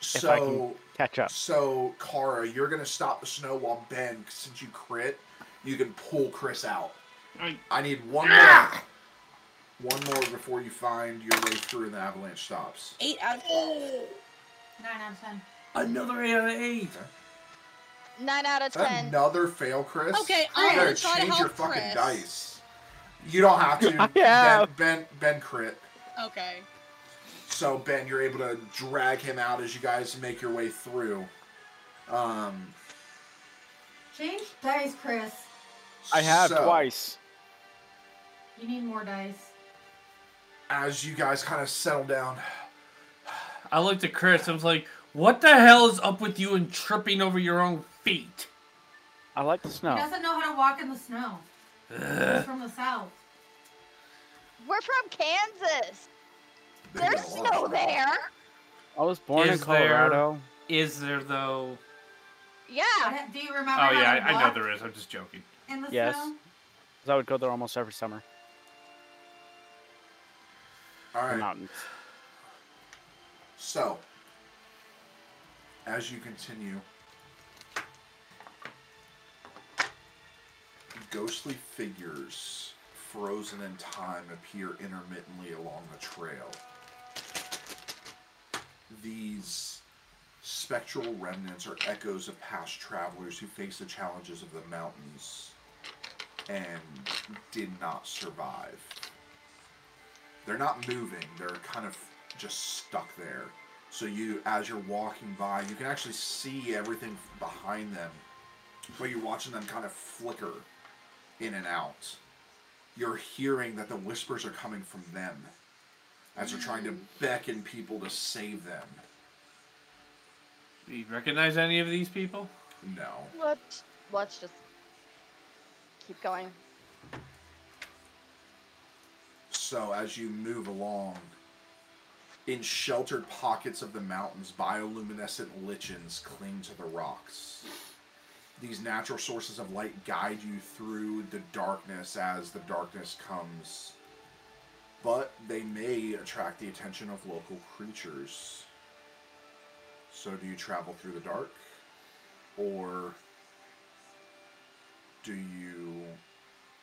If I can So, Catch up. so Kara, you're gonna stop the snow while Ben, since you crit, you can pull Chris out. I- I need one more. One more before you find your way through and the avalanche stops. 8 out of 12. Nine out of ten. Another eight out of eight. Nine out of ten. another fail, Chris? Okay, I'm gotta gonna try to change your help fucking Chris. Dice. You don't have to. I have. Ben, ben, Ben crit. Okay. So Ben, you're able to drag him out as you guys make your way through. Um, Change dice, Chris. I have so, twice. You need more dice. As you guys kind of settle down, I looked at Chris. I was like, "What the hell is up with you and tripping over your own feet?" I like the snow. He doesn't know how to walk in the snow. Ugh. He's from the south. We're from Kansas. Ben There's got a lot of snow there. I was born in Is there- Colorado. Is there though? Yeah. Do you remember Oh yeah, I, I know there is. I'm just joking. in the Yes. snow? 'Cause I would go there almost every summer. All The mountains. So, as you continue, ghostly figures frozen in time appear intermittently along the trail. These spectral remnants are echoes of past travelers who faced the challenges of the mountains and did not survive. They're not moving, they're kind of just stuck there. So you, as you're walking by, you can actually see everything behind them, but you're watching them kind of flicker in and out. You're hearing that the whispers are coming from them as they're trying to mm. beckon people to save them. Do you recognize any of these people? No. Let's let's just keep going. So as you move along, in sheltered pockets of the mountains, bioluminescent lichens cling to the rocks. These natural sources of light guide you through the darkness as the darkness comes. But they may attract the attention of local creatures. So do you travel through the dark? Or do you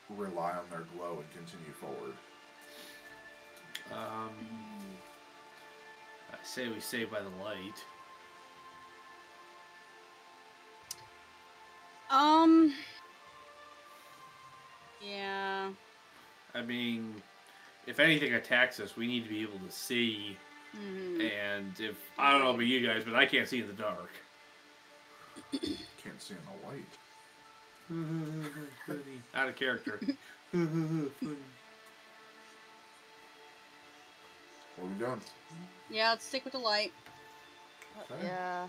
rely on their glow and continue forward? Um, I say we stay by the light. Um. Yeah. I mean, if anything attacks us, we need to be able to see. hmm And if I don't know about you guys, but I can't see in the dark. Can't see in the light. Out of character. What are we doing? Yeah, let's stick with the light. Okay. Yeah.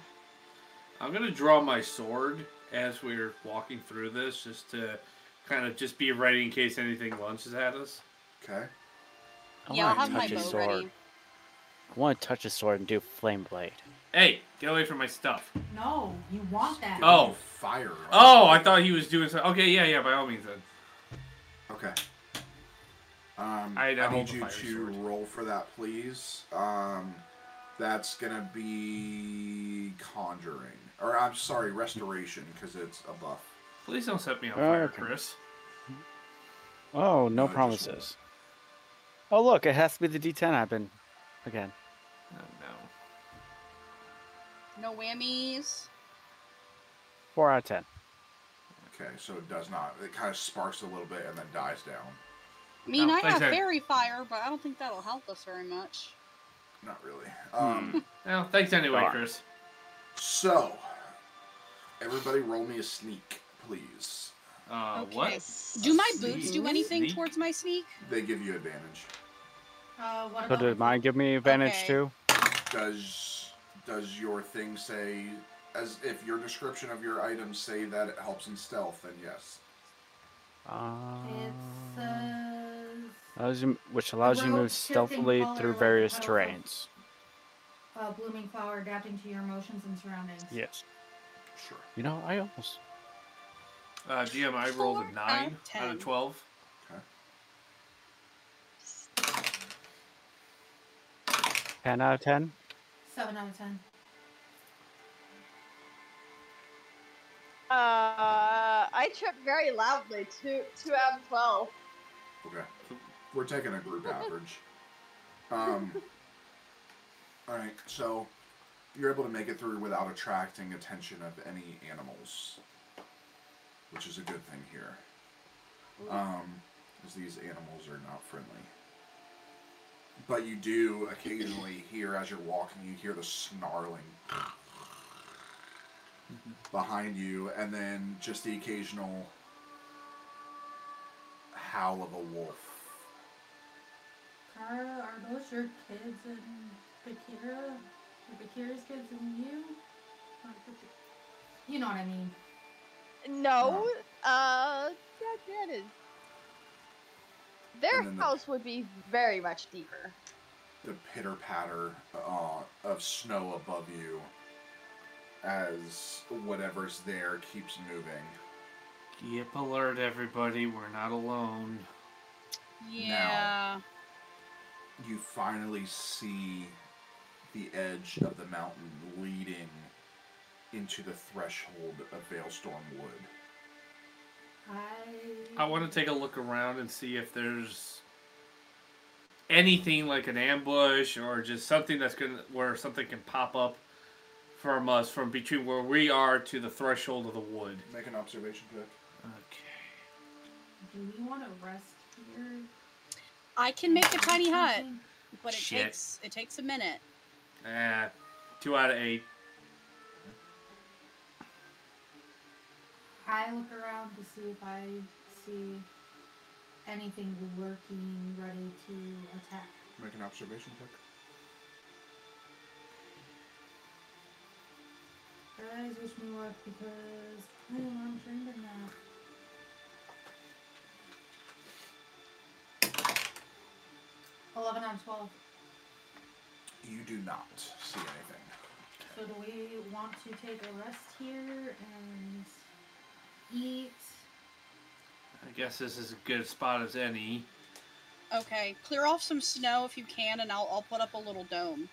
I'm gonna draw my sword as we're walking through this, just to kind of just be ready in case anything lunges at us. Okay. I yeah, I'll wanna have my touch his bow sword. ready. I want to touch a sword and do flame blade. Hey, get away from my stuff. No, you want that. Oh. Fire. Oh, I thought he was doing something. Okay, yeah, yeah, by all means then. Okay. Um, I- I, I need you to sword. roll for that, please. Um, that's gonna be conjuring, or I'm sorry, restoration, because it's a buff. Please don't set me on Oh, fire, okay. Chris. Oh, no No, promises. Oh, look, it has to be the D10 I've been again. Oh, no. No whammies. Four out of ten. Okay, so it does not. It kind of sparks a little bit and then dies down. I mean, No, I thanks, have faerie fire, but I don't think that'll help us very much. Not really. Um, Well, thanks anyway, Chris. so everybody, roll me a sneak, please. Uh, Okay. what? Do my boots do anything Sneak? towards my sneak? They give you advantage. Uh, what So about did mine give me advantage Okay. too? Does does your thing say as if your description of your items say that it helps in stealth? Then yes. Uh, It's uh, Allows you, which allows you to move stealthily through various terrains. A blooming flower adapting to your emotions and surroundings. Yes. Sure. You know, I almost. Uh, GM, I rolled Four a out nine of out of twelve. Okay. Ten out of ten. Seven out of ten. Uh, I tripped very loudly. Two, two out of twelve. Okay. We're taking a group average. Um, all right, so you're able to make it through without attracting attention of any animals, which is a good thing here. Um, because these animals are not friendly. But you do occasionally hear, as you're walking, you hear the snarling behind you, and then just the occasional howl of a wolf. Kara, are those your kids and Bakira? Or Bakira's kids and you? Or Baki- You know what I mean. No, uh, that, that is. Their And then the- house would be very much deeper. the pitter patter uh, of snow above you as whatever's there keeps moving. Yep, alert everybody, we're not alone. Yeah. Now, You finally see the edge of the mountain leading into the threshold of Veilstorm Wood. I. I want to take a look around and see if there's anything like an ambush or just something that's gonna where something can pop up from us from between where we are to the threshold of the wood. Make an observation check. Okay. Do we want to rest here? I can make a tiny hut, but it Shit. takes it takes a minute. Ah, two out of eight. I look around to see if I see anything lurking, ready to attack. Make an observation check. Guys, wish me luck because I am untrained in that. Eleven out of twelve. You do not see anything. So do we want to take a rest here and eat? I guess this is as good a spot as any. Okay, clear off some snow if you can, and I'll I'll put up a little dome.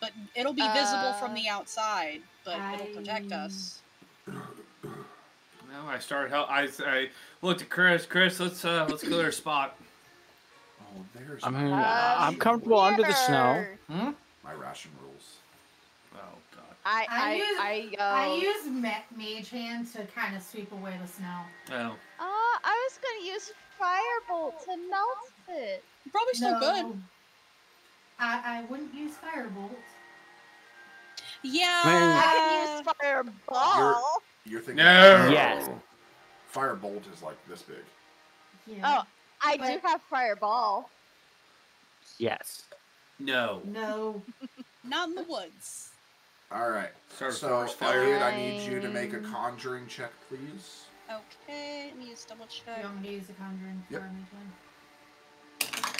But it'll be visible from Uh, the outside, but it'll protect us. Now I start help. I, I looked at Chris. Chris, let's uh let's clear a spot. Oh, there's I mean, Uh, I'm comfortable under the snow. Hmm? my ration rules. Oh God. I I I use- I, uh, I use mage hand to kind of sweep away the snow. Oh. Uh, I was gonna use firebolt to melt it. Probably still good. I, I wouldn't use firebolt. Yeah. I could use fireball. You're thinking No. Yes. Firebolt is like this big. Yeah. Oh, I do have fireball. Yes. No. No. Not in the woods. All right. Start so, forest. Elliot, I need you to make a conjuring check, please. Okay, let me just double check. you want me to use a conjuring for Yep. mage hand?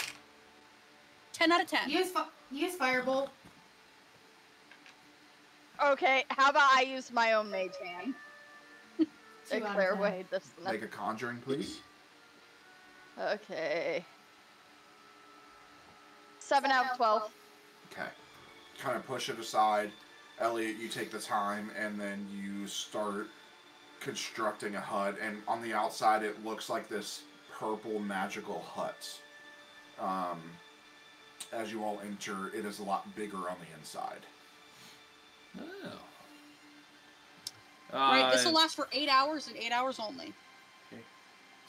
Ten out of ten. Use fi- use firebolt. Okay, how about I use my own mage hand Two to clear 10. away the snow? Make a conjuring, please. Okay. Seven out of twelve. Okay. Kind of push it aside. Elliot, you take the time and then you start constructing a hut. And on the outside, it looks like this purple magical hut. Um, as you all enter, it is a lot bigger on the inside. Oh. right, this Uh, will last for eight hours and eight hours only.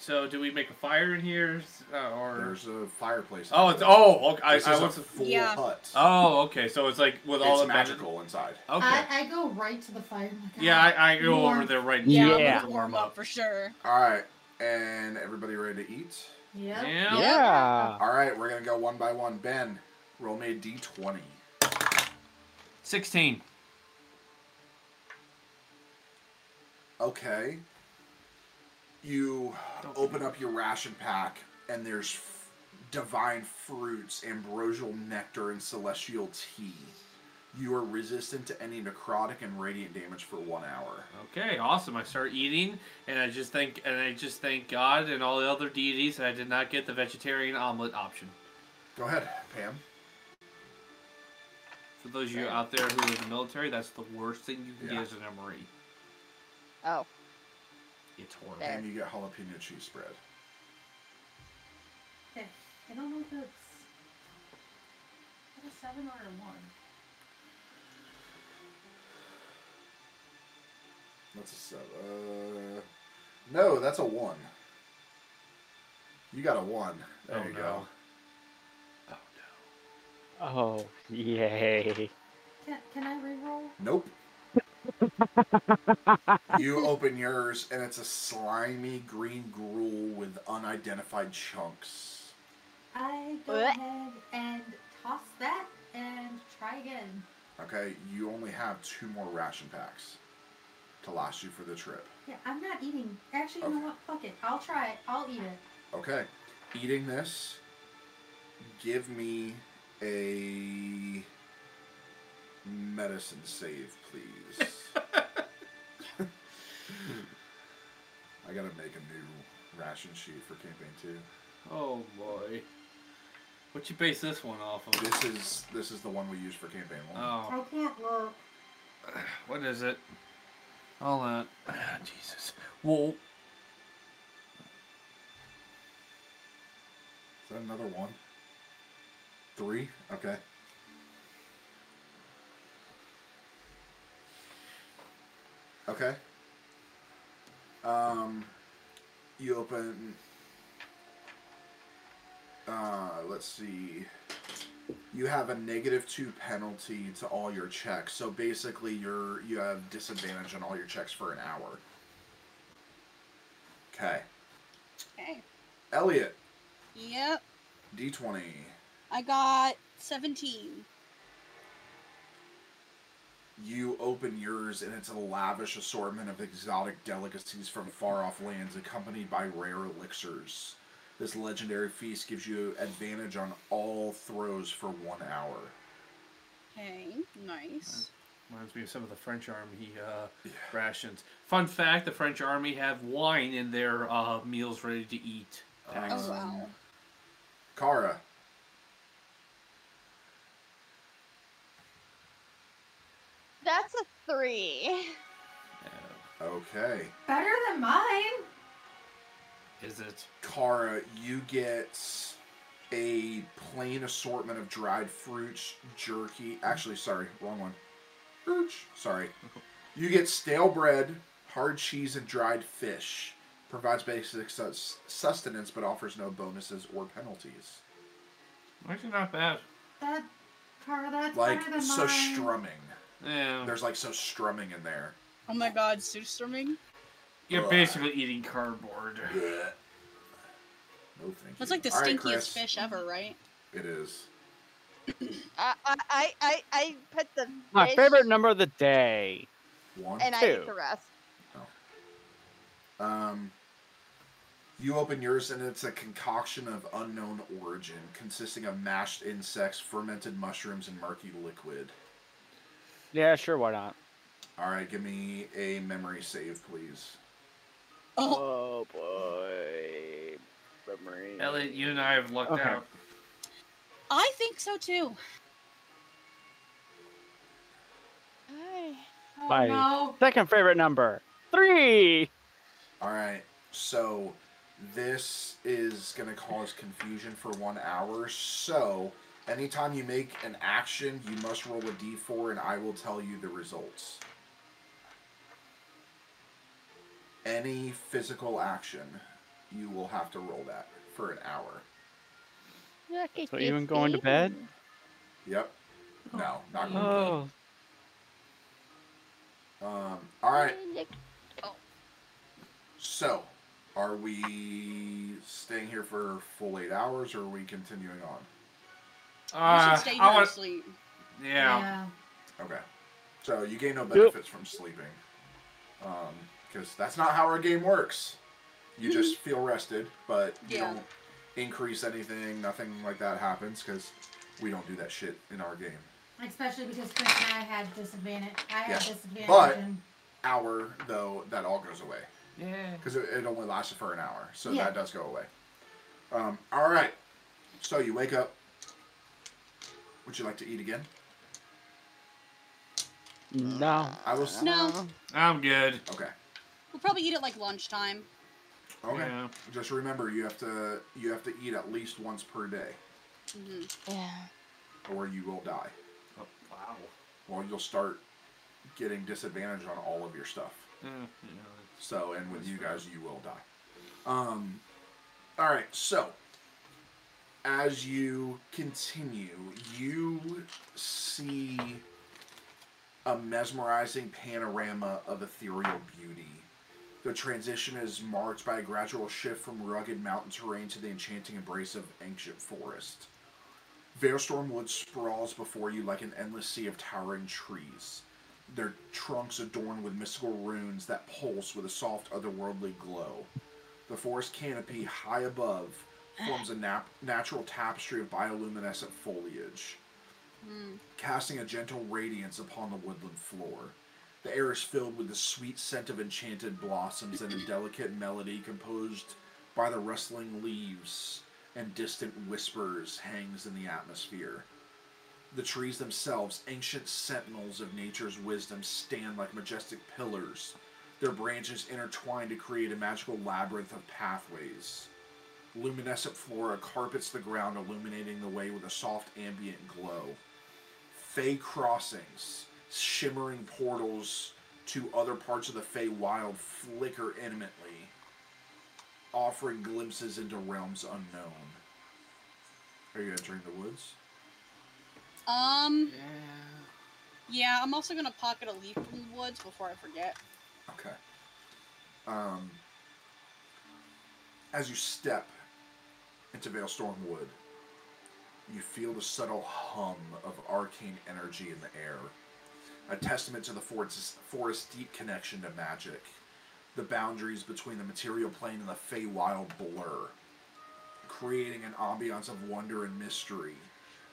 So do we make a fire in here, uh, or? There's a fireplace. Oh, it's oh. Okay. I, This I is a was. full Yeah. hut. Oh, okay. So it's like with all it's the magic. magical inside. Okay. I, I go right to the fire. Like, yeah, "Ah, I, I go warm." over there right Yeah, now I'm Yeah. gonna warm up for sure. All right, and everybody ready to eat? Yep. Yeah. Yeah. All right, we're gonna go one by one. Ben, roll me a d20. Sixteen. Okay. You open up your ration pack, and there's f- divine fruits, ambrosial nectar, and celestial tea. You are resistant to any necrotic and radiant damage for one hour. Okay, awesome. I start eating, and I just thank and I just thank God and all the other deities that I did not get the vegetarian omelet option. Go ahead, Pam. For those of you out there who are in the military, that's the worst thing you can Yeah. get as an MRE. Oh, It's horrible. There. And you get jalapeno cheese spread. Okay. I don't know if it's is that a seven or a one. That's a seven. Uh, no, that's a one. You got a one. There Oh, you no. go. Oh no. Oh, yay. Can, can I reroll? Nope. You open yours, and it's a slimy green gruel with unidentified chunks. I go Blech. ahead and toss that and try again. Okay, you only have two more ration packs to last you for the trip. Yeah, I'm not eating. Actually, you Okay. know what? Fuck it. I'll try it. I'll eat it. Okay, eating this, give me a medicine save, please. I gotta make a new ration sheet for campaign two. Oh boy. What you base this one off of? This is this is the one we use for campaign one. Oh, I can't look. what is it? All that. Ah, Jesus. Well, Is that another one? Three? Okay. Okay. Um, you open. Uh, let's see. You have a negative two penalty to all your checks, so basically you're you have disadvantage on all your checks for an hour. Okay, Okay. Elliot, Yep. D twenty. I got 17. You open yours, and it's a lavish assortment of exotic delicacies from far off lands, accompanied by rare elixirs. This legendary feast gives you advantage on all throws for one hour. Okay. Nice. reminds me of some of the French Army uh, Yeah. rations. Fun fact: the French Army have wine in their uh, meals ready to eat. Tax. Oh, wow. Kara, that's a three. Okay. Better than mine. is it? Kara, you get a plain assortment of dried fruits, jerky. Actually, sorry, wrong one. Ooch, Sorry. You get stale bread, hard cheese, and dried fish. Provides basic sus- sustenance, but offers no bonuses or penalties. Actually, not bad. That car. That's Like better than so mine. strumming. Yeah, There's like surströmming in there. Oh my god, Surströmming? you're Ugh. basically eating cardboard. Blech. No thank That's you. like the All right, stinkiest Chris. fish ever, right? It is. I I I I, I put the My fish favorite number of the day. One. and I Two. ate the rest. Um, you open yours and it's a concoction of unknown origin, consisting of mashed insects, fermented mushrooms, and murky liquid. Yeah, sure, why not? All right, give me a memory save, please. Oh, Oh boy. Memory. Elliot, you and I have lucked Okay. out. I think so too. Ay. Oh Bye. no. Second favorite number. Three. All right, so this is going to cause confusion for one hour. So, anytime you make an action, you must roll a d4 and I will tell you the results. Any physical action, you will have to roll that for an hour. Look at So you, even going to bed? Yep. No, not going Oh. Um, all right. So, are we staying here for full eight hours, or are we continuing on? You Uh, should stay I here want, and sleep. yeah. Okay. So you gain no benefits from sleeping, um, because that's not how our game works. You just feel rested, but you Yeah. don't increase anything. Nothing like that happens because we don't do that shit in our game. Especially because Chris and I had disadvantage. I had Yeah, disadvantage. but- and Hour though, that all goes away Yeah. because it, it only lasted for an hour, so Yeah. that does go away. Um, all right. So you wake up. Would you like to eat again? No. I will. No, I'm good. okay. we'll probably eat at like lunchtime. Okay. Yeah. Just remember, you have to you have to eat at least once per day, hmm Yeah. or you will die. Oh, wow. Well, you'll start getting disadvantage on all of your stuff. Yeah, you know, So, and with you guys, you will die. Um, all right. So, as you continue, you see a mesmerizing panorama of ethereal beauty. The transition is marked by a gradual shift from rugged mountain terrain to the enchanting embrace of ancient forest. Veilstorm Wood sprawls before you like an endless sea of towering trees, their trunks adorned with mystical runes that pulse with a soft, otherworldly glow. The forest canopy high above forms a nap- natural tapestry of bioluminescent foliage, Mm. casting a gentle radiance upon the woodland floor. The air is filled with the sweet scent of enchanted blossoms and a delicate melody composed by the rustling leaves and distant whispers hangs in the atmosphere. The trees themselves, ancient sentinels of nature's wisdom, stand like majestic pillars, their branches intertwined to create a magical labyrinth of pathways. Luminescent flora carpets the ground, illuminating the way with a soft ambient glow. Fey crossings, shimmering portals to other parts of the Fey wild flicker intimately, offering glimpses into realms unknown. Are you entering the woods? Um, yeah. yeah, I'm also gonna pocket a leaf from the woods before I forget. Okay. Um, as you step into Veilstorm Wood, you feel the subtle hum of arcane energy in the air, a testament to the forest's, forest's deep connection to magic. The boundaries between the material plane and the Feywild blur, creating an ambiance of wonder and mystery.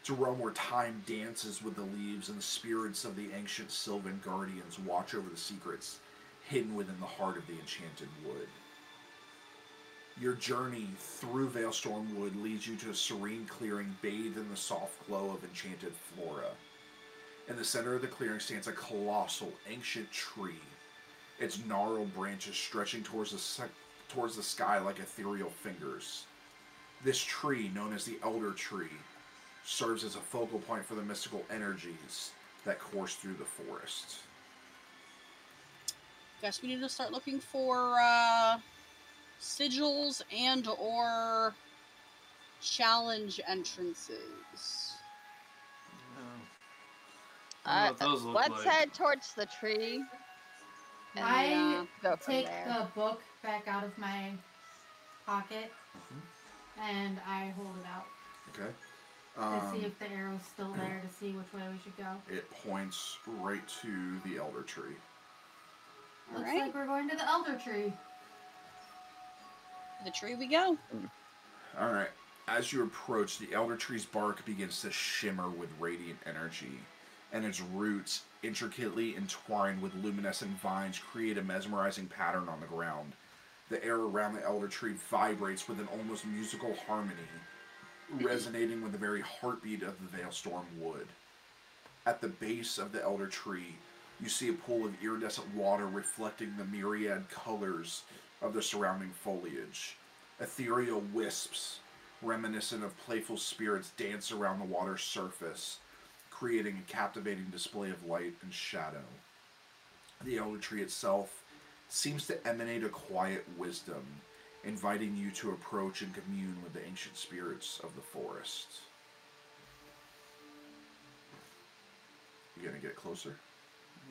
A realm where time dances with the leaves and the spirits of the ancient Sylvan guardians watch over the secrets hidden within the heart of the enchanted wood. Your journey through Veilstorm Wood leads you to a serene clearing bathed in the soft glow of enchanted flora. In the center of the clearing stands a colossal, ancient tree, its gnarled branches stretching towards the, towards the sky like ethereal fingers. This tree, known as the Elder Tree, serves as a focal point for the mystical energies that course through the forest. Guess we need to start looking for uh, sigils and or challenge entrances. I Uh, don't know what those look let's like. head towards the tree. And I Yeah. go take there. the book back out of my pocket Mm-hmm. and I hold it out Okay. to see Um, if the arrow's still there to see which way we should go. it points right to the elder tree. Looks Alright. like we're going to the elder tree. The tree we go. All right. As you approach, the elder tree's bark begins to shimmer with radiant energy, and its roots, intricately entwined with luminescent vines, create a mesmerizing pattern on the ground. The air around the elder tree vibrates with an almost musical harmony, resonating with the very heartbeat of the Veilstorm wood. At the base of the elder tree, you see a pool of iridescent water reflecting the myriad colors of the surrounding foliage. Ethereal wisps, reminiscent of playful spirits, dance around the water's surface, creating a captivating display of light and shadow. The elder tree itself seems to emanate a quiet wisdom, inviting you to approach and commune with the ancient spirits of the forest. You gonna get closer?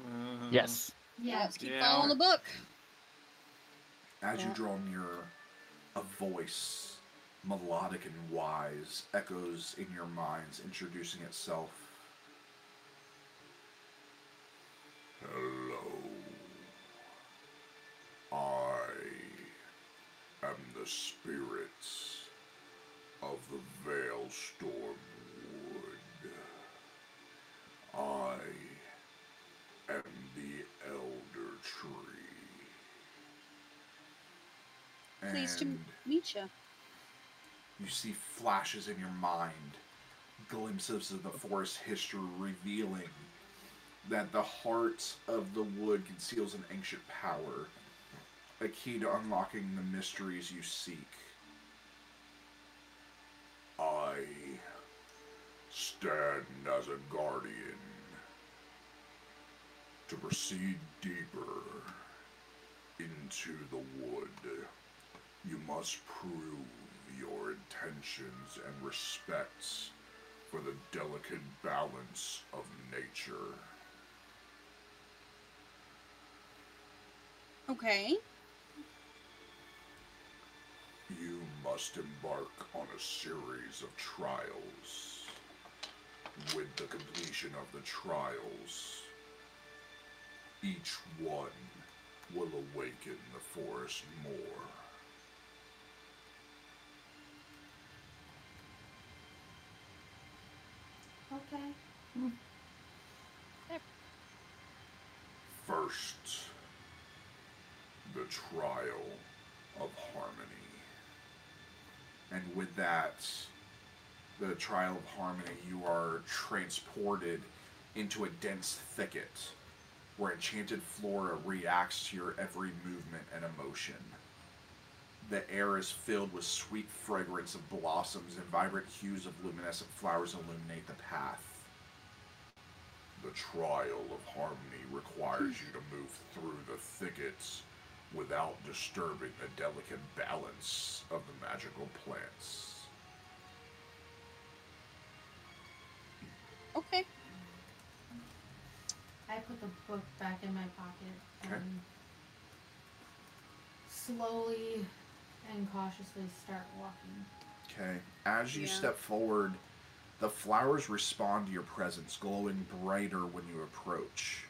Uh, Yes. Yeah. Let's keep Yeah. following the book. As you draw nearer, a voice, melodic and wise, echoes in your minds, introducing itself. Hello. I am the spirit of the Veilstorm Wood. I am the Elder Tree. Pleased to meet you. you see flashes in your mind, glimpses of the forest history revealing that the heart of the wood conceals an ancient power, a key to unlocking the mysteries you seek. I stand as a guardian to proceed deeper into the wood. You must prove your intentions and respects for the delicate balance of nature. Okay. You must embark on a series of trials. With the completion of the trials, each one will awaken the forest more. Okay. First, the trial of harmony. And with that, the trial of harmony, you are transported into a dense thicket where enchanted flora reacts to your every movement and emotion. The air is filled with sweet fragrance of blossoms and vibrant hues of luminescent flowers illuminate the path. The trial of harmony requires you to move through the thickets without disturbing the delicate balance of the magical plants. Okay. I put the book back in my pocket Okay. and slowly and cautiously start walking. Okay. As you Yeah. step forward, the flowers respond to your presence, glowing brighter when you approach.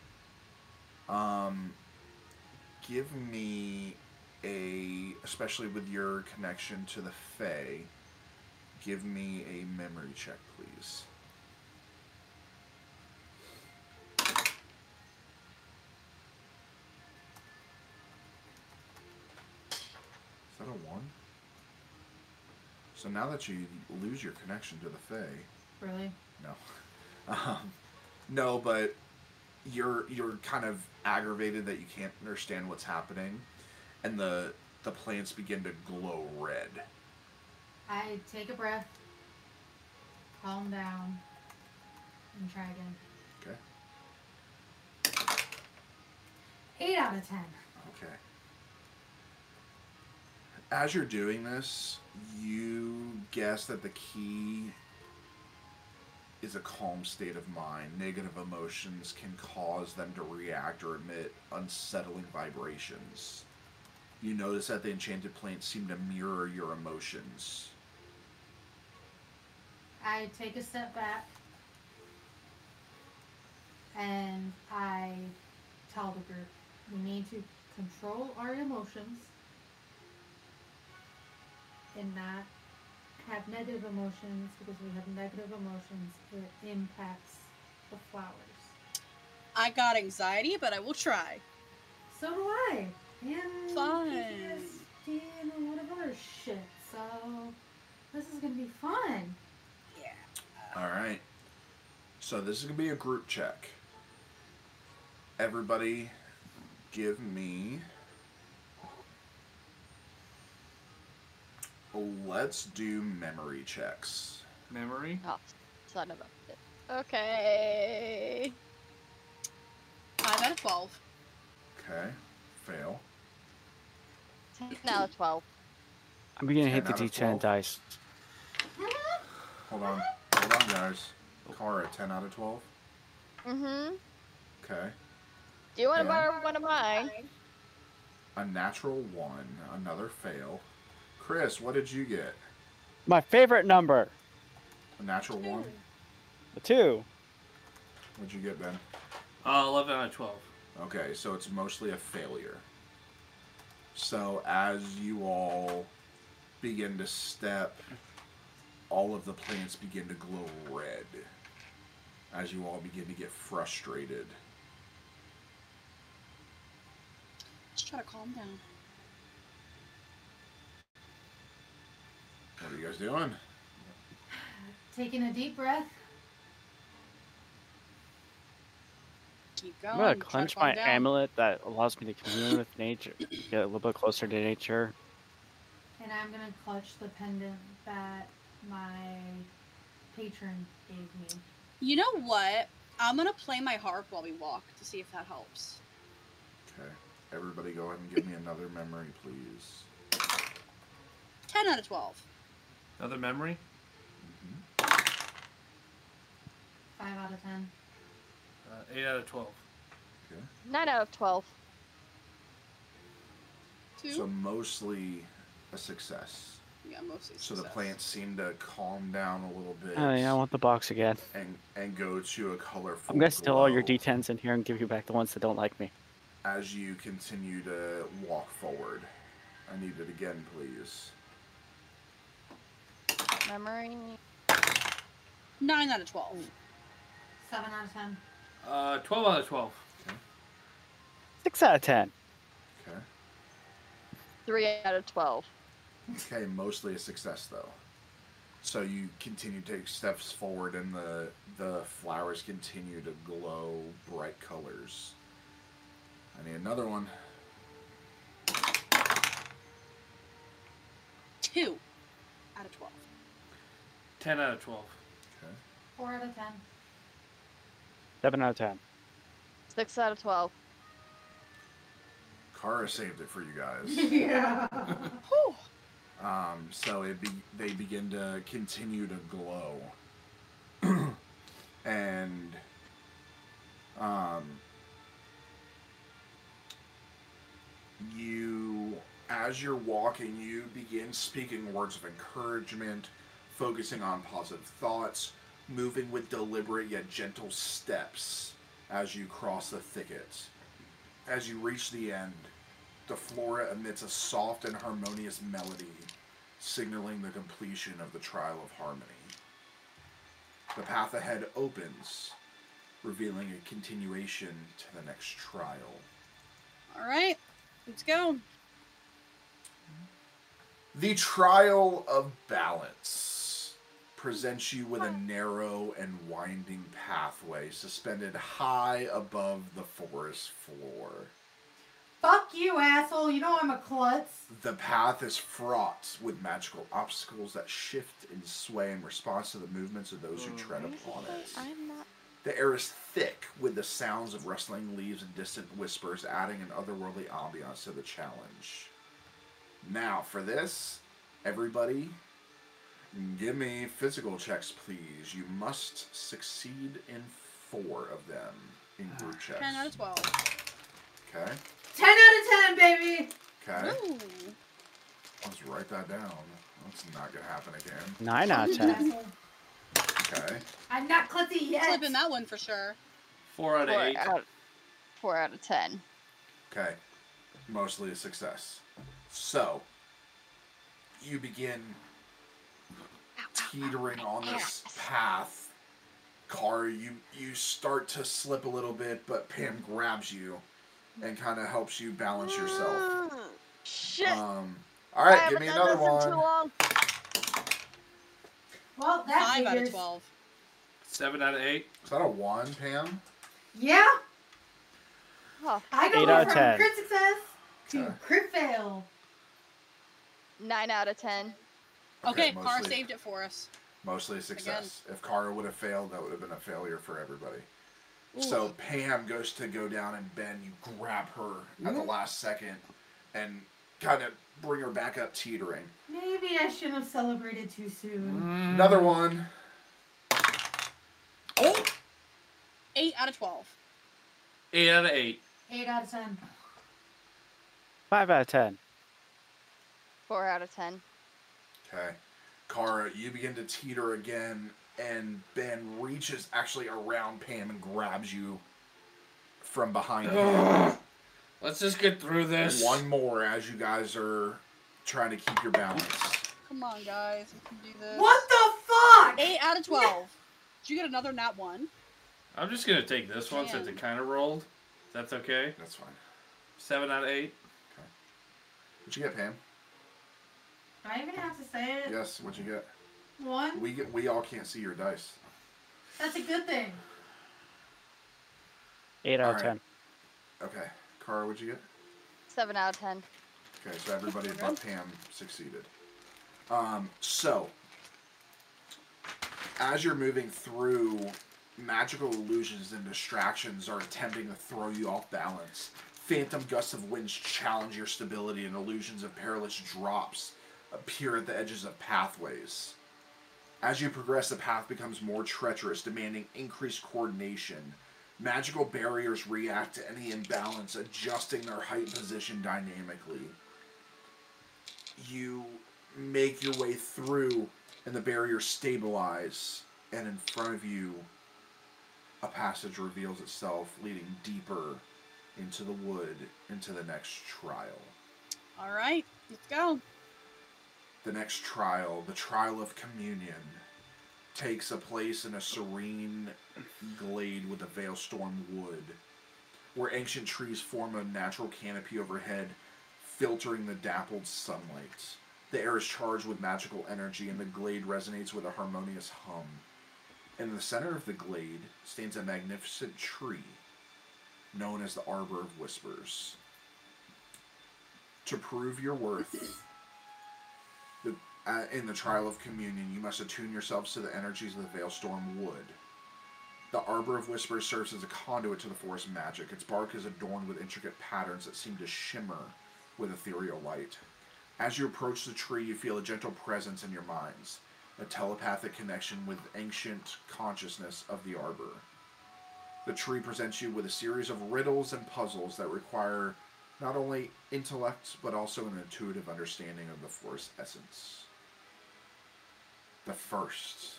Um, give me a, especially with your connection to the Fae, give me a memory check, please. Is that a one? So now that you lose your connection to the Fae, Really? no, um, no, but you're you're kind of aggravated that you can't understand what's happening, and the the plants begin to glow red. I take a breath, calm down, and try again. Okay. Eight out of ten. Okay. As you're doing this, you guess that the key is a calm state of mind. Negative emotions can cause them to react or emit unsettling vibrations. You notice that the enchanted plants seem to mirror your emotions. I take a step back and I tell the group we need to control our emotions and not have negative emotions because we have negative emotions it impacts the flowers. I got anxiety, but I will try. So do I. And Fun. PTSD and a lot of other shit. So this is gonna be fun. Yeah. All right. So this is going to be a group check. Everybody give me Let's do memory checks. Memory. Oh, son of a. Okay. Five out of twelve. Okay. Fail. 10 out of 12. I'm beginning to hit the D10 12. dice. Hold on. Hold on, guys. Kara, 10 out of 12. Mm-hmm. Okay. Do you want to borrow one of mine? A natural 1. Another fail. Chris, what did you get? My favorite number, A natural 1? A two. What'd you get, Ben? Uh, Eleven out of twelve. Okay, so it's mostly a failure. So as you all begin to step all of the plants begin to glow red as you all begin to get frustrated. Just try to calm down. What are you guys doing? Taking a deep breath. Keep going. I'm gonna try clench my down. amulet that allows me to commune with nature, get a little bit closer to nature. And I'm gonna clutch the pendant that my patron gave me. You know what? I'm gonna play my harp while we walk to see if that helps. Okay. Everybody go ahead and give me another memory, please. Ten out of twelve. Another memory? Five out of ten. Uh, 8 out of 12. Nine out of twelve. Two. So mostly a success. yeah, mostly. Success. So the plants seem to calm down a little bit Oh, yeah, I want the box again. and and go to a colorful. I'm gonna steal all your D10s in here and give you back the ones that don't like me. as you continue to walk forward. I need it again, please. Memory. Nine out of twelve. Seven out of ten. Uh, 12 out of 12. Six out of ten. Okay. Three out of twelve. Okay, mostly a success though. So you continue to take steps forward, and the the flowers continue to glow bright colors. I need another one. Two out of twelve. 10 out of 12. Okay. Four out of ten. Seven out of ten. Six out of twelve. Kara saved it for you guys. yeah. Um, so it be, they begin to continue to glow, and um, you, as you're walking, you begin speaking words of encouragement, focusing on positive thoughts, moving with deliberate yet gentle steps as you cross the thicket. As you reach the end, the flora emits a soft and harmonious melody, signaling the completion of the trial of harmony. The path ahead opens, revealing a continuation to the next trial. All right, let's go. The trial of balance presents you with a narrow and winding pathway suspended high above the forest floor. Fuck you, asshole. You know I'm a klutz. The path is fraught with magical obstacles that shift and sway in response to the movements of those who mm. tread upon it. Not. The air is thick with the sounds of rustling leaves and distant whispers, adding an otherworldly ambiance to the challenge. Now, for this, everybody, give me physical checks, please. You must succeed in four of them in group ah. checks. Ten out of twelve. Okay. Ten out of ten, baby. Okay. Ooh. Let's write that down. That's not gonna happen again. Nine out of ten. Okay. I'm not klutzy yet. Flipping that one for sure. 4 out of Four 8. out, four out of ten. Okay. Mostly a success. So, you begin teetering on this path. Car, you you start to slip a little bit, but Pam grabs you and kind of helps you balance yourself. Mm, Shit. Um, all right, I give me another this in too one. long. Well, that Five out of figures. twelve. 7 out of 8. Is that a one, Pam? Yeah. Oh, I go Eight out of from 10. crit success to Okay. crit fail. nine out of ten. Okay, Car mostly- saved it for us. Mostly a success. If Kara would have failed, that would have been a failure for everybody. So Pam goes to go down and Ben, you grab her at the mm-hmm. last second and kind of bring her back up teetering. Maybe I shouldn't have celebrated too soon. Mm. Another one. Oh. Eight out of twelve. 8 out of 8. Eight out of ten. Five out of ten. Four out of ten. Okay. Kara, you begin to teeter again, and Ben reaches actually around Pam and grabs you from behind him. Let's just get through this. One more as you guys are trying to keep your balance. Come on, guys, we can do this. What the Fuck! Eight out of twelve. Did you get another nat one? I'm just gonna take this one since it kind of rolled. That's okay. That's fine. Seven out of eight. Okay. What'd you get, Pam? Do I even have to say it? Yes. What'd you get? One? We get. We all can't see your dice. That's a good thing. Eight out of Alright. ten. Okay. Kara, what'd you get? Seven out of ten. Okay, so everybody but Pam succeeded. Um, so, as you're moving through, magical illusions and distractions are attempting to throw you off balance. Phantom gusts of winds challenge your stability, and illusions of perilous drops appear at the edges of pathways. As you progress, the path becomes more treacherous, demanding increased coordination. Magical barriers react to any imbalance, adjusting their height and position dynamically. You make your way through, and the barriers stabilize, and in front of you, a passage reveals itself, leading deeper into the wood, into the next trial. All right, let's go. The next trial, the trial of communion, takes a place in a serene glade with a veilstorm wood, where ancient trees form a natural canopy overhead, filtering the dappled sunlight. The air is charged with magical energy, and the glade resonates with a harmonious hum. In the center of the glade stands a magnificent tree, known as the Arbor of Whispers. To prove your worth, in the trial of communion, you must attune yourselves to the energies of the Veilstorm Wood. The Arbor of Whispers serves as a conduit to the forest magic. Its bark is adorned with intricate patterns that seem to shimmer with ethereal light. As you approach the tree, you feel a gentle presence in your minds, a telepathic connection with ancient consciousness of the Arbor. The tree presents you with a series of riddles and puzzles that require not only intellect, but also an intuitive understanding of the forest essence. The first.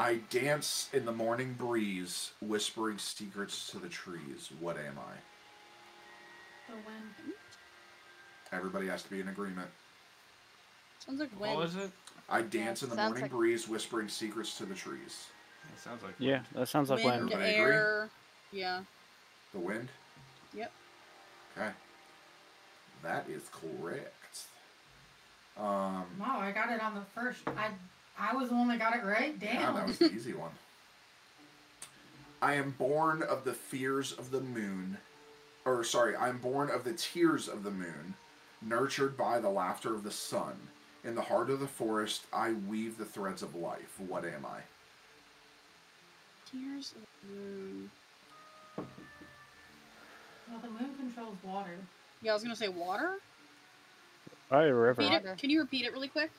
I dance in the morning breeze, whispering secrets to the trees. What am I? The wind. Everybody has to be in agreement. Sounds like What wind. was it? I dance in the sounds morning like- breeze, whispering secrets to the trees. It sounds like Yeah, that sounds like wind, wind. Everybody agree? air. Yeah. The wind? Yep. Okay. That is correct. Um, Wow, I got it on the first. I I was the one that got it right. Yeah, Damn. that was the easy one. I am born of the fears of the moon. Or, sorry, I am born of the tears of the moon, nurtured by the laughter of the sun. In the heart of the forest, I weave the threads of life. What am I? Tears of the moon. well, the moon controls water. Yeah, I was gonna say water. Oh, a river. It. Can you repeat it really quick?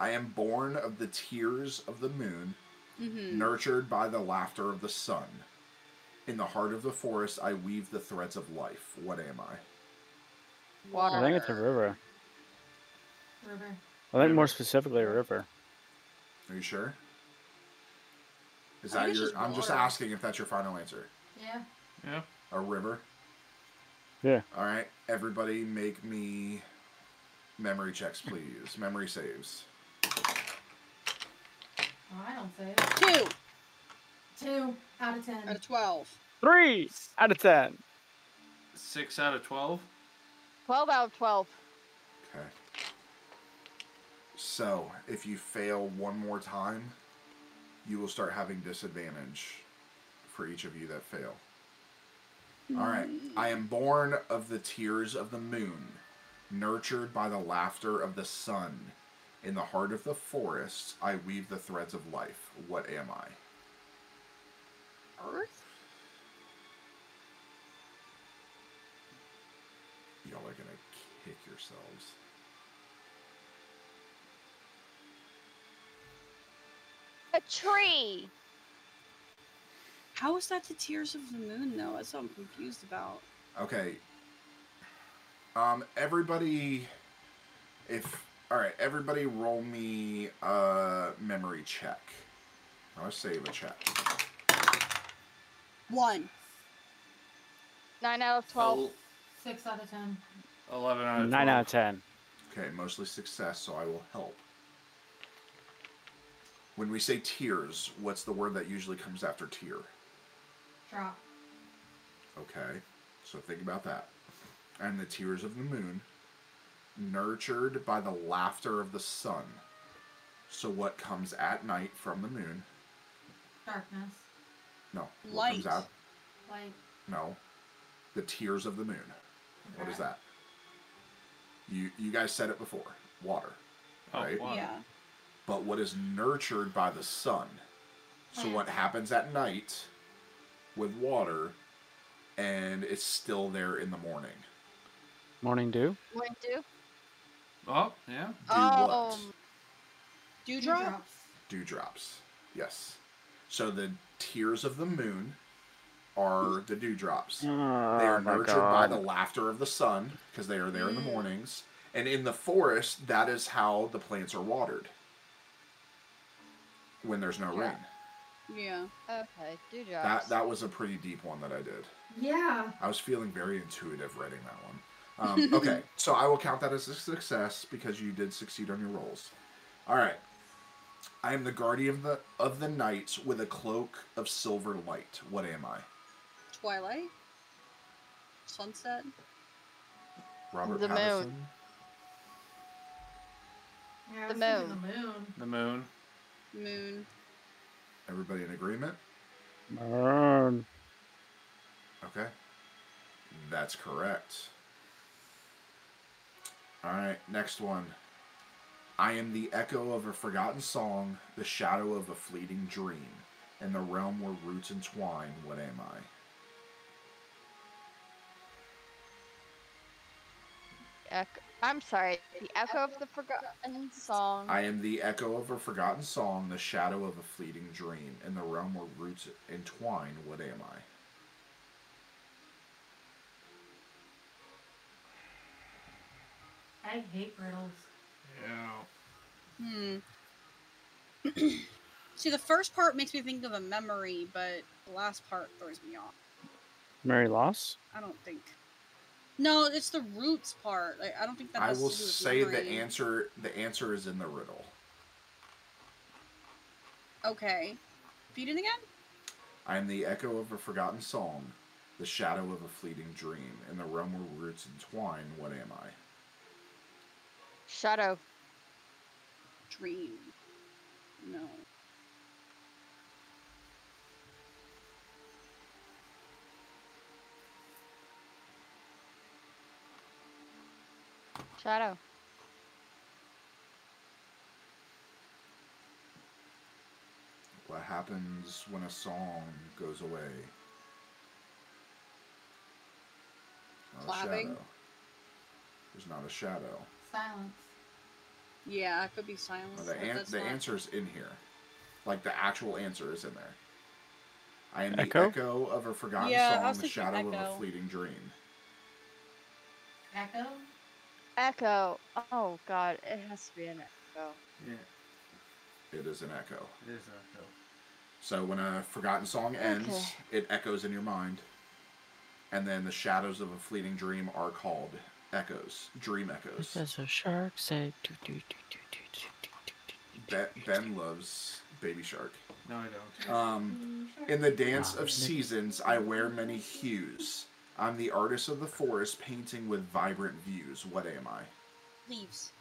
I am born of the tears of the moon, Mm-hmm. nurtured by the laughter of the sun. In the heart of the forest, I weave the threads of life. What am I? Water. I think it's a river. River. I think more specifically a river. Are you sure? Is that your? Just I'm just asking if that's your final answer. Yeah. Yeah. A river. Yeah. All right, everybody, make me memory checks, please. Memory saves. Oh, I don't say it. Two Two out of ten. out of twelve. Three out of ten. Six out of twelve. Twelve out of twelve. Okay. So, if you fail one more time, you will start having disadvantage for each of you that fail. All right. I am born of the tears of the moon, nurtured by the laughter of the sun. In the heart of the forest, I weave the threads of life. What am I? Earth. Y'all are gonna kick yourselves. A tree. How is that the tears of the moon though? That's what I'm confused about. Okay. Um, everybody, if all right, everybody, roll me a memory check. I'll save a check. One. Nine out of twelve. Six out of ten. Eleven out of Nine 12. out of ten. Okay, mostly success, so I will help. When we say tears, what's the word that usually comes after tear? Drop. Okay, so think about that. And the tears of the moon, nurtured by the laughter of the sun. So what comes at night from the moon? Darkness. No. What Light. comes out? Light. No. The tears of the moon. What is that? You you guys said it before. Water. Oh, Right. water. Yeah. But what is nurtured by the sun? So what happens at night with water and it's still there in the morning? Morning dew. Morning dew. Oh, yeah. Do Oh, what? Dewdrops. Dewdrops. Yes. So the tears of the moon are the dewdrops. Oh, They are my nurtured by the laughter of the sun because they are there in the Mm. mornings. And in the forest, that is how the plants are watered when there's no Yeah. rain. Yeah. okay. Dewdrops. That that was a pretty deep one that I did. Yeah. I was feeling very intuitive writing that one. Um, okay, so I will count that as a success because you did succeed on your rolls. All right. I am the guardian of the of the night with a cloak of silver light. What am I? Twilight? Sunset? Robert The moon. Pattinson. Yeah, The moon. The moon. The moon. Moon? Everybody in agreement? Burn. Okay. That's correct. All right, next one. I am the echo of a forgotten song, the shadow of a fleeting dream. In the realm where roots entwine, what am I? Echo. I'm sorry. The echo of the forgotten song. I am the echo of a forgotten song, the shadow of a fleeting dream. In the realm where roots entwine, what am I? I hate riddles. Yeah. Hmm. See, the first part makes me think of a memory, but the last part throws me off. Mary Loss. I don't think. No, it's the roots part. Like, I don't think that I will to do with say the answer the answer is in the riddle. Okay. Repeat it again? I am the echo of a forgotten song, the shadow of a fleeting dream. In the realm where roots entwine, what am I? Shadow. Dream. No. Shadow. What happens when a song goes away? Clapping? shadow. There's not a shadow. Silence. Yeah, it could be silence. No, the but an- the not- answer's in here. Like the actual answer is in there. I am Echo? the echo of a forgotten Yeah, song, the thinking shadow of a fleeting dream. Echo. Echo. Oh God, it has to be an echo. Yeah. It is an echo. It is an echo. So when a forgotten song ends, Okay. it echoes in your mind. And then the shadows of a fleeting dream are called echoes, dream echoes. There's a shark said. Ben, loves Baby Shark. No, I don't. Um, in the dance of seasons, I wear many hues. I'm the artist of the forest, painting with vibrant views. What am I? Leaves.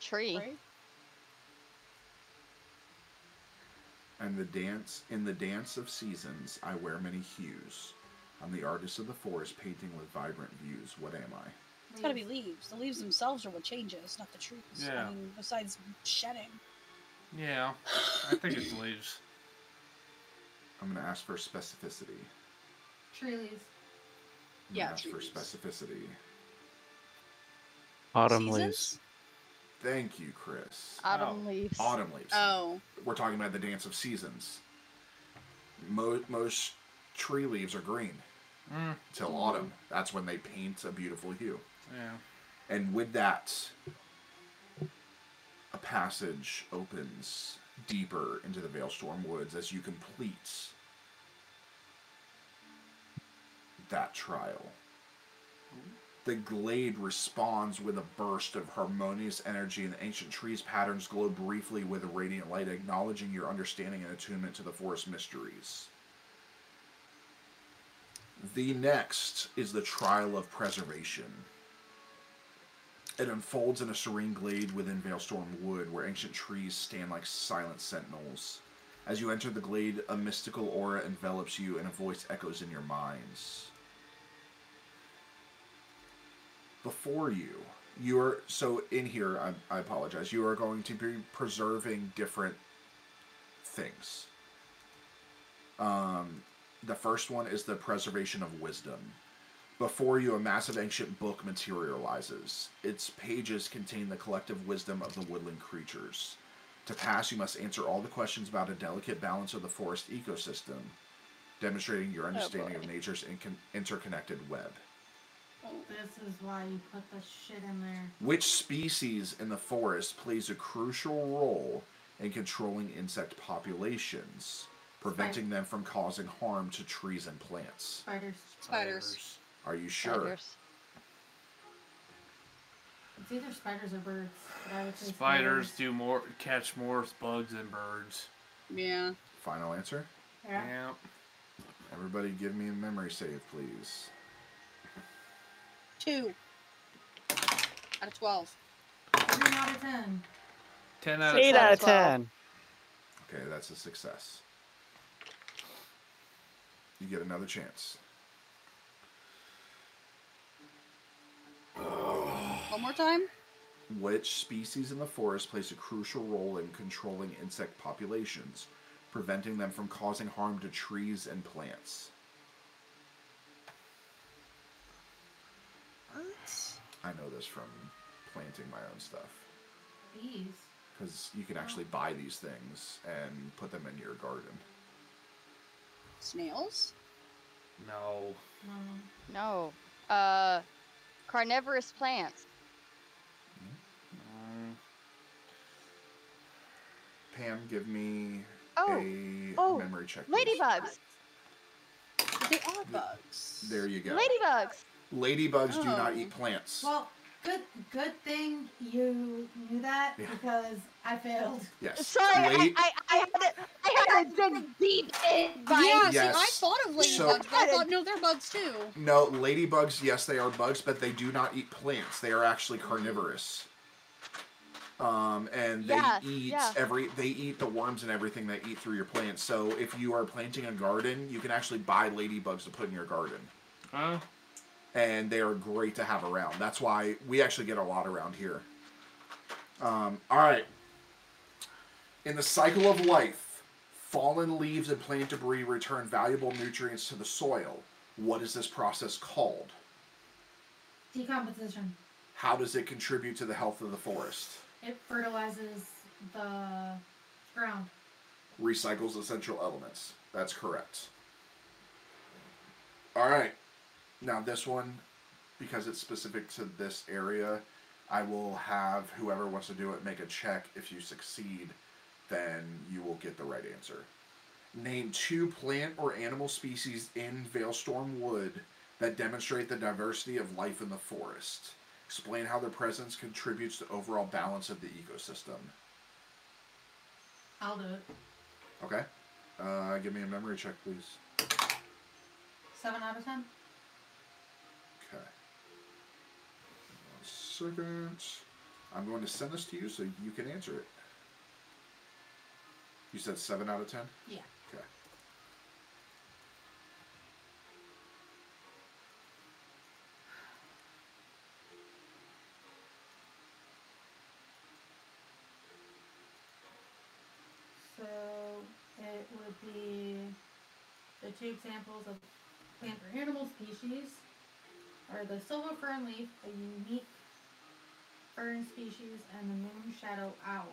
Tree. Sorry? And the dance in the dance of seasons, I wear many hues. I'm the artist of the forest, painting with vibrant views. What am I? It's gotta be leaves. The leaves themselves are what changes, not the trees. Yeah. I mean, besides shedding. Yeah. I think it's leaves. I'm gonna ask for specificity. Tree leaves. I'm Yeah, gonna ask for trees. specificity. Autumn Seasons? leaves. Thank you, Chris. Autumn oh. leaves. Autumn leaves. Oh. We're talking about the dance of seasons. Mo- most tree leaves are green Mm, till autumn. That's when they paint a beautiful hue. yeah. And with that, a passage opens deeper into the Veilstorm Woods as you complete that trial. The glade responds with a burst of harmonious energy, and the ancient trees' patterns glow briefly with a radiant light, acknowledging your understanding and attunement to the forest mysteries. The next is the trial of preservation. It unfolds in a serene glade within Veilstorm Wood, where ancient trees stand like silent sentinels. As you enter the glade, a mystical aura envelops you, and a voice echoes in your minds. Before you, you are so in here. I, I apologize. You are going to be preserving different things. Um, the first one is the preservation of wisdom. Before you, a massive ancient book materializes. Its pages contain the collective wisdom of the woodland creatures. To pass, you must answer all the questions about a delicate balance of the forest ecosystem, demonstrating your oh, understanding of nature's incon- interconnected web. Oh, this is why you put the shit in there. Which species in the forest plays a crucial role in controlling insect populations, preventing them from causing harm to trees and plants? Spiders. Spiders. Are you sure? Spiders. It's either spiders or birds. But I would say Spiders do more, catch more bugs than birds. Yeah. Final answer? Yeah. Yeah. Everybody give me a memory save, please. Two. Out of twelve. Three out of ten. Ten out of Eight out out of of 12. ten. Okay, that's a success. You get another chance. One more time. Which species in the forest plays a crucial role in controlling insect populations, preventing them from causing harm to trees and plants? I know this from planting my own stuff. Bees. Because you can actually oh. buy these things and put them in your garden. Snails. No. No. No. Uh, carnivorous plants. Mm, Pam, give me Oh, a oh, memory check. please. ladybugs. They are bugs. There you go. Ladybugs. Ladybugs do not Oh. eat plants. Well, good good thing you knew that Yeah. because I failed. yes. Sorry, I, Late- I, I had to, I had to dig deep in by yeah, Yes. see, I thought of ladybugs, So- but I thought, no, they're bugs too. No, ladybugs, yes, they are bugs, but they do not eat plants. They are actually carnivorous. Um, and they Yeah, eat yeah. every they eat the worms and everything they eat through your plants. So if you are planting a garden, you can actually buy ladybugs to put in your garden. Huh? And they are great to have around. That's why we actually get a lot around here. Um, all right. In the cycle of life, fallen leaves and plant debris return valuable nutrients to the soil. What is this process called? Decomposition. How does it contribute to the health of the forest? It fertilizes the ground. Recycles essential elements. That's correct. All right. Now, this one, because it's specific to this area, I will have whoever wants to do it make a check. If you succeed, then you will get the right answer. Name two plant or animal species in Veilstorm Wood that demonstrate the diversity of life in the forest. Explain how their presence contributes to overall balance of the ecosystem. I'll do it. Okay. Uh, give me a memory check, please. Seven out of ten. Okay. One second. I'm going to send this to you so you can answer it. You said 7 out of 10? Yeah. Okay. So it would be the two examples of plant or animal species are the silver fern leaf, a unique fern species, and the moon shadow owl,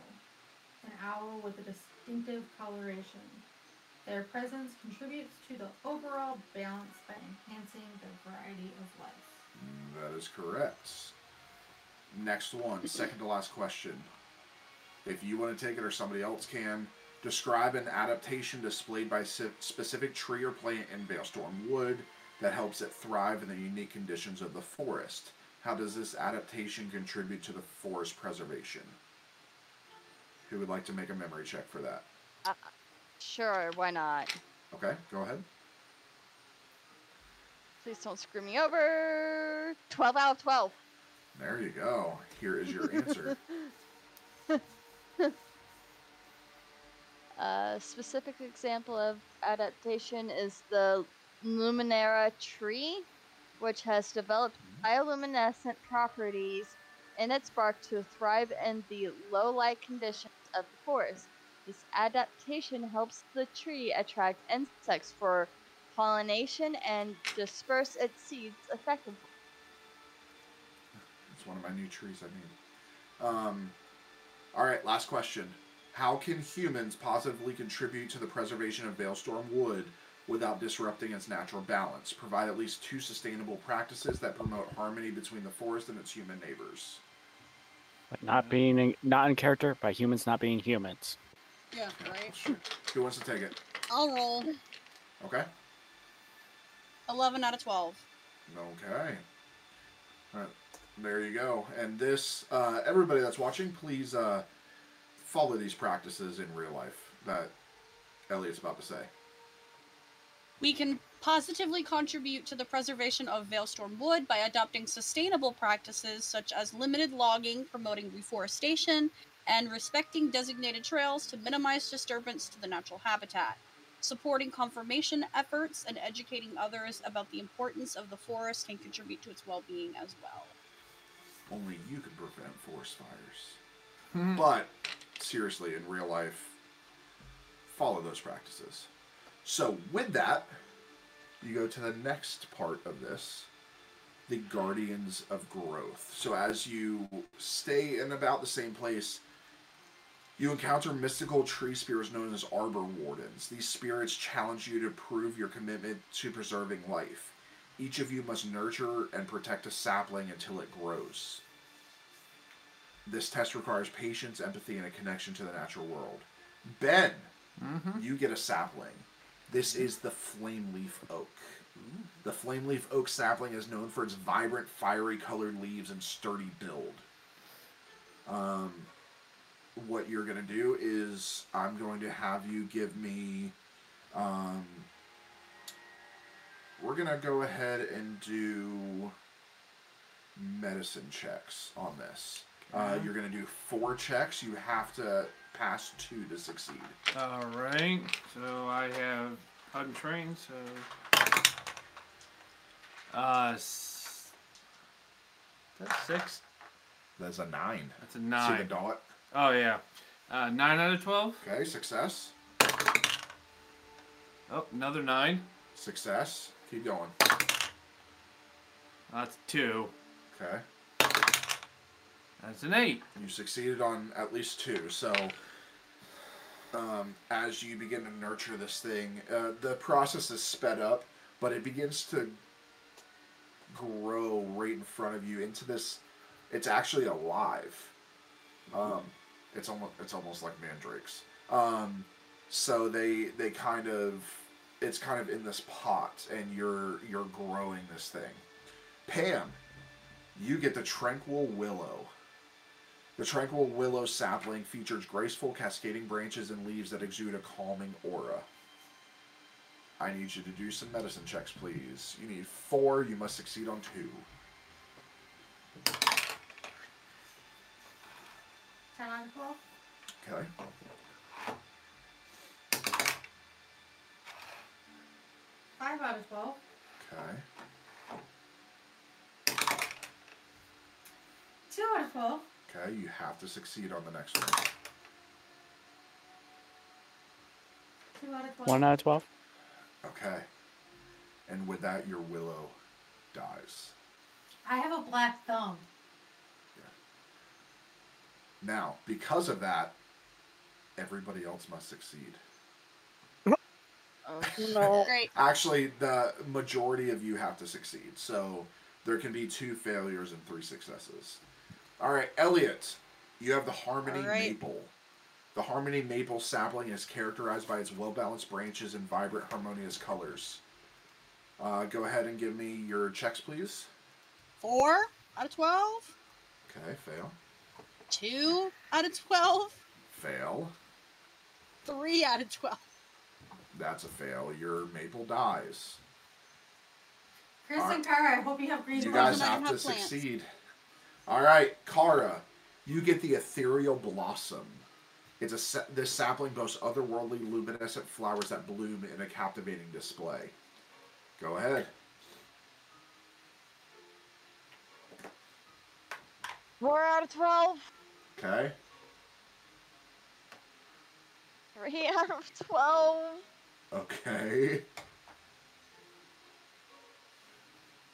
an owl with a distinctive coloration. Their presence contributes to the overall balance by enhancing the variety of life. That is correct. Next one, second to last question. If you want to take it or somebody else can, describe an adaptation displayed by specific tree or plant in Veilstorm Wood that helps it thrive in the unique conditions of the forest. How does this adaptation contribute to the forest preservation? Who would like to make a memory check for that? Uh, sure, why not? Okay, go ahead. Please don't screw me over. 12 out of 12. There you go. Here is your answer. A uh, specific example of adaptation is the Luminera tree, which has developed bioluminescent properties in its bark to thrive in the low light conditions of the forest. This adaptation helps the tree attract insects for pollination and disperse its seeds effectively. It's one of my new trees I need. Um, all right, last question. How can humans positively contribute to the preservation of Veilstorm Wood without disrupting its natural balance? Provide at least two sustainable practices that promote harmony between the forest and its human neighbors. But not being in, not in character by humans not being humans. Yeah, right. Who wants to take it? I'll roll. Okay. 11 out of 12. Okay. All right. There you go. And this, uh, everybody that's watching, please uh, follow these practices in real life that Elliot's about to say. We can positively contribute to the preservation of Veilstorm wood by adopting sustainable practices such as limited logging, promoting reforestation, and respecting designated trails to minimize disturbance to the natural habitat. Supporting conservation efforts and educating others about the importance of the forest can contribute to its well being as well. Only you can prevent forest fires. Hmm. But seriously, in real life, follow those practices. So, with that, you go to the next part of this the Guardians of Growth. So, as you stay in about the same place, you encounter mystical tree spirits known as Arbor Wardens. These spirits challenge you to prove your commitment to preserving life. Each of you must nurture and protect a sapling until it grows. This test requires patience, empathy, and a connection to the natural world. Ben, mm-hmm. you get a sapling. This is the flame leaf oak. The flame leaf oak sapling is known for its vibrant, fiery colored leaves and sturdy build. Um, what you're going to do is I'm going to have you give me. Um, we're going to go ahead and do medicine checks on this. Uh, you're going to do four checks. You have to pass two to succeed. All right. So I have untrained. So uh, s- that's six. That's a nine. That's a nine. See the dot? Oh yeah. Uh, nine out of twelve. Okay, success. Oh, another nine. Success. Keep going. That's two. Okay. That's an eight. You succeeded on at least two. So, um, as you begin to nurture this thing, uh, the process is sped up, but it begins to grow right in front of you into this. It's actually alive. Um, it's almost it's almost like mandrakes. Um, so they they kind of it's kind of in this pot, and you're you're growing this thing. Pam, you get the tranquil willow. The tranquil willow sapling features graceful cascading branches and leaves that exude a calming aura. I need you to do some medicine checks, please. You need four. You must succeed on two. Ten of twelve. Okay. Five out of twelve. Okay. Two out of twelve. Okay. You have to succeed on the next one. Two out of twelve. One out of twelve. Okay. And with that, your willow dies. I have a black thumb. Now, because of that, everybody else must succeed. Oh, no. Great. Actually, the majority of you have to succeed. So there can be two failures and three successes. All right, Elliot, you have the Harmony All right. Maple. The Harmony Maple sapling is characterized by its well balanced branches and vibrant, harmonious colors. Uh, go ahead and give me your checks, please. Four. out of 12. Okay, fail. 2 out of 12. Fail. 3 out of 12. That's a fail. Your maple dies. Chris Alright. and Kara, I hope you have green You Plants guys and have don't to have plants. All right, Kara, you get the ethereal blossom. It's a this sapling boasts otherworldly luminescent flowers that bloom in a captivating display. Go ahead. Four out of twelve. Okay. Three out of twelve. Okay.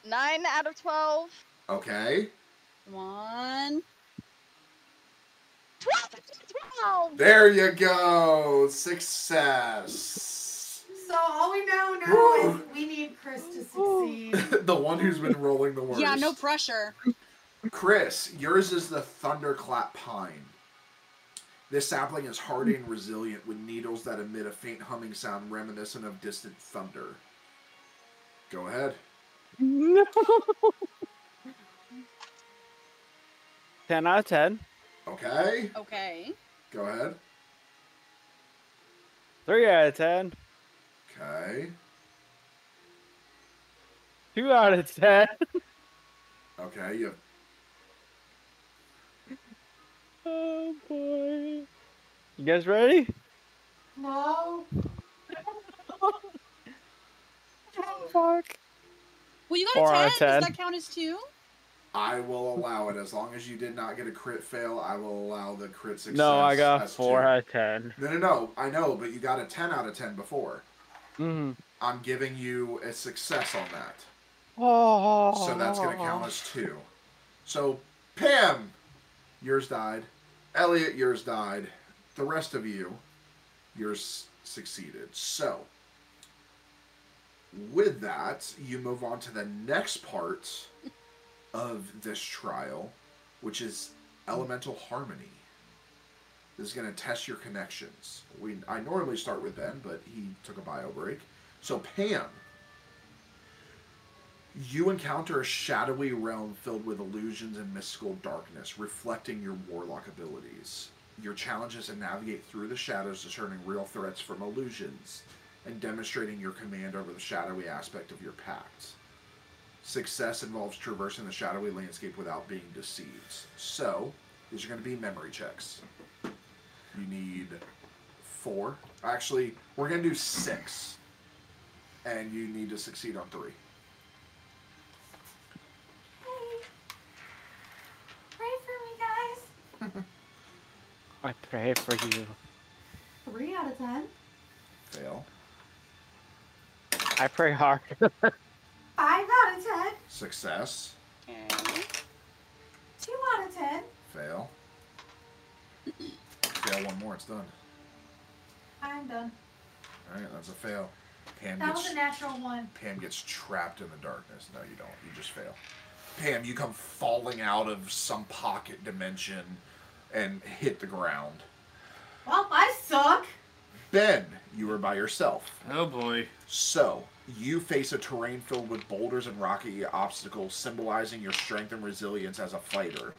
Nine out of twelve. Okay. One. Twelve twelve. There you go. Success. So all we now know Woo. is we need Chris to succeed. the one who's been rolling the worst. Yeah, no pressure. Chris, yours is the thunderclap pine. This sapling is hardy and resilient with needles that emit a faint humming sound reminiscent of distant thunder. Go ahead. No. 10 out of 10. Okay. Okay. Go ahead. 3 out of 10. Okay. 2 out of 10. Okay. You Oh boy. You guys ready? No. Oh, fuck. Well, you got out a 10. 10. Does that count as 2? I will allow it as long as you did not get a crit fail. I will allow the crit success. No, I got as 4 two. out of 10. No, no, no. I know, but you got a ten out of ten before. Mm-hmm. I'm giving you a success on that. Oh. So that's going to count as two. So, Pam, yours died. Elliot, yours died. The rest of you, yours succeeded. So, with that, you move on to the next part of this trial, which is elemental harmony. This is going to test your connections. We I normally start with Ben, but he took a bio break. So, Pam, you encounter a shadowy realm filled with illusions and mystical darkness, reflecting your warlock abilities. Your challenge is to navigate through the shadows, discerning real threats from illusions, and demonstrating your command over the shadowy aspect of your pact. Success involves traversing the shadowy landscape without being deceived. So, these are going to be memory checks. You need four. Actually, we're going to do six. And you need to succeed on three. Pray for me, guys. I pray for you. Three out of ten. Fail. I pray hard. Five out of ten. Success. Okay. Two out of ten. Fail. Fail one more, it's done. I'm done. Alright, that's a fail. Pam That gets was a natural one. Pam gets trapped in the darkness. No, you don't. You just fail. Pam, you come falling out of some pocket dimension and hit the ground. Well, I suck. Ben, you are by yourself. Oh boy. So, you face a terrain filled with boulders and rocky obstacles, symbolizing your strength and resilience as a fighter.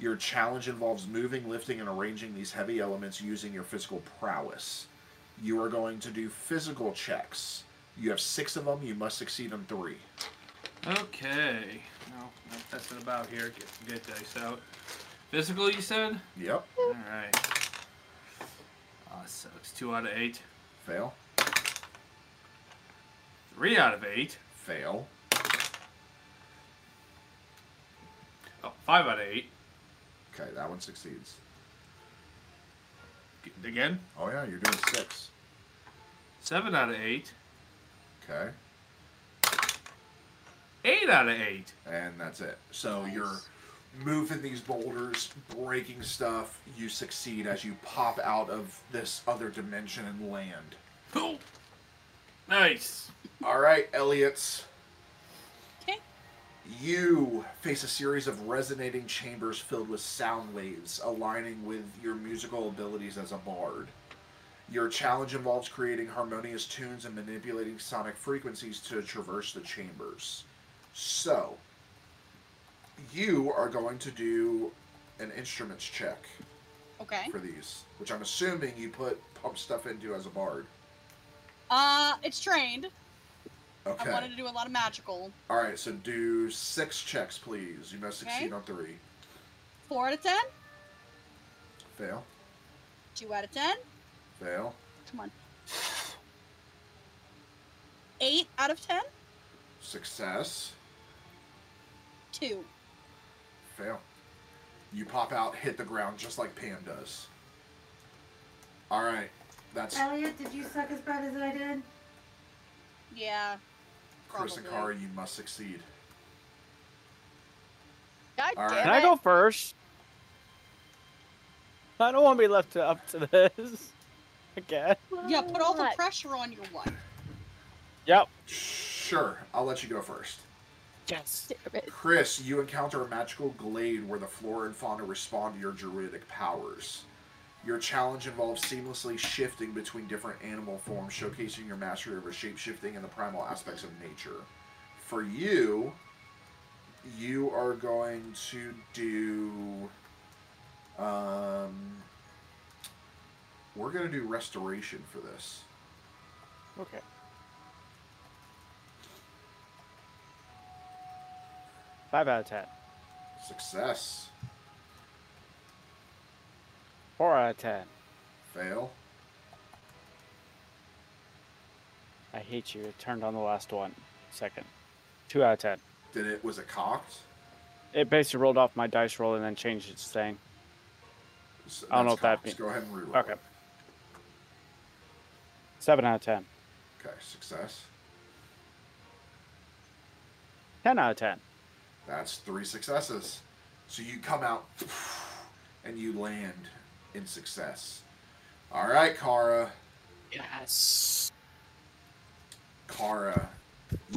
Your challenge involves moving, lifting, and arranging these heavy elements using your physical prowess. You are going to do physical checks. You have six of them. You must succeed on three. Okay. No, not messing about here. Get good dice out. Physical, you said? Yep. All right. Uh, so it's two out of eight. Fail. Three out of eight. Fail. Oh, five out of eight. Okay, that one succeeds. Again. Oh, yeah, you're doing six. Seven out of eight. Okay. Eight out of eight. And that's it. So you're moving these boulders, breaking stuff. You succeed as you pop out of this other dimension and land. Cool. Nice. All right, Elliot. Okay. You face a series of resonating chambers filled with sound waves, aligning with your musical abilities as a bard. Your challenge involves creating harmonious tunes and manipulating sonic frequencies to traverse the chambers. So, you are going to do an instruments check Okay. for these, which I'm assuming you put pump stuff into as a bard. Uh, it's trained. Okay. I wanted to do a lot of magical. All right, so do six checks, please. You must succeed Okay. on three. Four out of ten. Fail. Two out of ten. Fail. Come on. Eight out of ten. Success. Two. Fail. You pop out, hit the ground just like Pam does. All right, that's Elliot, did you suck as bad as I did? Yeah. Chris and probably. Kara. You must succeed. God All right. damn Can I go first? I don't want to be left to, up to this. Again. Yeah, put all the pressure on your wife. Yep. Sure, I'll let you go first. Yes. Chris, you encounter a magical glade where the flora and fauna respond to your druidic powers. Your challenge involves seamlessly shifting between different animal forms, showcasing your mastery over shapeshifting and the primal aspects of nature. For you, you are going to do. Um, we're going to do restoration for this. Okay. Five out of ten. Success. Four out of ten. Fail. I hate you. It turned on the last one. Second. Two out of ten. Did it? Was it cocked? It basically rolled off my dice roll and then changed its thing. I don't know if that means. Go ahead and reroll. Okay. it. Seven out of ten. Okay, success. Ten out of ten. That's three successes. So you come out and you land in success. All right, Kara. Yes. Kara,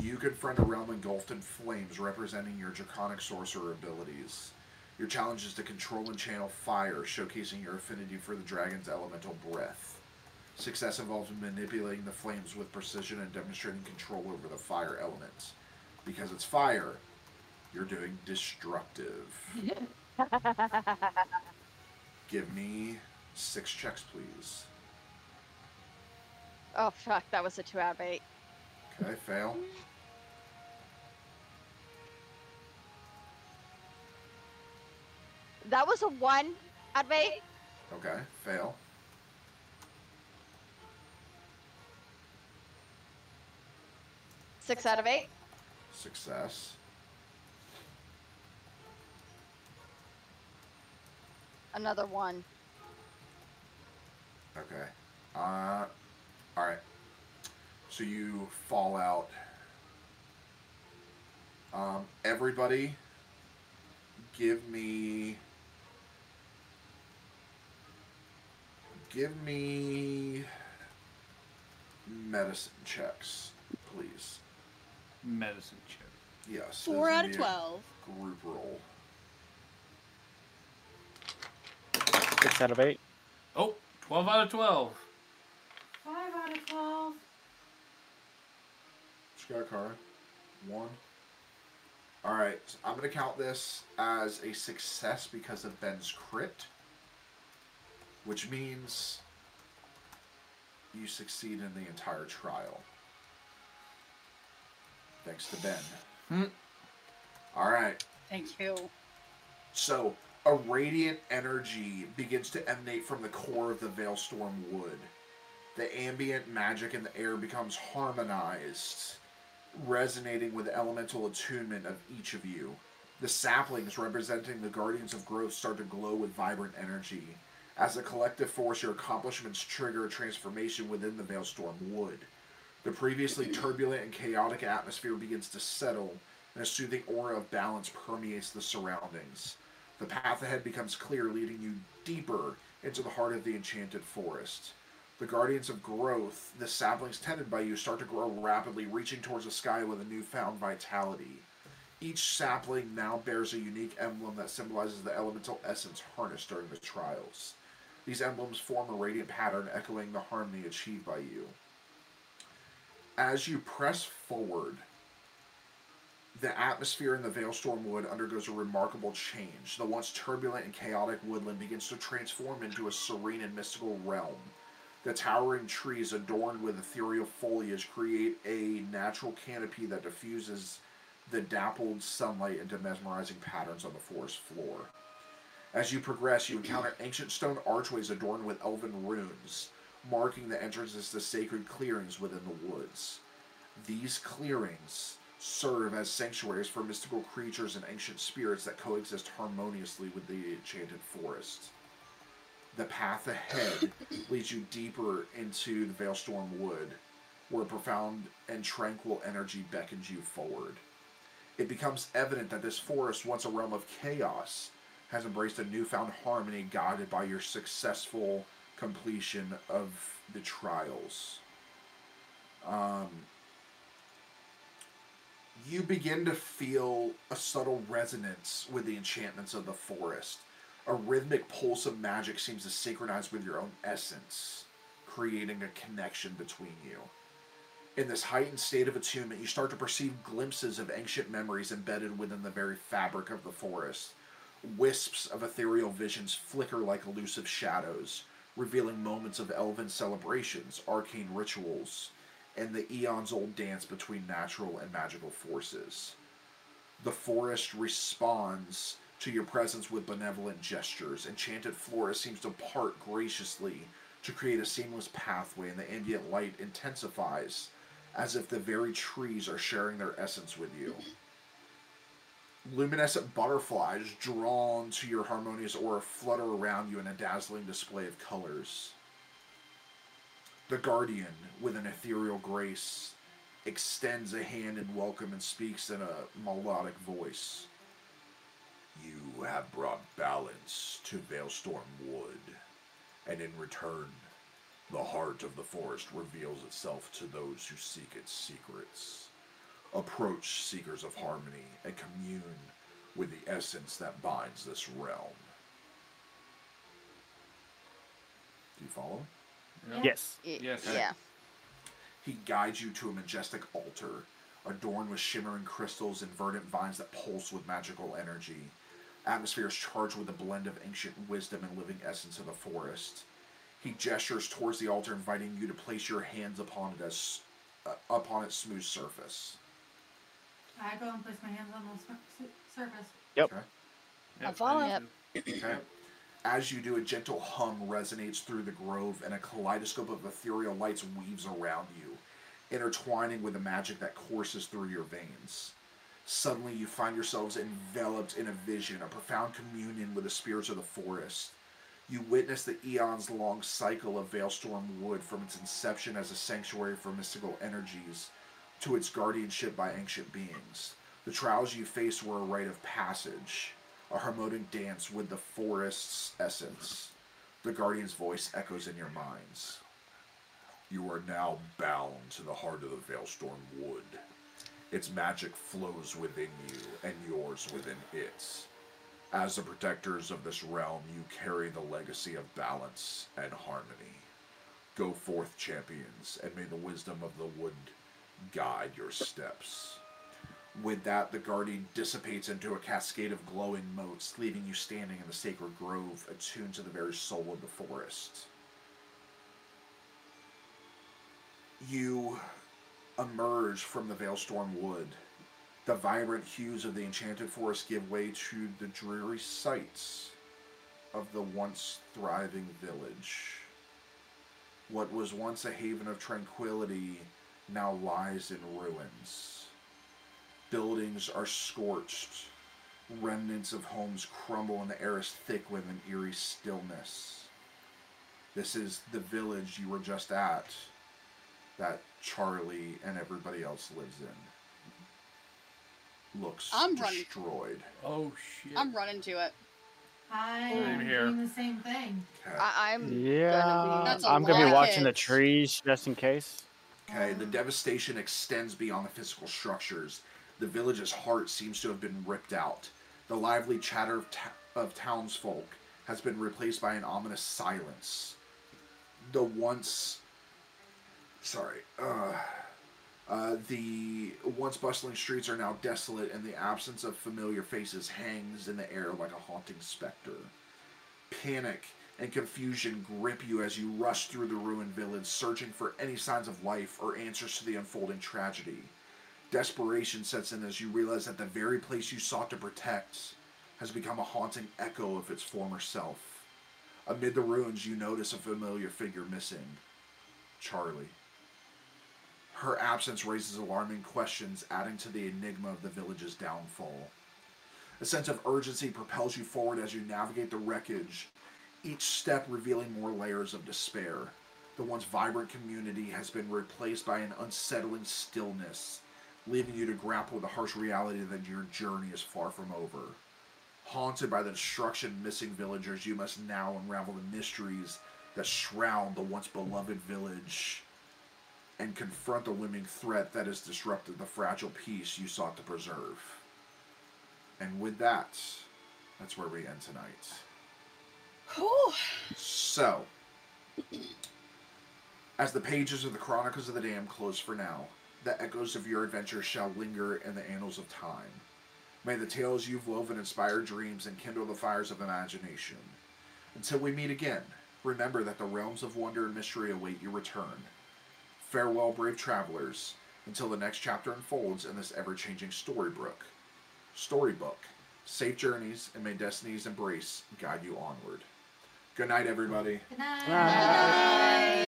you confront a realm engulfed in flames representing your draconic sorcerer abilities. Your challenge is to control and channel fire, showcasing your affinity for the dragon's elemental breath. Success involves manipulating the flames with precision and demonstrating control over the fire element. Because it's fire, you're doing destructive. Give me six checks, please. Oh fuck, that was a two out of eight. Okay, fail. That was a one out of eight. Okay, fail. Six out of eight. Success. Another one. Okay. Uh, all right. So you fall out. Um, everybody, give me. Give me medicine checks, please. Medicine check. Yes. Four out of gonna be a twelve. Group roll. Six out of eight. Oh, 12 out of 12. Five out of twelve. What you got, Kara? One. All right, so I'm gonna count this as a success because of Ben's crit, which means you succeed in the entire trial. Thanks to Ben. Hmm. All right, Thank you. so a radiant energy begins to emanate from the core of the Veilstorm wood. The ambient magic in the air becomes harmonized, resonating with the elemental attunement of each of you. The saplings representing the guardians of growth start to glow with vibrant energy. As a collective force, your accomplishments trigger a transformation within the Veilstorm wood. The previously turbulent and chaotic atmosphere begins to settle, and a soothing aura of balance permeates the surroundings. The path ahead becomes clear, leading you deeper into the heart of the enchanted forest. The guardians of growth, the saplings tended by you, start to grow rapidly, reaching towards the sky with a newfound vitality. Each sapling now bears a unique emblem that symbolizes the elemental essence harnessed during the trials. These emblems form a radiant pattern echoing the harmony achieved by you. As you press forward, the atmosphere in the Veilstorm Wood undergoes a remarkable change. The once turbulent and chaotic woodland begins to transform into a serene and mystical realm. The towering trees adorned with ethereal foliage create a natural canopy that diffuses the dappled sunlight into mesmerizing patterns on the forest floor. As you progress, you encounter ancient stone archways adorned with elven runes, marking the entrances to sacred clearings within the woods. These clearings serve as sanctuaries for mystical creatures and ancient spirits that coexist harmoniously with the enchanted forest. The path ahead leads you deeper into the Veilstorm Wood, where a profound and tranquil energy beckons you forward. It becomes evident that this forest, once a realm of chaos, has embraced a newfound harmony guided by your successful completion of the trials. Um, you begin to feel a subtle resonance with the enchantments of the forest. A rhythmic pulse of magic seems to synchronize with your own essence, creating a connection between you. In this heightened state of attunement, you start to perceive glimpses of ancient memories embedded within the very fabric of the forest. Wisps of ethereal visions flicker like elusive shadows, revealing moments of elven celebrations, arcane rituals, and the eons old dance between natural and magical forces. The forest responds to your presence with benevolent gestures. Enchanted Flora seems to part graciously to create a seamless pathway, and the ambient light intensifies as if the very trees are sharing their essence with you. Luminescent butterflies drawn to your harmonious aura flutter around you in a dazzling display of colors. The guardian, with an ethereal grace, extends a hand in welcome and speaks in a melodic voice. You have brought balance to Veilstorm Wood, and in return, the heart of the forest reveals itself to those who seek its secrets. Approach seekers of harmony and commune with the essence that binds this realm. Do you follow? Yes. Y- Yes. Yeah. He guides you to a majestic altar, adorned with shimmering crystals and verdant vines that pulse with magical energy. Atmosphere is charged with a blend of ancient wisdom and living essence of the forest. He gestures towards the altar, inviting you to place your hands upon it as uh, upon its smooth surface. I go and place my hands on the sur- su- surface. Okay. I'm following. Yep. Okay. As you do, a gentle hum resonates through the grove, and a kaleidoscope of ethereal lights weaves around you, intertwining with the magic that courses through your veins. Suddenly, you find yourselves enveloped in a vision, a profound communion with the spirits of the forest. You witness the eons long cycle of Veilstorm Wood from its inception as a sanctuary for mystical energies to its guardianship by ancient beings. The trials you faced were a rite of passage, a harmonic dance with the forest's essence. The guardian's voice echoes in your minds. You are now bound to the heart of the Veilstorm Wood. Its magic flows within you, and yours within its. As the protectors of this realm, you carry the legacy of balance and harmony. Go forth, champions, and may the wisdom of the wood guide your steps. With that, the guardian dissipates into a cascade of glowing motes, leaving you standing in the sacred grove, attuned to the very soul of the forest. You emerge from the Veilstorm Wood. The vibrant hues of the enchanted forest give way to the dreary sights of the once thriving village. What was once a haven of tranquility now lies in ruins. Buildings are scorched. Remnants of homes crumble, and the air is thick with an eerie stillness. This is the village you were just at that Charlie and everybody else lives in. Looks I'm running. destroyed. Oh shit. I'm running to it. I Same am here. doing the same thing. Okay. I, I'm Yeah, That's a I'm gonna be of watching the trees just in case. Okay, the um, devastation extends beyond the physical structures. The village's heart seems to have been ripped out. The lively chatter of, ta- of townsfolk has been replaced by an ominous silence. The once. Sorry. Uh, Uh, the once bustling streets are now desolate, and the absence of familiar faces hangs in the air like a haunting specter. Panic and confusion grip you as you rush through the ruined village, searching for any signs of life or answers to the unfolding tragedy. Desperation sets in as you realize that the very place you sought to protect has become a haunting echo of its former self. Amid the ruins, you notice a familiar figure missing Charlie. Her absence raises alarming questions, adding to the enigma of the village's downfall. A sense of urgency propels you forward as you navigate the wreckage, each step revealing more layers of despair. The once vibrant community has been replaced by an unsettling stillness, leaving you to grapple with the harsh reality that your journey is far from over. Haunted by the destruction of missing villagers, you must now unravel the mysteries that shroud the once beloved village and confront the looming threat that has disrupted the fragile peace you sought to preserve. And with that, that's where we end tonight. Whew. So, as the pages of the Chronicles of the DaMmed close for now, the echoes of your adventure shall linger in the annals of time. May the tales you've woven inspire dreams and kindle the fires of imagination. Until we meet again, remember that the realms of wonder and mystery await your return. Farewell, brave travelers, until the next chapter unfolds in this ever changing storybook. Storybook. Safe journeys, and may destiny's embrace guide you onward. Good night, everybody. Good night. Bye.